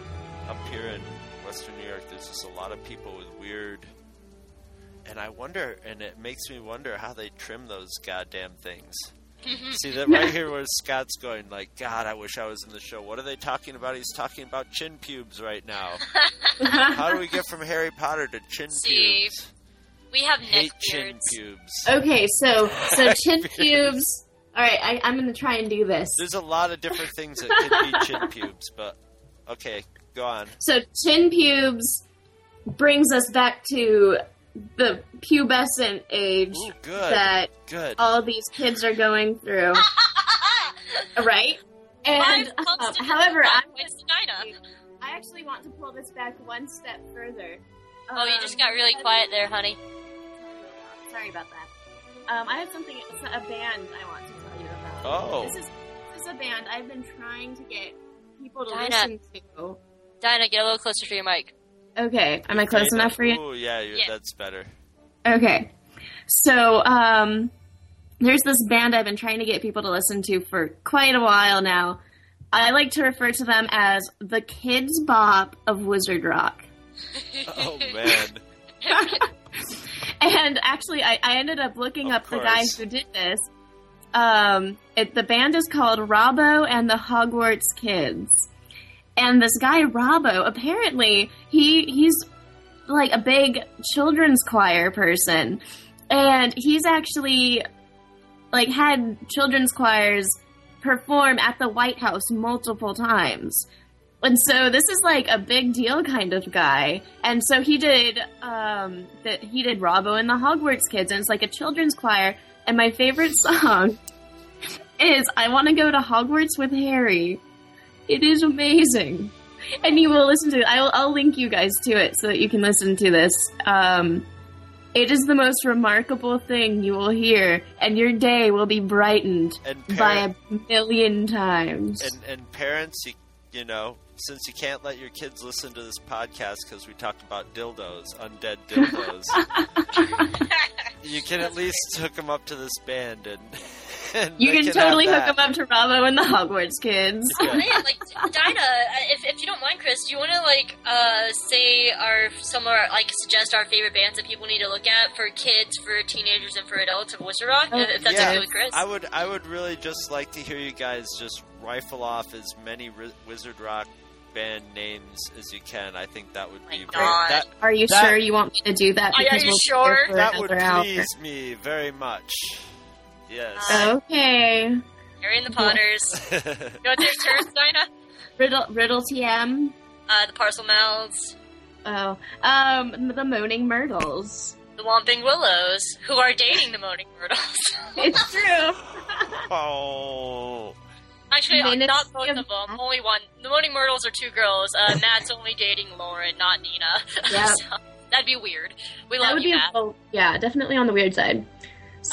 up here in Western New York, there's just a lot of people with weird. And I wonder, and it makes me wonder how they trim those goddamn things. See that right here where Scott's going like, God, I wish I was in the show. What are they talking about? He's talking about chin pubes right now. How do we get from Harry Potter to chin See, pubes? We have neck Hate chin pubes. Okay, so so chin pubes. All right, I, I'm gonna try and do this. There's a lot of different things that could be chin pubes, but okay, go on. So chin pubes brings us back to the pubescent age Ooh, good. that Good. all these kids are going through. right? And Five uh, however, I, Where's Dinah? I actually want to pull this back one step further. Oh, you just got Um, really quiet there, honey. Sorry about that. Um, I have something, a band I want to tell you about. Oh. This is, this is a band I've been trying to get people to Dinah. listen to. Dinah, get a little closer to your mic. Okay, am I close enough for you? Oh yeah, Yeah. that's better. Okay. So, um, there's this band I've been trying to get people to listen to for quite a while now. I like to refer to them as the Kidz Bop of Wizard Rock. Oh man. And actually, I, I ended up looking Of up the guy who did this. Um, it, the band is called Robbo and the Hogwarts Kids. And this guy Robbo, apparently, he he's like a big children's choir person, and he's actually like had children's choirs perform at the White House multiple times. And so this is like a big deal kind of guy. And so he did um that he did Robbo and the Hogwarts Kids and it's like a children's choir and my favorite song is I want to go to Hogwarts with Harry. It is amazing. And you will listen to it. I'll, I'll link you guys to it so that you can listen to this. Um, it is the most remarkable thing you will hear, and your day will be brightened And by a million times. and and parents, you, you know, since you can't let your kids listen to this podcast because we talked about dildos, undead dildos, you can at least hook them up to this band and. And you they can totally hook that. them up to Robbo and the Hogwarts Kids. Oh man, like Dinah, uh, if, if you don't mind, Chris, do you want to like uh, say our some of our, like suggest our favorite bands that people need to look at for kids, for teenagers, and for adults of Wizard Rock? Oh, if that's yeah, okay with Chris. I would. I would really just like to hear you guys just rifle off as many Ri- Wizard Rock band names as you can. I think that would be very, God. that. Are you That- sure you want me to do that? Are- are you we'll sure? That would another hour. please me very much. Yes. Okay. Harry and the Potters. you want their turns, Dinah? Riddle, Riddle TM. Uh, the Parselmouths, Oh, um, the Moaning Myrtles. the Whomping Willows, who are dating the Moaning Myrtles. It's true. oh. Actually, uh, Minutes not both of of them. Only one. The Moaning Myrtles are two girls. Uh, Matt's only dating Lauren, not Nina. Yep. so, that'd be weird. We that love would you, be Matt. a, yeah, definitely on the weird side.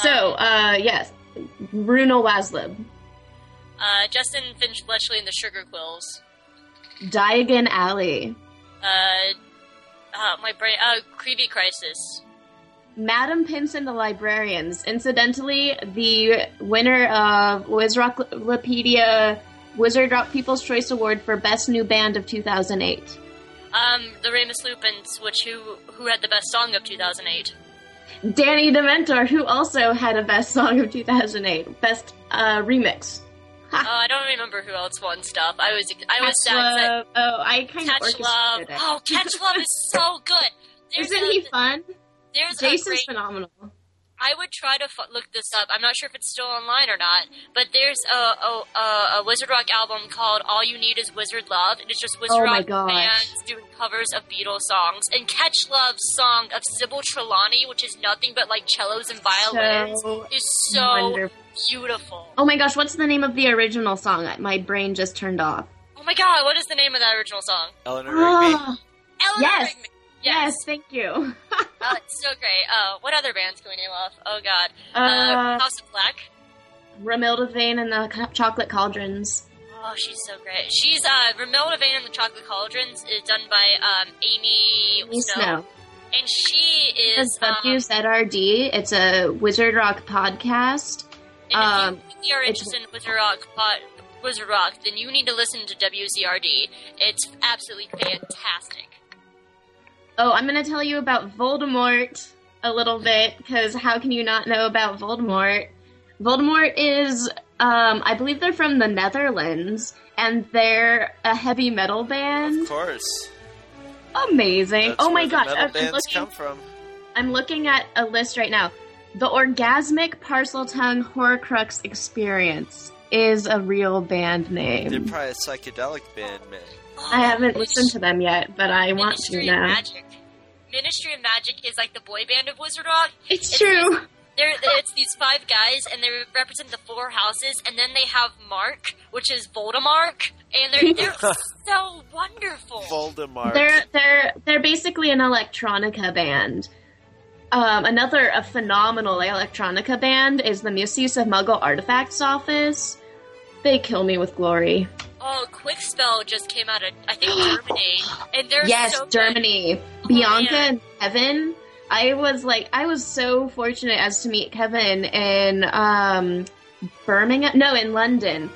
So, uh, yes, Bruno Waslib, Uh, Justin Finch Fletchley and the Sugar Quills. Diagon Alley, Uh, uh, my brain. Uh, Creepy Crisis. Madam Pince and the Librarians. Incidentally, the winner of Wizrockpedia Wizard Rock People's Choice Award for Best New Band of 2008. Um, the Remus Lupins, which who who had the best song of 2008. Danny Dementor, who also had a Best Song of 2008, Best uh, Remix. oh, I don't remember who else won stuff. I was I was Catch sad. Love. Oh, I kind of Catch Love. orchestrated it. Oh, Catch Love is so good. There's Isn't a, he fun? There's a Jason's great phenomenal. I would try to f- look this up. I'm not sure if it's still online or not, but there's a, a, a, a Wizard Rock album called "All You Need Is Wizard Love," and it's just Wizard Oh Rock gosh. bands doing covers of Beatles songs. And Catch Love's song of Sybil Trelawney, which is nothing but like cellos and violins, So is so wonderful. beautiful. Oh my gosh, what's the name of the original song? My brain just turned off. Oh my god, what is the name of that original song? Eleanor Rigby. Ah, Eleanor yes. Rigby. Yes, thank you. Oh, it's so great. Oh, what other bands can we name off? Oh god, Uh, House of Black. Romilda Vane and the Chocolate Cauldrons. Oh, she's so great. She's uh, Romilda Vane and the Chocolate Cauldrons is done by um, Amy Amy Snow. Snow. and she It's is. Um, WZRD. It's a Wizard Rock podcast. and Um, if you are interested in Wizard Rock, pod, Wizard Rock, then you need to listen to WZRD. It's absolutely fantastic. Oh, I'm going to tell you about Voldemort a little bit because how can you not know about Voldemort? Voldemort is, um, I believe they're from the Netherlands, and they're a heavy metal band. Of course. Amazing! That's oh my gosh, metal I'm, looking. come from. I'm looking at a list right now. The Orgasmic Parseltongue Horcrux Experience is a real band name. They're probably a psychedelic band, man. I haven't listened to them yet, but I want to Ministry of now. Magic. Ministry of Magic is like the boy band of Wizard Rock. It's true. They're, it's these five guys, and they represent the four houses, and then they have Mark, which is Voldemort, and they're, they're so wonderful. Voldemort. They're they're they're basically an electronica band. Um, another a phenomenal electronica band is the Misuse of Muggle Artifacts Office. They kill me with glory. Oh, Quick Spell just came out of, I think, Germany, and they're yes, so good. Germany. Bianca and Kevin. I was like, I was so fortunate as to meet Kevin in um, Birmingham. No, in London.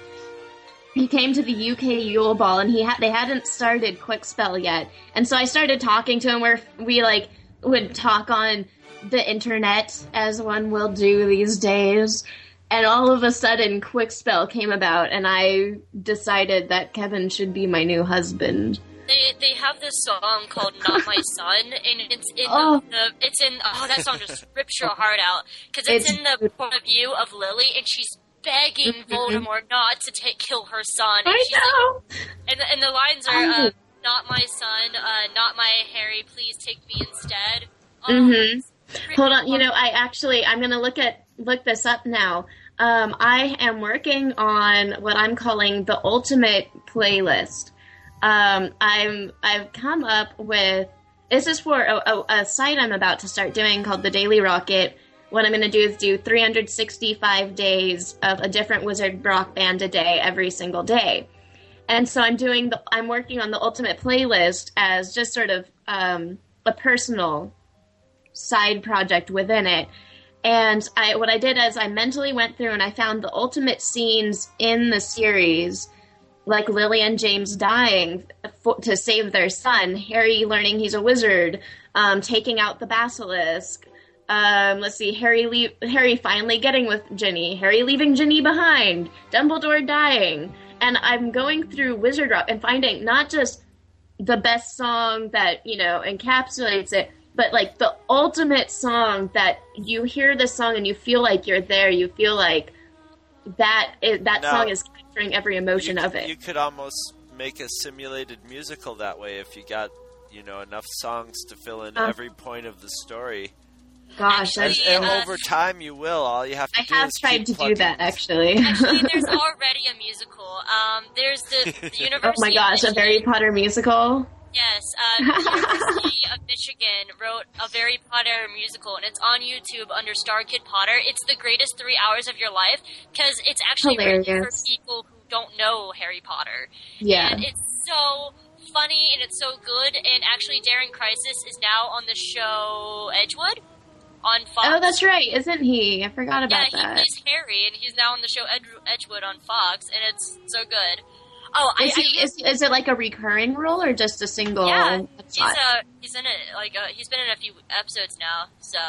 He came to the UK Yule Ball, and he had they hadn't started Quick Spell yet, and so I started talking to him. Where we like would talk on the internet, as one will do these days. And all of a sudden, quick spell came about, and I decided that Kevin should be my new husband. They they have this song called "Not My Son," and it's in Oh. the it's in oh that song just rips your heart out because it's, It's in the point of view of Lily, and she's begging Voldemort not to take kill her son. And I she's know. and the, and the lines are uh, "Not my son, uh, not my Harry, please take me instead." Oh, hmm Hold on, you know, I actually I'm gonna look at look this up now. Um, I am working on what I'm calling the ultimate playlist. Um, I'm I've come up with this is for a, a, a site I'm about to start doing called the Daily Rocket. What I'm going to do is do 365 days of a different wizard rock band a day every single day. And so I'm doing the I'm working on the ultimate playlist as just sort of um, a personal side project within it. And I, what I did is I mentally went through and I found the ultimate scenes in the series, like Lily and James dying for, to save their son, Harry learning he's a wizard, um, taking out the basilisk. Um, let's see, Harry Harry finally getting with Ginny, Harry leaving Ginny behind, Dumbledore dying, and I'm going through Wizard Rock and finding not just the best song that you know encapsulates it but like the ultimate song that you hear the song and you feel like you're there you feel like that is, that Now, song is capturing every emotion you, of it You could almost make a simulated musical that way if you got, you know, enough songs to fill in Uh. every point of the story. gosh And, that's, and uh, over time, you will. All you have to i do have is tried keep to do that actually Actually, there's already a musical. Um, there's the, the oh my gosh a harry potter musical Yes, uh, University of Michigan wrote a Harry Potter musical, and it's on YouTube under Star Kid Potter. It's the greatest three hours of your life because it's actually written for people who don't know Harry Potter. Yeah. and it's so funny and it's so good. And actually, Darren Criss is now on the show Edgewood on Fox. oh that's right isn't he i forgot about Yeah, about he that plays Harry, and he's now on the show Ed- Edgewood on Fox, and it's so good. Oh, I, is, he, I is, is it like a recurring role or just a single yeah, he's shot? uh he's in it like uh, he's been in a few episodes now. So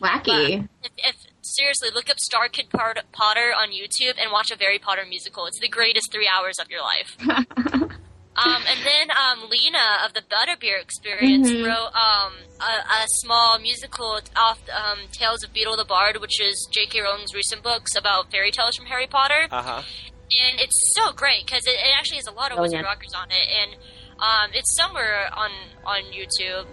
wacky if, if seriously look up Star Kid Pot- Potter on YouTube and watch a Harry Potter musical. It's the greatest three hours of your life. um, and then um, Lena of the Butterbeer Experience Mhm. wrote um, a, a small musical off um, Tales of Beedle the Bard, which is J.K. Rowling's recent books about fairy tales from Harry Potter Uh huh. And it's so great because it, it actually has a lot of Oh, Wizard yeah. Rockers on it, and um, it's somewhere on on YouTube.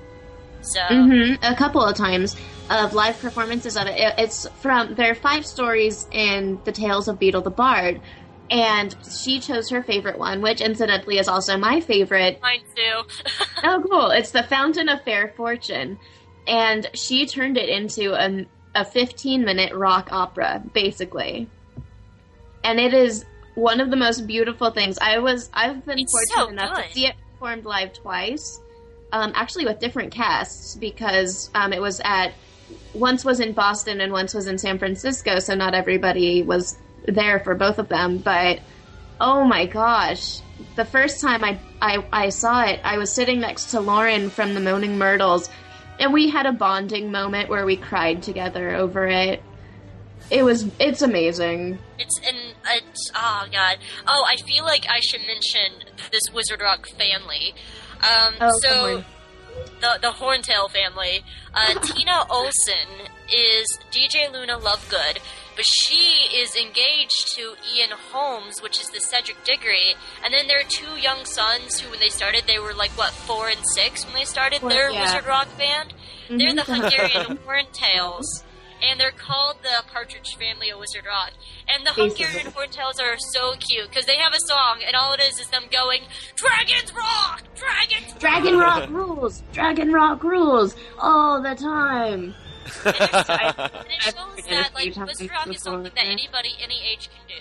So hmm A couple of times of live performances of it. it. It's from there are five stories in the Tales of Beedle the Bard, and she chose her favorite one, which incidentally is also my favorite. mine too. Oh, cool! It's the Fountain of Fair Fortune, and she turned it into a a 15 minute rock opera, basically, and it is one of the most beautiful things. I was I've been It's fortunate so enough to see it performed live twice, um, actually with different casts because um, it was at once was in Boston and once was in San Francisco, so not everybody was there for both of them. But oh my gosh, the first time I, I, I saw it, I was sitting next to Lauren from the Moaning Myrtles, and we had a bonding moment where we cried together over it. It was it's amazing. It's and it's oh god. Oh, I feel like I should mention this Wizard Rock family. Um, Oh, so the the Horntail family. Uh, Tina Olson is DJ Luna Lovegood, but she is engaged to Ian Holmes, which is the Cedric Diggory. And then there are two young sons who, when they started, they were like what four and six when they started their yeah. Wizard Rock band. They're the Mhm. Hungarian Horntails. And they're called the Partridge Family of Wizard Rock. And the Faces. Hungarian Horntails are so cute because they have a song, and all it is is them going, Dragons Rock! Dragons Dragon Rock rules. Dragon Rock rules all the time. And it shows that, like, Wizard Rock is before, something that yeah. anybody any age can do.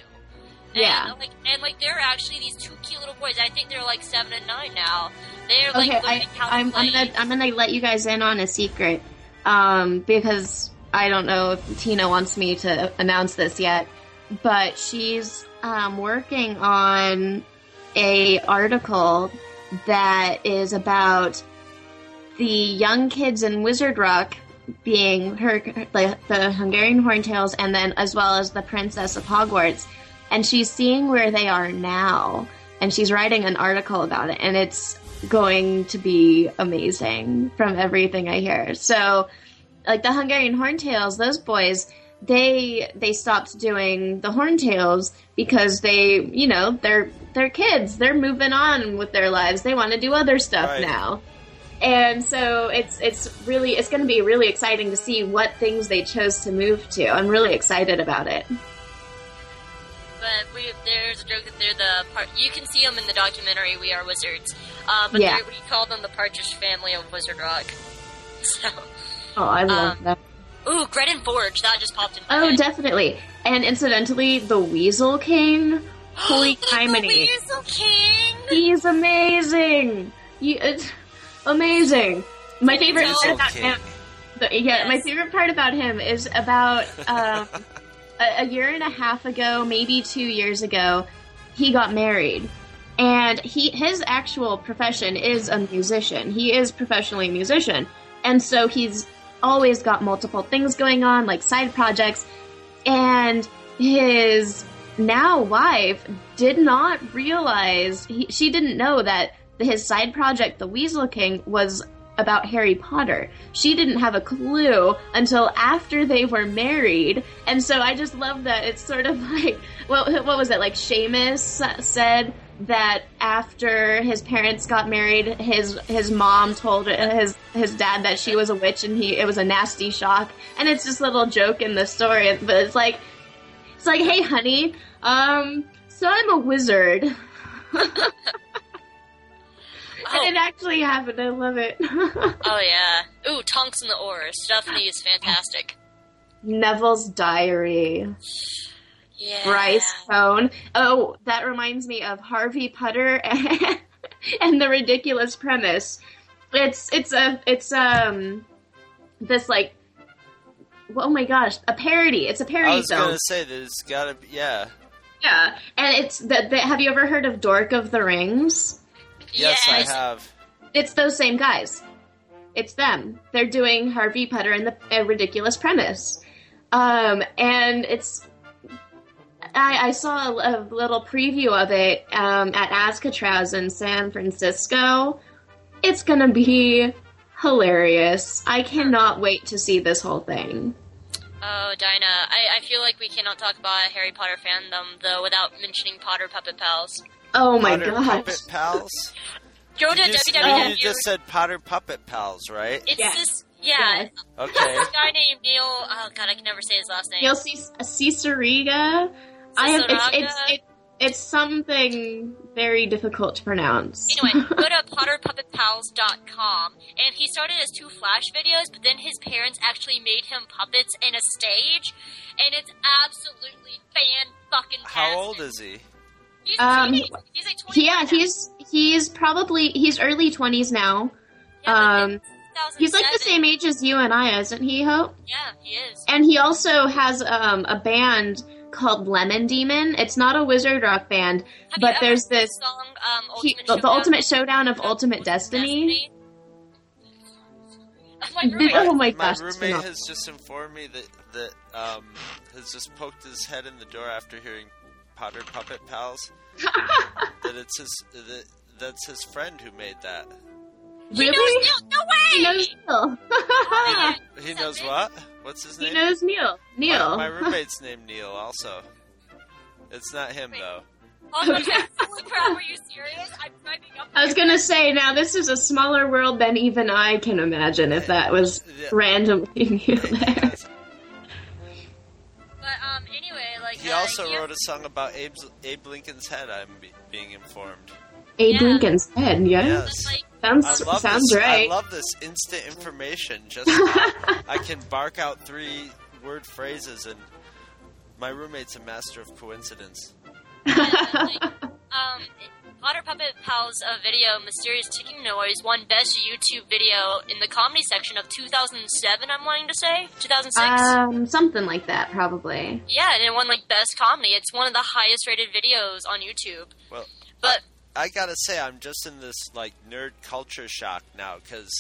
And, Yeah. Like, and, like, they're actually these two cute little boys. I think they're, like, seven and nine now. They're, like, Okay, I, learning how to I'm. I'm gonna I'm gonna let you guys in on a secret, um, because I don't know if Tina wants me to announce this yet, but she's um, working on a article that is about the young kids in Wizard Rock being her like the Hungarian Horntails and then as well as the Princess of Hogwarts. And she's seeing where they are now. And she's writing an article about it. And it's going to be amazing from everything I hear. So like the Hungarian Horntails, those boys, they they stopped doing the Horntails because they, you know, they're they're kids. They're moving on with their lives. They want to do other stuff Right. now. And so it's it's really it's going to be really exciting to see what things they chose to move to. I'm really excited about it. But we, there's a joke that they're the part. You can see them in the documentary "We Are Wizards," uh, but Yeah. we call them the Partridge Family of Wizard Rock. So, Oh, I love Um, that. ooh, Gred and Forge that just popped in. my Oh, head. definitely. And incidentally, the Weasel King. Holy The! Weasel King. He's amazing. You, it's amazing. My favorite part about King. him. the- yeah, my favorite part about him is about um, a, a year and a half ago, maybe two years ago, he got married, and he his actual profession is a musician. He is professionally a musician, and so he's always got multiple things going on, like side projects, and his now wife did not realize he, she didn't know that his side project the weasel king was about harry potter. She didn't have a clue until after they were married and so i just love that it's sort of like what, what was it like Seamus said that after his parents got married his his mom told his his dad that she was a witch and he it was a nasty shock and it's just a little joke in the story but it's like it's like, hey, honey, um, so I'm a wizard. And it actually happened. I love it. Oh yeah. Ooh, Tonks and the Aurors. Stephanie is fantastic. Neville's Diary. Yeah. Bryce Cone. Oh, that reminds me of Harvey Putter and, and the ridiculous premise. It's it's a it's um this like oh my gosh a parody. It's a parody I was film. gonna say there's gotta be yeah. Yeah, and it's the, the have you ever heard of Dork of the Rings? Yes, Yes. I have. It's those same guys. It's them. They're doing Harvey Putter and the a ridiculous premise. Um, and it's. I, I saw a, a little preview of it um, at Alcatraz in San Francisco. It's gonna be hilarious. I cannot wait to see this whole thing. Oh, Dinah, I, I feel like we cannot talk about Harry Potter fandom though without mentioning Potter Puppet Pals. Oh my Potter gosh! Puppet Pals. Go to You just, www. you just said Potter Puppet Pals, right? it's Yes. this, yeah. Yes. Okay. This guy named Neil. Oh God, I can never say his last name. You'll see Ciceriga. I have it's Ciceraga? it's it's something very difficult to pronounce. Anyway, go to PotterPuppetPals.com, and he started as two Flash videos, but then his parents actually made him puppets in a stage, and it's absolutely fan fucking. How old is he? He's a Um. He's like 20. yeah, he's he's probably he's early twenties now. Yeah, Um, he's like the same age as you and I, isn't he? Hope. Yeah, he is. And he also has um, a band called Lemon Demon. It's not a wizard rock band, Have but there's this song, um, he- the ultimate showdown of ultimate destiny. Oh, my roommate. Oh my my gosh! it's roommate phenomenal. has just informed me that that um, has just poked his head in the door after hearing Potter Puppet Pals. that it's his that, that's his friend who made that. Really? No way! He knows Neil. He knows what? What's his name? he knows Neil. Neil. My, my roommate's named Neil. Also, it's not him though. Oh my god, holy crap, are you serious? I'm driving up. I was gonna say, now this is a smaller world than even I can imagine if that was randomly Neil there. But um, anyway, like He uh, also he- wrote a song about Abe's, Abe Lincoln's head. I'm be, being informed. Abe Lincoln's head, yeah? Yes. Sounds, I love sounds this, right. I love this instant information. Just I can bark out three word phrases, and my roommate's a master of coincidence. um, Potter Puppet Pals uh, video, Mysterious Ticking Noise, won Best YouTube Video in the comedy section of 2007, I'm wanting to say? 2006? um, something like that, probably. yeah, and it won, like, Best Comedy. It's one of the highest rated videos on YouTube. Well, But- I, I gotta say, I'm just in this like nerd culture shock now because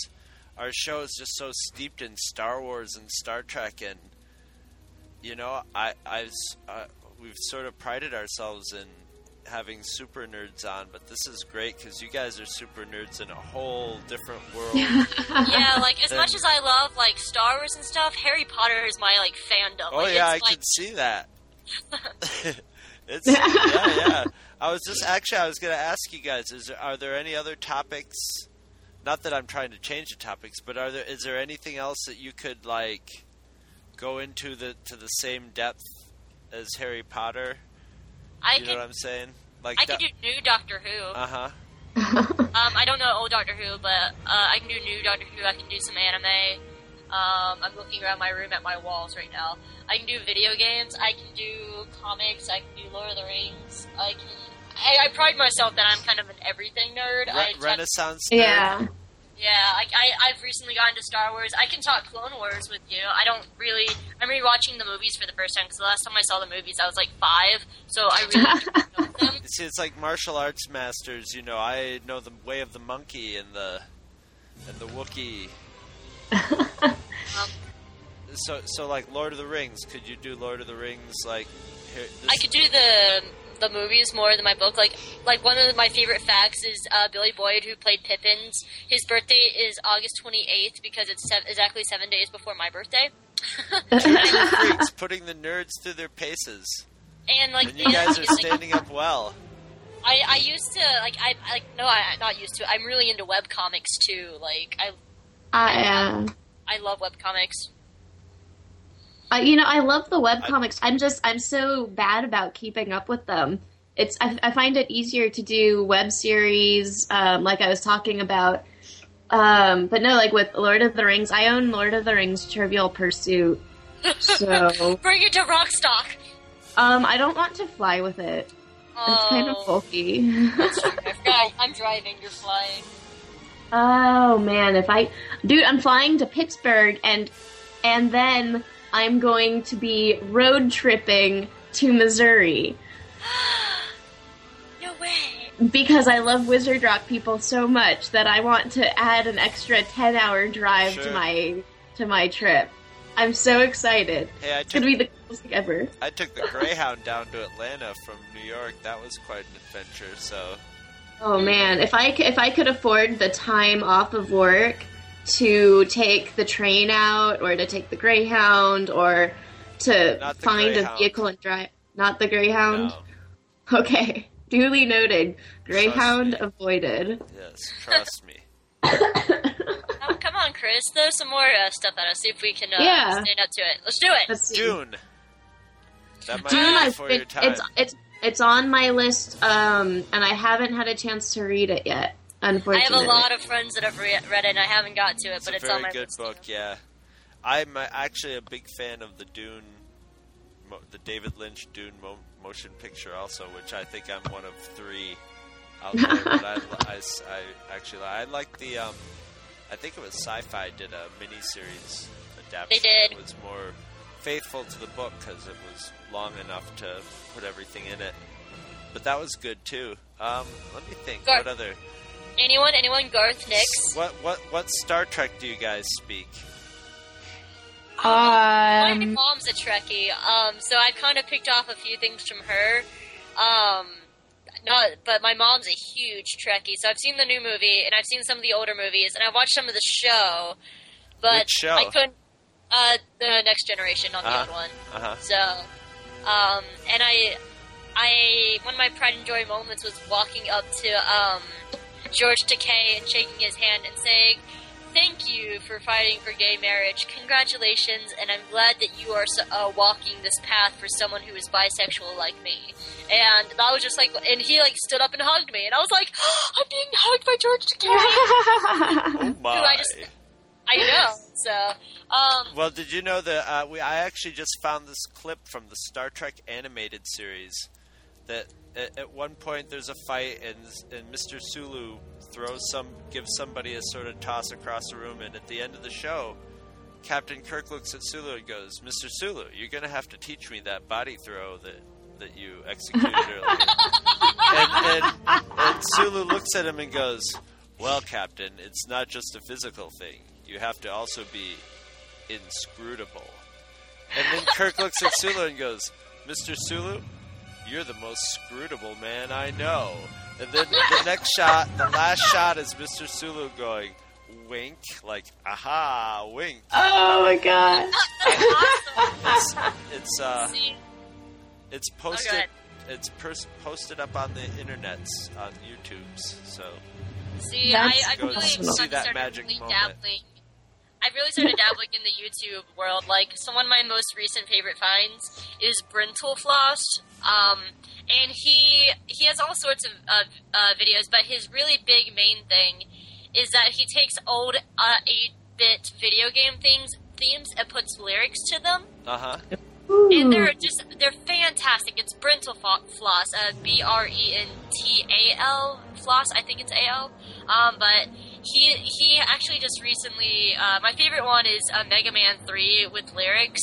our show is just so steeped in Star Wars and Star Trek, and you know, I I've uh, we've sort of prided ourselves in having super nerds on, but this is great because you guys are super nerds in a whole different world. yeah, like, as much as I love, like, Star Wars and stuff, Harry Potter is my, like, fandom. Oh like, yeah, I like, can see that. it's yeah, yeah. I was just actually I was going to ask you guys: Is there, are there any other topics? Not that I'm trying to change the topics, but are there is there anything else that you could like go into the to the same depth as Harry Potter? I you know what I'm saying? Like I could do new Doctor Who. Uh huh. Um, I don't know old Doctor Who, but uh, I can do new Doctor Who. I can do some anime. Um, I'm looking around my room at my walls right now. I can do video games. I can do comics. I can do Lord of the Rings. I can. I, I pride myself that I'm kind of an everything nerd. I Re- tend- Renaissance. nerd? Yeah. yeah, I, I, I've recently gotten to Star Wars. I can talk Clone Wars with you. I don't really. I'm rewatching the movies for the first time because the last time I saw the movies, I was like five. So I really. You See, it's like martial arts masters. You know, I know the way of the monkey and the and the Wookiee. so, so like Lord of the Rings. Could you do Lord of the Rings? Like, here, I could do the the movies more than my book. Like like one of my favorite facts is uh, Billy Boyd, who played Pippins. His birthday is August twenty eighth because it's sev- exactly seven days before my birthday. freaks putting the nerds through their paces. And like And you guys are like, standing up well. I, I used to like I like no I not used to. I'm really into web comics too. Like I I, uh, I love web comics. Uh, you know, I love the web comics. I'm just, I'm so bad about keeping up with them. It's, I, I find it easier to do web series, um, like I was talking about. Um, but no, like with Lord of the Rings, I own Lord of the Rings Trivial Pursuit. So, Bring it to Wrockstock. um, I don't want to fly with it. It's kind of Oh. bulky. I. I'm driving. You're flying. Oh man, if I dude, I'm flying to Pittsburgh and and then I'm going to be road tripping to Missouri No way. because I love Wizard Rock people so much that I want to add an extra 10-hour drive to my to my trip. I'm so excited. Hey, I it's going to be the coolest thing ever. I took the Greyhound down to Atlanta from New York. That was quite an adventure. So, Oh man, if I c- if I could afford the time off of work to take the train out or to take the Greyhound or to the find Greyhound. a vehicle and drive not the Greyhound. Okay. Duly noted. Greyhound avoided. yes, trust me. Oh, come on, Chris. Throw some more uh, stuff at us. See if we can uh, Yeah. stand up to it. Let's do it. Let's see. Dune. That might Dune, be I've before been- your time. it's it's it's on my list, um, and I haven't had a chance to read it yet. Unfortunately, I have a lot of friends that have re- read it, and I haven't got to it, It's but a it's very on my good list. book. Yeah, I'm uh, actually a big fan of the Dune, mo- the David Lynch Dune mo- motion picture, also, which I think I'm one of three out there. but I, li- I s- I actually I like the. Um, I think it was Sci-Fi did a miniseries adaptation. They did. It was more faithful to the book because it was long enough to put everything in it. But that was good too. Um, let me think. Gar- what other? Anyone? Anyone? Garth Nix? What what what Star Trek do you guys speak? Um, my mom's a Trekkie, um, so I kind of picked off a few things from her. Um, not, but my mom's a huge Trekkie, so I've seen the new movie and I've seen some of the older movies, and I've watched some of the show. But Which show? I couldn't. Uh, the Next Generation, not the Uh-huh. old one. Uh-huh. So, um, and I, I one of my pride and joy moments was walking up to um, George Takei and shaking his hand and saying, "Thank you for fighting for gay marriage. Congratulations, and I'm glad that you are uh, walking this path for someone who is bisexual like me." And that was just like, and he like stood up and hugged me, and I was like, "I'm being hugged by George Takei." Oh my. Who I just, I know. So, um, Well, did you know that uh, we? I actually just found this clip from the Star Trek animated series. That at, at one point there's a fight and and Mr. Sulu throws some, gives somebody a sort of toss across the room, and at the end of the show, Captain Kirk looks at Sulu and goes, "Mr. Sulu, you're gonna have to teach me that body throw that that you executed earlier." and, and, and Sulu looks at him and goes, "Well, Captain, it's not just a physical thing. You have to also be inscrutable." And then Kirk looks at Sulu and goes, "Mr. Sulu, you're the most scrutable man I know." And then the next shot, the last shot, is Mr. Sulu going, "Wink," like "Aha, wink." oh my god. It's, it's uh, it's posted. Okay. It's pers- posted up on the internets on YouTube's. So See, That's I, I Go really see started that magic moment. dabbling. I really started dabbling in the YouTube world. Like, so one of my most recent favorite finds is Brental Floss. Um, and he he has all sorts of uh, uh, videos, but his really big main thing is that he takes old uh, 8-bit video game things themes and puts lyrics to them. uh huh. And they're just they're fantastic. It's Brental Fo- Floss, uh, B R E N T A L Floss. I think it's A L. Um, but he he actually just recently. Uh, my favorite one is uh, Mega Man Three with lyrics,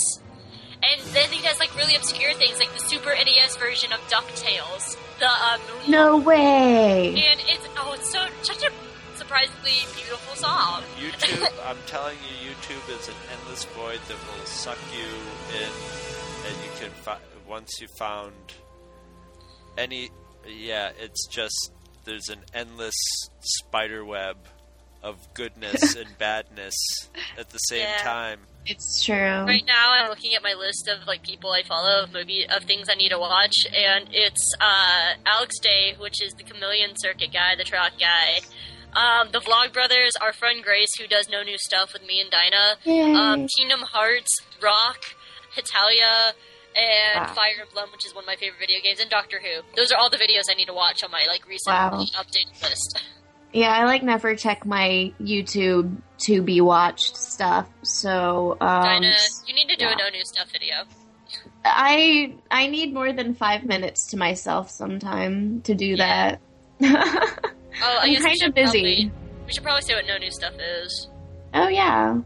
and then he does like really obscure things like the Super NES version of Ducktales, the uh, Moon No way. and it's oh, it's so such a surprisingly beautiful song. YouTube, I'm telling you, YouTube is an endless void that will suck you in, and you can fi- once you found any, yeah, it's just there's an endless spider web of goodness and badness at the same Yeah. time. It's true. Right now, I'm looking at my list of like people I follow of movie of things I need to watch, and it's uh, Alex Day, which is the Chameleon Circuit guy, the Trock guy. Um, the Vlog Brothers, our friend Grace, who does no new stuff with me and Dinah. Um, Kingdom Hearts, Rock, Hetalia, and Wow. Fire Emblem, which is one of my favorite video games, and Doctor Who. Those are all the videos I need to watch on my like recent Wow. updated list. Yeah, I like never check my YouTube to be watched stuff. So um, Dinah, you need to do yeah. a no new stuff video. I I need more than five minutes to myself sometime to do that. Oh, I I'm kind of busy. Probably, we should probably say what no new stuff is. Oh yeah, And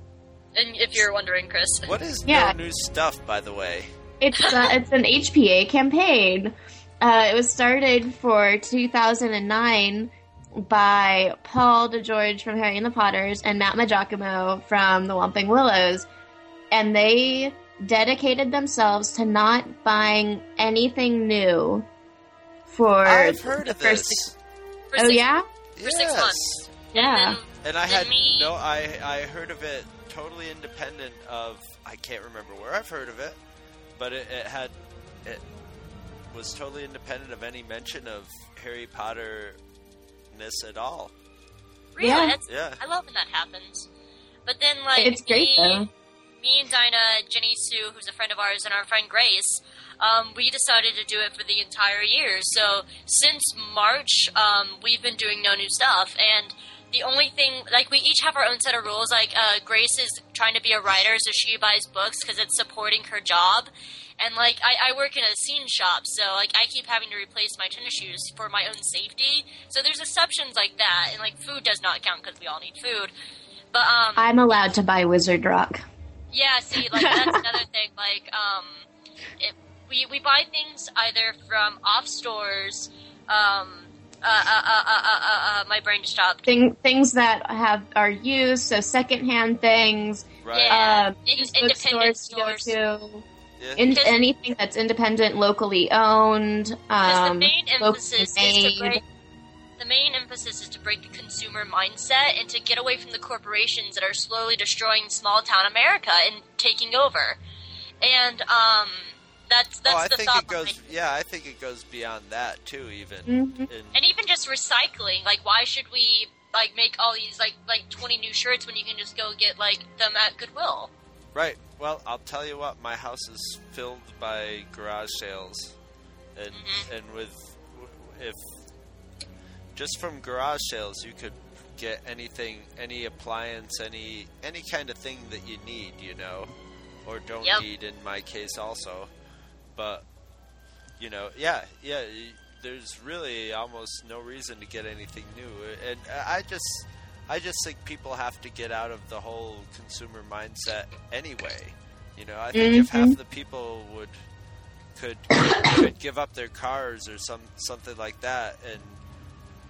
if you're wondering, Chris, What is Yeah. no new stuff, by the way? it's uh, it's an HPA campaign. Uh, it was started for 2009 by Paul DeGeorge from Harry and the Potters and Matt Maggiacomo from the Whomping Willows, and they dedicated themselves to not buying anything new for I've heard the of first this. for Oh six, yeah, for six months. yeah. And I had me- no, I I heard of it totally independent of. I can't remember where I've heard of it, but it, it had it was totally independent of any mention of Harry Potter ness at all. Really, Yeah. That's, Yeah. I love when that happens. But then, like, It's great, me, though. me and Dinah, Jenny Sue, who's a friend of ours, and our friend Grace, um, we decided to do it for the entire year. So since March, um, we've been doing no new stuff, and the only thing, like, we each have our own set of rules. Like, uh, Grace is trying to be a writer, so she buys books because it's supporting her job. And like I, I work in a scene shop, so like I keep having to replace my tennis shoes for my own safety. So there's exceptions like that, and like food does not count because we all need food. But um, I'm allowed to buy Wizard Rock. yeah, see, like that's another thing. Like, um, it, we we buy things either from off stores, um, Uh, uh, uh, uh, uh, uh, uh, my brain just stopped. Thing, things that have are used, so secondhand things, Right. Yeah, um, in- independent bookstores to stores. go to, Yeah. in, Because- anything that's independent, locally owned, um, the main locally emphasis is to break. The main emphasis is to break the consumer mindset and to get away from the corporations that are slowly destroying small town America and taking over. And um, that's that's oh, I the think thought it goes. behind- Yeah, I think it goes beyond that too. Even. Mhm. In, and even just recycling. Like, why should we like make all these like like twenty new shirts when you can just go get like them at Goodwill? Right. Well, I'll tell you what. My house is filled by garage sales, and Mm-hmm. and with if just from garage sales you could get anything, any appliance, any any kind of thing that you need, you know, or don't Yep. need. In my case, also, but you know, yeah, yeah. There's really almost no reason to get anything new, and I just, I just think people have to get out of the whole consumer mindset anyway. You know, I think if half Mhm. the people would could could give up their cars or some something like that, and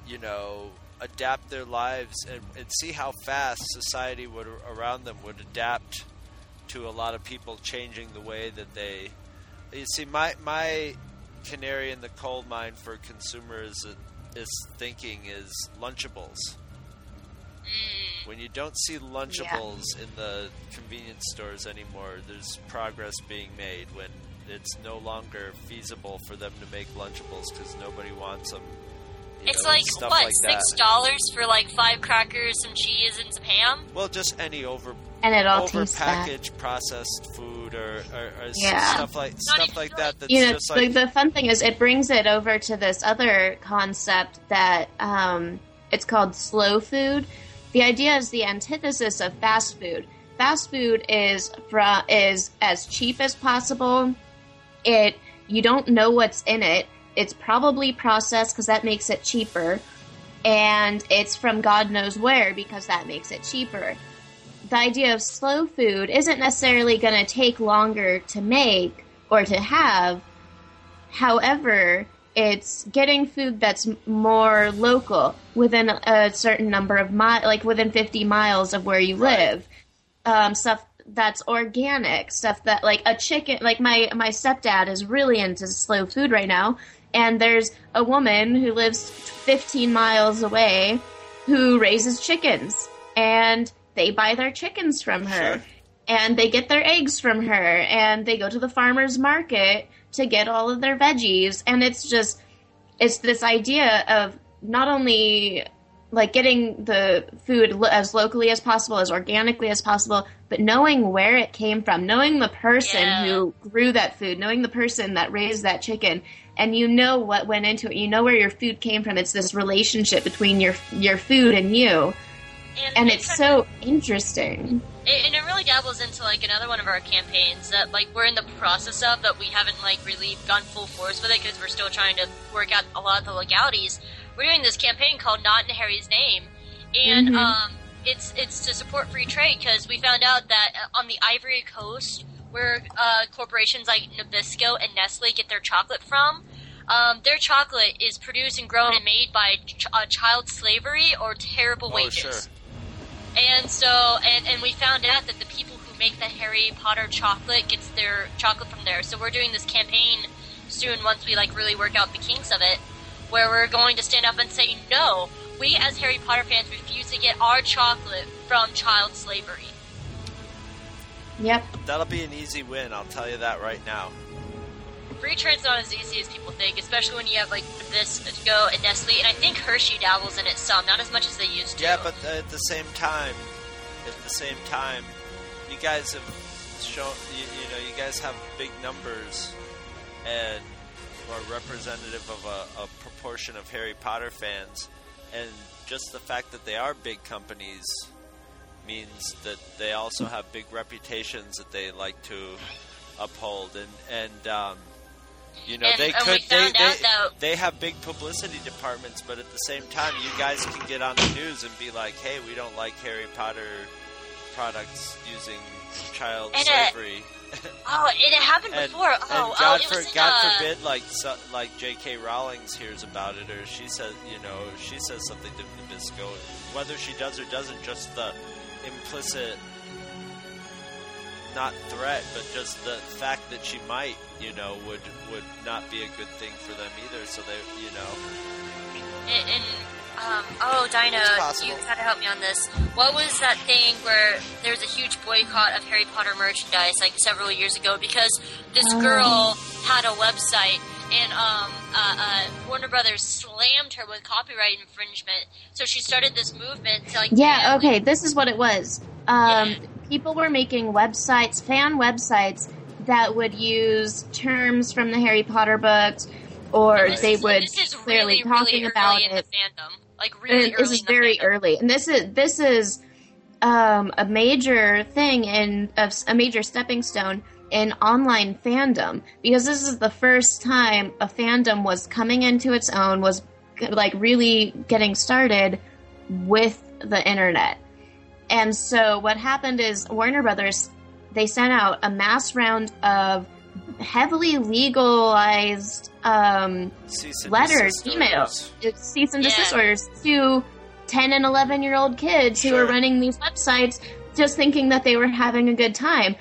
you know, adapt their lives and, and see how fast society would around them would adapt to a lot of people changing the way that they. You see, my my canary in the coal mine for consumers is thinking is Lunchables. When you don't see Lunchables in the convenience stores anymore, there's progress being made. When it's no longer feasible for them to make Lunchables because nobody wants them. you It's know, like stuff what like six dollars for like five crackers, some cheese, and some ham. Well, just any over And it all over packaged processed food or, or, or Yeah. stuff like stuff like that. That's you know, just the, like the fun thing is it brings it over to this other concept that um, it's called slow food. The idea is the antithesis of fast food. Fast food is from is as cheap as possible. It you don't know what's in it. It's probably processed because that makes it cheaper, and it's from God knows where because that makes it cheaper the idea of slow food isn't necessarily going to take longer to make or to have. However, it's getting food that's more local within a, certain number of miles, like within 50 miles of where you live. Um, stuff that's organic, stuff that like a chicken, like my, my stepdad is really into slow food right now. And there's a woman who lives 15 miles away who raises chickens and they buy their chickens from her and they get their eggs from her and they go to the farmers market to get all of their veggies and it's just it's this idea of not only like getting the food lo- as locally as possible as organically as possible but knowing where it came from knowing the person Yeah. who grew that food knowing the person that raised that chicken. And you know what went into it. You know where your food came from. It's this relationship between your your food and you. And it's so interesting. It, and it really dabbles into like another one of our campaigns that like we're in the process of that we haven't like really gone full force with it because we're still trying to work out a lot of the legalities. We're doing this campaign called Not in Harry's Name, and Mhm. um, it's it's to support free trade because we found out that uh, on the Ivory Coast, where uh, corporations like Nabisco and Nestle get their chocolate from. Um, their chocolate is produced and grown and made by ch- uh, child slavery or terrible oh wages. sure, And so, and, and we found out that the people who make the Harry Potter chocolate gets their chocolate from there. So we're doing this campaign soon once we like really work out the kinks of it, where we're going to stand up and say, no, we as Harry Potter fans refuse to get our chocolate from child slavery. yep that'll be an easy win. I'll tell you that right now. Free trade's not as easy as people think, especially when you have like this to go and Nestle, and I think Hershey dabbles in it some, not as much as they used to. Yeah, but at the same time, at the same time, you guys have shown, you, you know, you guys have big numbers and are representative of a, a proportion of Harry Potter fans, and just the fact that they are big companies means that they also have big reputations that they like to uphold, and and um, you know And- they and could they, they, that- they have big publicity departments, but at the same time, you guys can get on the news and be like, "Hey, we don't like Harry Potter products using child And, uh, slavery. Oh, it happened and, before. and Oh, oh, God, it for, God uh, forbid, like so, like J.K. Rowling's hears about it, or she says, you know, she says something to Nabisco. Whether she does or doesn't, just the implicit, not threat, but just the fact that she might, you know, would would not be a good thing for them either. So they, you know, And, and um, oh, Dinah, It's possible. you gotta help me on this. What was that thing where there was a huge boycott of Harry Potter merchandise like several years ago because this Oh. girl had a website and um, uh, uh, Warner Brothers slammed her with copyright infringement. So she started this movement to like Yeah, okay, this is what it was. Um, People were making websites, fan websites, that would use terms from the Harry Potter books, or they is- would this is clearly really, talking really about early in it. the fandom. Like really this early is very early, and this is this is um, a major thing and a major stepping stone in online fandom. Because this is the first time a fandom was coming into its own, was like really getting started with the internet. And so what happened is Warner Brothers they sent out a mass round of heavily legalized um, letters, emails, cease and desist orders to 10 and 11 year old kids who were running these websites just thinking that they were having a good time.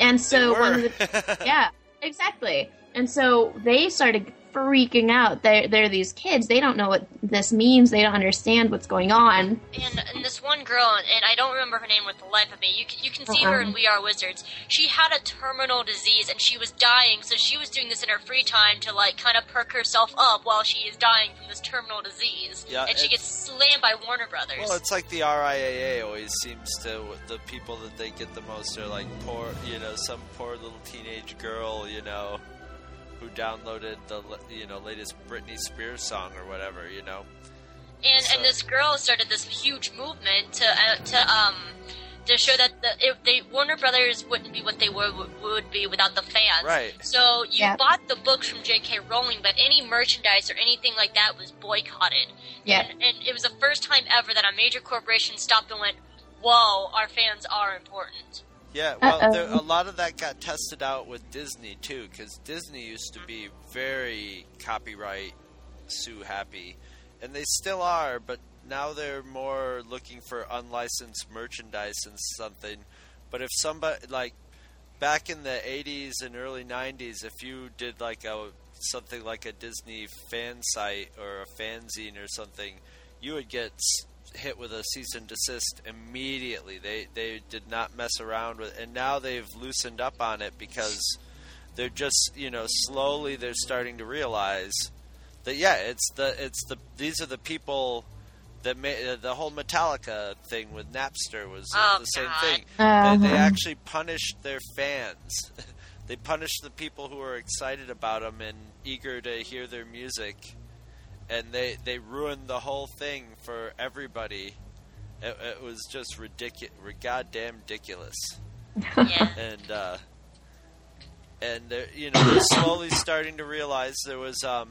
And so They one of the yeah, exactly. And so they started freaking out. They're, they're these kids. They don't know what this means. They don't understand what's going on. and, and this one girl, and I don't remember her name with the life of me. You can, you can see her uh-uh. in Uh-uh. We Are Wizards. She had a terminal disease, and she was dying. So she was doing this in her free time to like kind of perk herself up while she is dying from this terminal disease. Yeah, and she gets slammed by Warner Brothers. Well, it's like the RIAA always seems to. The people that they get the most are like poor, you know, some poor little teenage girl, you know, who downloaded the you know latest Britney Spears song or whatever, you know. and So- and this girl started this huge movement to uh, to um to show that the it, they Warner Brothers wouldn't be what they were would be without the fans. Right. So you Yeah. bought the books from J.K. Rowling, but any merchandise or anything like that was boycotted. Yeah. And, and it was the first time ever that a major corporation stopped and went, "Whoa, our fans are important." Yeah, well, there, a lot of that got tested out with Disney too, because Disney used to be mm-hmm. very copyright sue happy, and they still are, but now they're more looking for unlicensed merchandise and something. But if somebody like back in the '80s and early '90s, if you did like a something like a Disney fan site or a fanzine or something, you would get hit with a cease and desist immediately. They they did not mess around with, and now they've loosened up on it because they're just you know slowly they're starting to realize that yeah, it's the it's the these are the people that made uh, the whole Metallica thing with Napster was uh, Oh, the same God. thing. They, they Uh-huh. actually punished their fans. they punished the people who were excited about them and eager to hear their music, and they they ruined the whole thing for everybody. It, it was just ridiculous, goddamn ridiculous. Yeah. and uh, and they're, you know they're slowly starting to realize there was um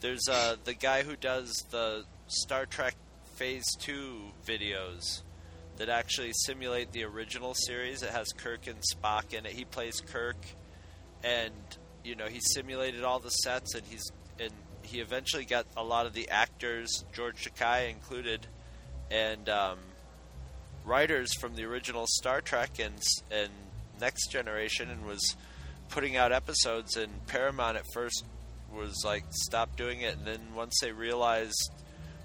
there's uh the guy who does the Star Trek Phase Two videos that actually simulate the original series. It has Kirk and Spock in it. He plays Kirk, and you know he simulated all the sets, and he's and he eventually got a lot of the actors, George Takei included, and um, writers from the original Star Trek and and Next Generation, and was putting out episodes. And Paramount at first was like, "Stop doing it," and then once they realized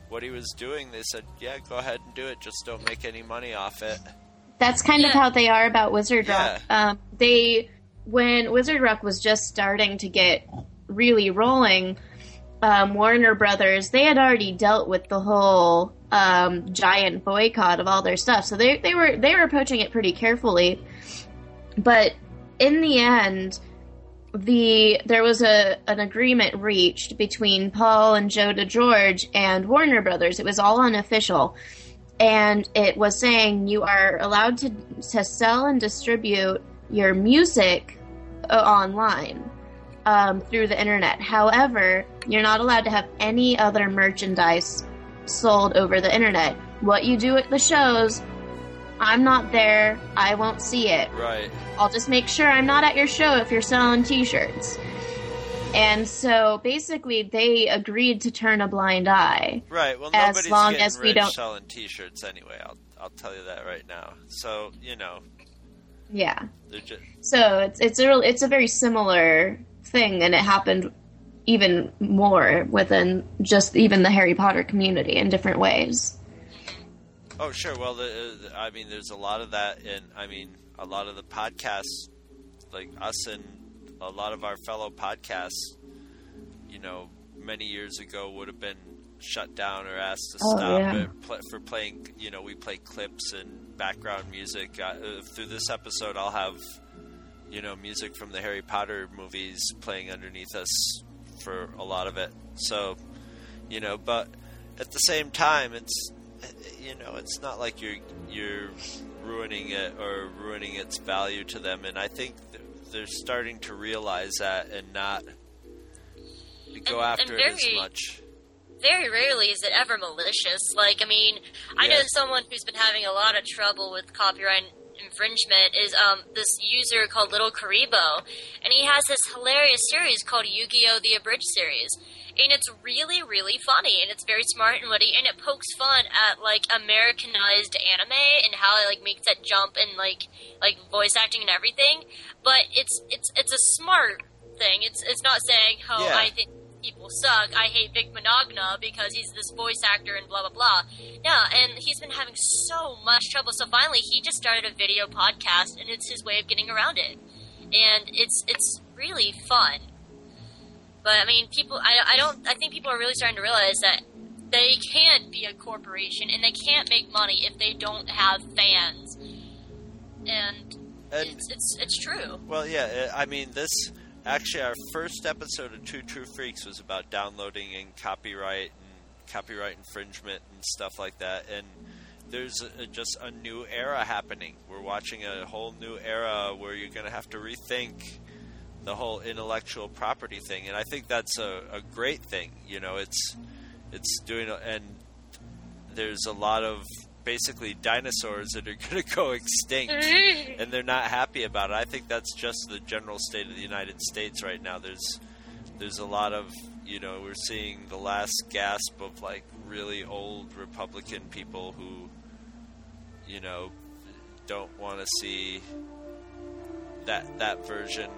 what he was doing, they said, "Yeah, go ahead and do it. Just don't make any money off it." That's kind of how they are about Wizard Yeah. Rock. Um, they when Wizard Rock was just starting to get really rolling, um, Warner Brothers they had already dealt with the whole um, giant boycott of all their stuff, so they they were they were approaching it pretty carefully. But in the end, the there was a an agreement reached between Paul and Joe DeGeorge and Warner Brothers. It was all unofficial and it was saying you are allowed to to sell and distribute your music uh, online um, through the internet. However, you're not allowed to have any other merchandise sold over the internet. What you do at the shows I'm not there. I won't see it. Right. I'll just make sure I'm not at your show if you're selling T-shirts. And so basically, they agreed to turn a blind eye. Right. Well, as long as we don't. selling T-shirts anyway. I'll I'll tell you that right now. So you know, Yeah. just So it's it's a real, it's a very similar thing, and it happened even more within just even the Harry Potter community in different ways. Oh, sure. Well, the, the, I mean, there's a lot of that, and I mean, a lot of the podcasts, like us and a lot of our fellow podcasts, you know, many years ago would have been shut down or asked to Oh, stop yeah. pl- for playing. You know, we play clips and background music. Uh, uh, through this episode, I'll have, you know, music from the Harry Potter movies playing underneath us for a lot of it. So, you know, but at the same time, it's you know, it's not like you're you're ruining it or ruining its value to them, and I think they're starting to realize that and not go And- after and it as very- much. Very rarely is it ever malicious. Like, I mean, I know someone who's been having a lot of trouble with copyright infringement is um this user called Little Kuriboh, and he has this hilarious series called Yu-Gi-Oh! The Abridged series, and it's really, really funny, and it's very smart and witty, and it pokes fun at like Americanized anime and how it like makes that jump and like like voice acting and everything. But it's it's it's a smart thing. It's it's not saying, "Oh, Yeah. I think people suck. I hate Vic Mignogna because he's this voice actor and blah blah blah." Yeah, and he's been having so much trouble. So finally, he just started a video podcast, and it's his way of getting around it. And it's it's really fun. But I mean, people. I, I don't. I think people are really starting to realize that they can't be a corporation and they can't make money if they don't have fans. And, And- it's, it's it's true. Well, yeah, I I mean, this actually our first episode of Two True Freaks was about downloading and copyright and copyright infringement and stuff like that, and there's a, just a new era happening. We're watching a whole new era where you're going to have to rethink the whole intellectual property thing, and I think that's a, a great thing. You know, it's it's doing, and there's a lot of basically dinosaurs that are going to go extinct, mm. and they're not happy about it. I think that's just the general state of the United States right now. There's there's a lot of you know we're seeing the last gasp of like really old Republican people who you know don't want to see that that version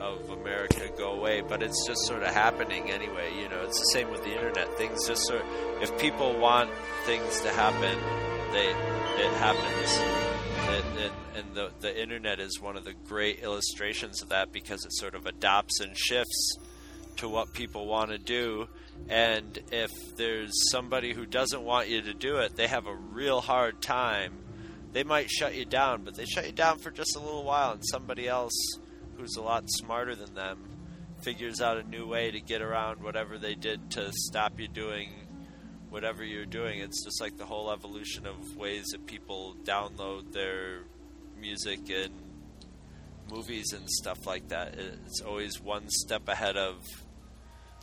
of America go away, but it's just sort of happening anyway. You know, it's the same with the internet. Things just sort. of, If people want things to happen, they it happens. And and the the internet is one of the great illustrations of that because it sort of adopts and shifts to what people want to do. And if there's somebody who doesn't want you to do it, they have a real hard time. They might shut you down, but they shut you down for just a little while, and somebody else who's a lot smarter than them figures out a new way to get around whatever they did to stop you doing whatever you're doing. It's just like the whole evolution of ways that people download their music and movies and stuff like that. It's always one step ahead of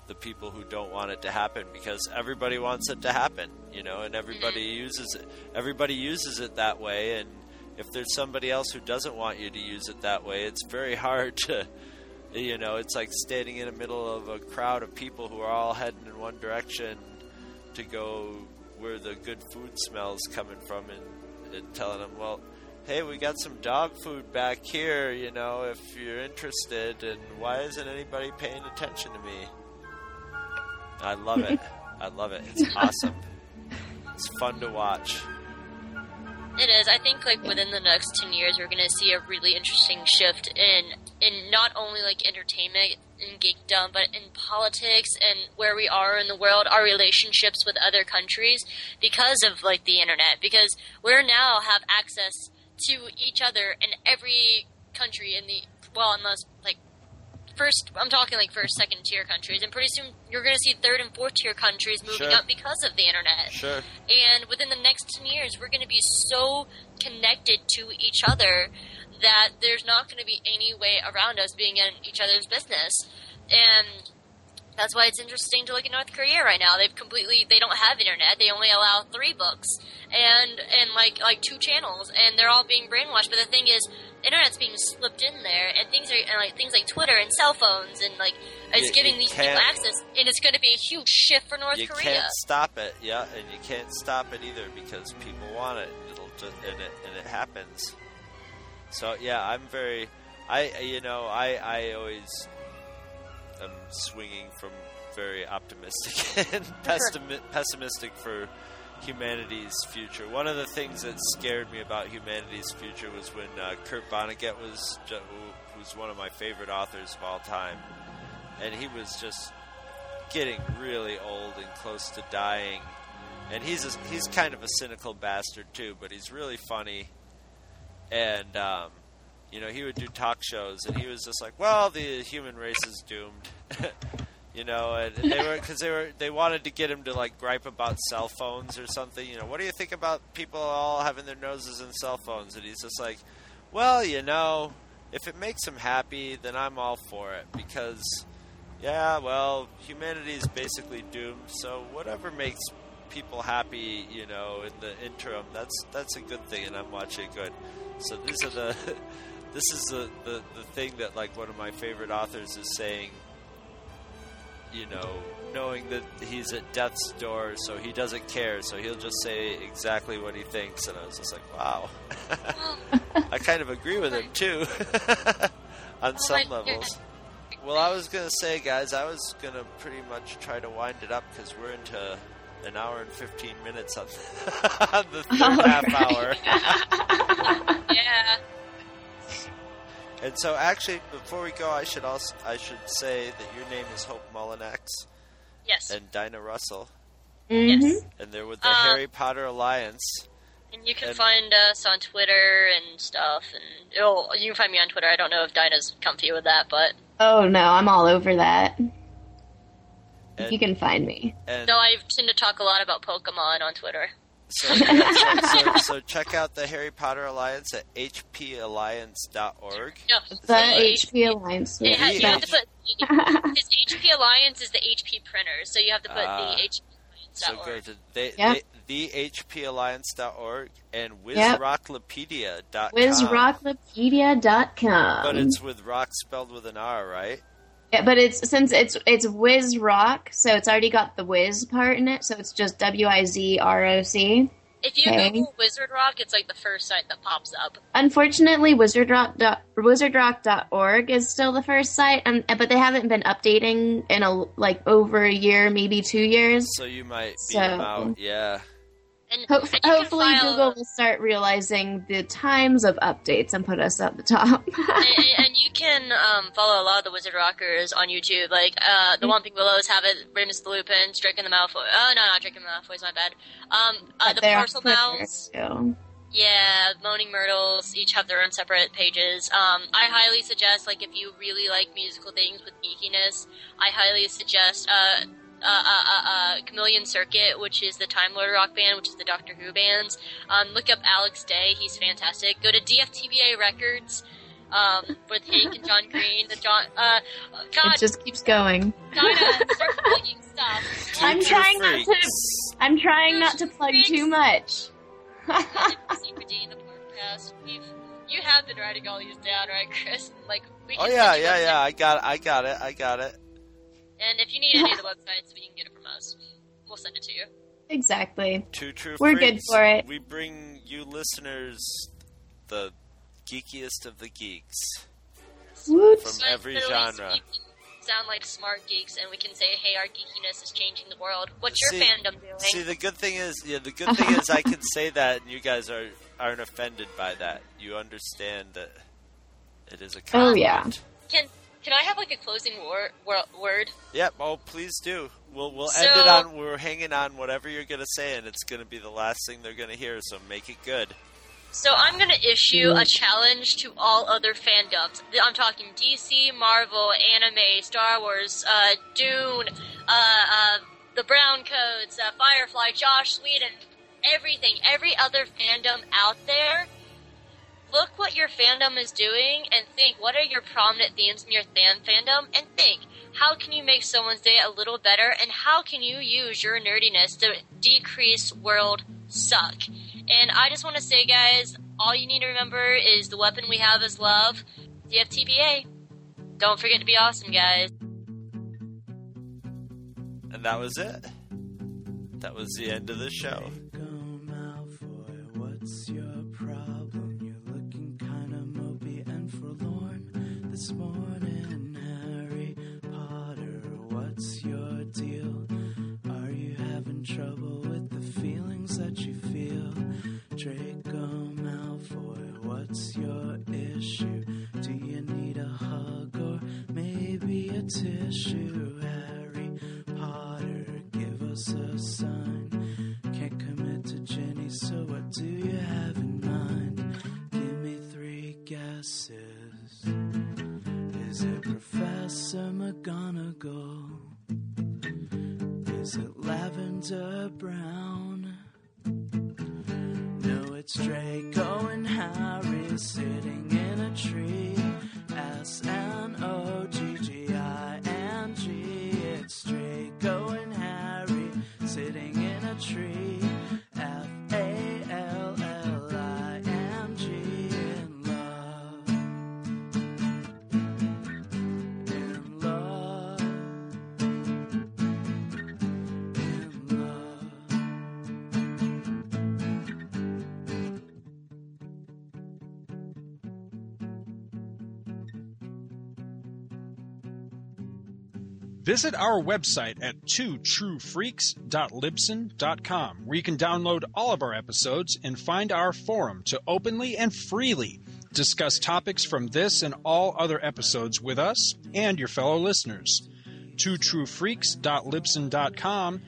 the people who don't want it to happen because everybody wants it to happen, you know, and everybody mm-hmm. uses it. Everybody uses it that way, and if there's somebody else who doesn't want you to use it that way, it's very hard to, you know, it's like standing in the middle of a crowd of people who are all heading in one direction to go where the good food smells coming from, and, and telling them, well. Hey, we got some dog food back here, you know, if you're interested, and why isn't anybody paying attention to me? I love it. I love it. It's awesome. It's fun to watch. It is. I think like within the next ten years, we're going to see a really interesting shift in in not only like entertainment and geekdom, but in politics and where we are in the world, our relationships with other countries because of like the internet. Because we're now have access to each other in every country in the well, unless like first I'm talking like first, second tier countries, and pretty soon you're going to see third and fourth tier countries moving Sure. up because of the internet. Sure. And within the next 10 years, we're going to be so connected to each other that there's not going to be any way around us being in each other's business. And That's why it's interesting to look at North Korea right now. They've completely they don't have internet. They only allow three books and and like like two channels, and they're all being brainwashed. But the thing is, internet's being slipped in there, and things are and like things like Twitter and cell phones, and like it's You- giving you these people access, and it's going to be a huge shift for North you Korea. can't stop it, yeah, and you can't stop it either because people want it. It'll just and it and it happens. So yeah, I'm very, I you know I I always am swinging from very optimistic and pessimi- pessimistic for humanity's future. One of the things that scared me about humanity's future was when uh, Kurt Vonnegut was, ju- who's one of my favorite authors of all time, and he was just getting really old and close to dying. And he's a, he's kind of a cynical bastard too, but he's really funny. And um, you know, he would do talk shows, and he was just like, "Well, the human race is doomed." you know, and they were because they were they wanted to get him to like gripe about cell phones or something. You know, what do you think about people all having their noses in cell phones? And he's just like, "Well, you know, if it makes him happy, then I'm all for it because." Yeah, well, humanity is basically doomed. So whatever makes people happy, you know, in the interim, that's that's a good thing, and I'm watching good. So these are the, this is the, the the thing that like one of my favorite authors is saying. You know, knowing that he's at death's door, so he doesn't care, so he'll just say exactly what he thinks, and I was just like, wow, I kind of agree with him too, on some levels. Well, I was gonna say, guys, I was gonna pretty much try to wind it up because we're into an hour and fifteen minutes on, on the third half hour. yeah. And so, actually, before we go, I should also I should say that your name is Hope Mullinax Yes. and Dinah Russell, Yes. and they're with the Uh, Harry Potter Alliance. And you can And- find us on Twitter and stuff, and oh, you can find me on Twitter. I don't know if Dinah's comfy with that, but Oh no, I'm all over that. And- you can find me. And no, I tend to talk a lot about Pokemon on Twitter. so, yeah, so, so, so check out the Harry Potter Alliance at hpalliance.org. No, The HP Alliance. It has, you have to put because HP Alliance is the HP printer, so you have to put Ah. the HP. So go to they, Yeah. they, thehpalliance.org and Yep. wizrocklopedia.com. WizRocklopedia.com. But it's with rock spelled with an R, right? Yeah, but it's since it's it's Wiz Rock, so it's already got the Wiz part in it, so it's just W I Z R O C. If you Okay. Google Wizard Rock, it's like the first site that pops up. Unfortunately, WizardRock dot- WizardRock.org is still the first site, and but they haven't been updating in a like over a year, maybe two years. So you might beat So- them out. Yeah. And, Ho- and hopefully, file- Google will start realizing the times of updates and put us at the top. and, and you can um, follow a lot of the Wizard Rockers on YouTube. Like uh, the Whomping Willows have it, Remus the Lupins, Draco and the Malfoy. Oh no, not Draco and the Malfoy. My bad. Um, uh, the Parselmouths. too. Yeah, Moaning Myrtles each have their own separate pages. Um, I highly suggest, like, if you really like musical things with geekiness, I highly suggest uh, uh, uh, uh, uh, Chameleon Circuit, which is the Time Lord rock band, which is the Doctor Who bands. Um, look up Alex Day; he's fantastic. Go to DFTBA Records um, with Hank and John Green. The John, uh, God, It just keeps going. Dinah, start plugging stuff. I'm trying not to. I'm trying not to plug too much. Secret the podcast. We've you have been writing all these down, right, Chris? Like we Oh yeah, yeah, yeah. I got, it. I got it. I got it. And if you need any of the websites, we can get it from us. We'll send it to you. Exactly. Two true We're good for it. We bring you listeners the geekiest of the geeks Woot. from every at genre. sound like smart geeks, and we can say, "Hey, our geekiness is changing the world." What's your See- fandom doing? See, the good thing is, yeah, the good thing is I can say that, and you guys are aren't offended by that. You understand that it is a Oh, yeah. Can can I have like a closing wor- wor- word? Yep. Oh, please do. We'll we'll So- end it on. We're hanging on whatever you're gonna say, and it's gonna be the last thing they're gonna hear. So make it good. So I'm going to issue a challenge to all other fandoms. I'm talking DC, Marvel, anime, Star Wars, uh, Dune, uh, uh, the Browncoats, uh, Firefly, Joss Whedon, everything, every other fandom out there. Look what your fandom is doing and think what are your prominent themes in your fan fandom and think how can you make someone's day a little better, and how can you use your nerdiness to decrease world suck? And I just want to say, guys, all you need to remember is the weapon we have is love, FTPA. Don't forget to be awesome, guys. And that was it. That was the end of the show. Visit our website at twotruefreaks.libsyn.com, where you can download all of our episodes and find our forum to openly and freely discuss topics from this and all other episodes with us and your fellow listeners. twotruefreaks.libsyn.com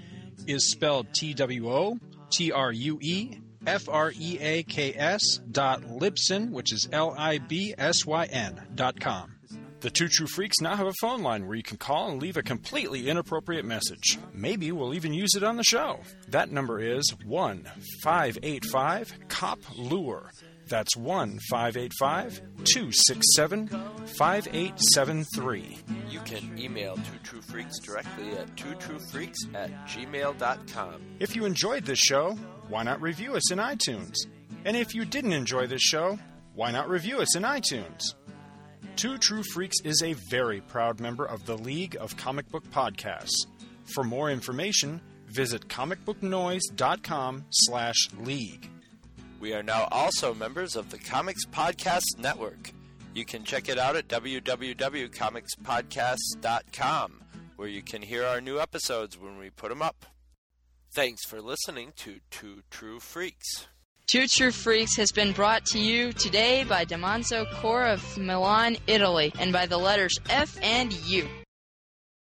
is spelled T W O T R U E F R E A K S dot Libsyn, which is L I B S Y N dot com. The Two True Freaks now have a phone line where you can call and leave a completely inappropriate message. Maybe we'll even use it on the show. That number is 1 585 COP LURE. That's 1 585 267 5873. You can email Two True Freaks directly at twotruefreaks at gmail.com. If you enjoyed this show, why not review us in iTunes? And if you didn't enjoy this show, why not review us in iTunes? Two True Freaks is a very proud member of the League of Comic Book Podcasts. For more information, visit comicbooknoise.com slash league. We are now also members of the Comics Podcast Network. You can check it out at www.comicspodcast.com, where you can hear our new episodes when we put them up. Thanks for listening to Two True Freaks. Two True Freaks has been brought to you today by Damanzo Core of Milan, Italy, and by the letters F and U.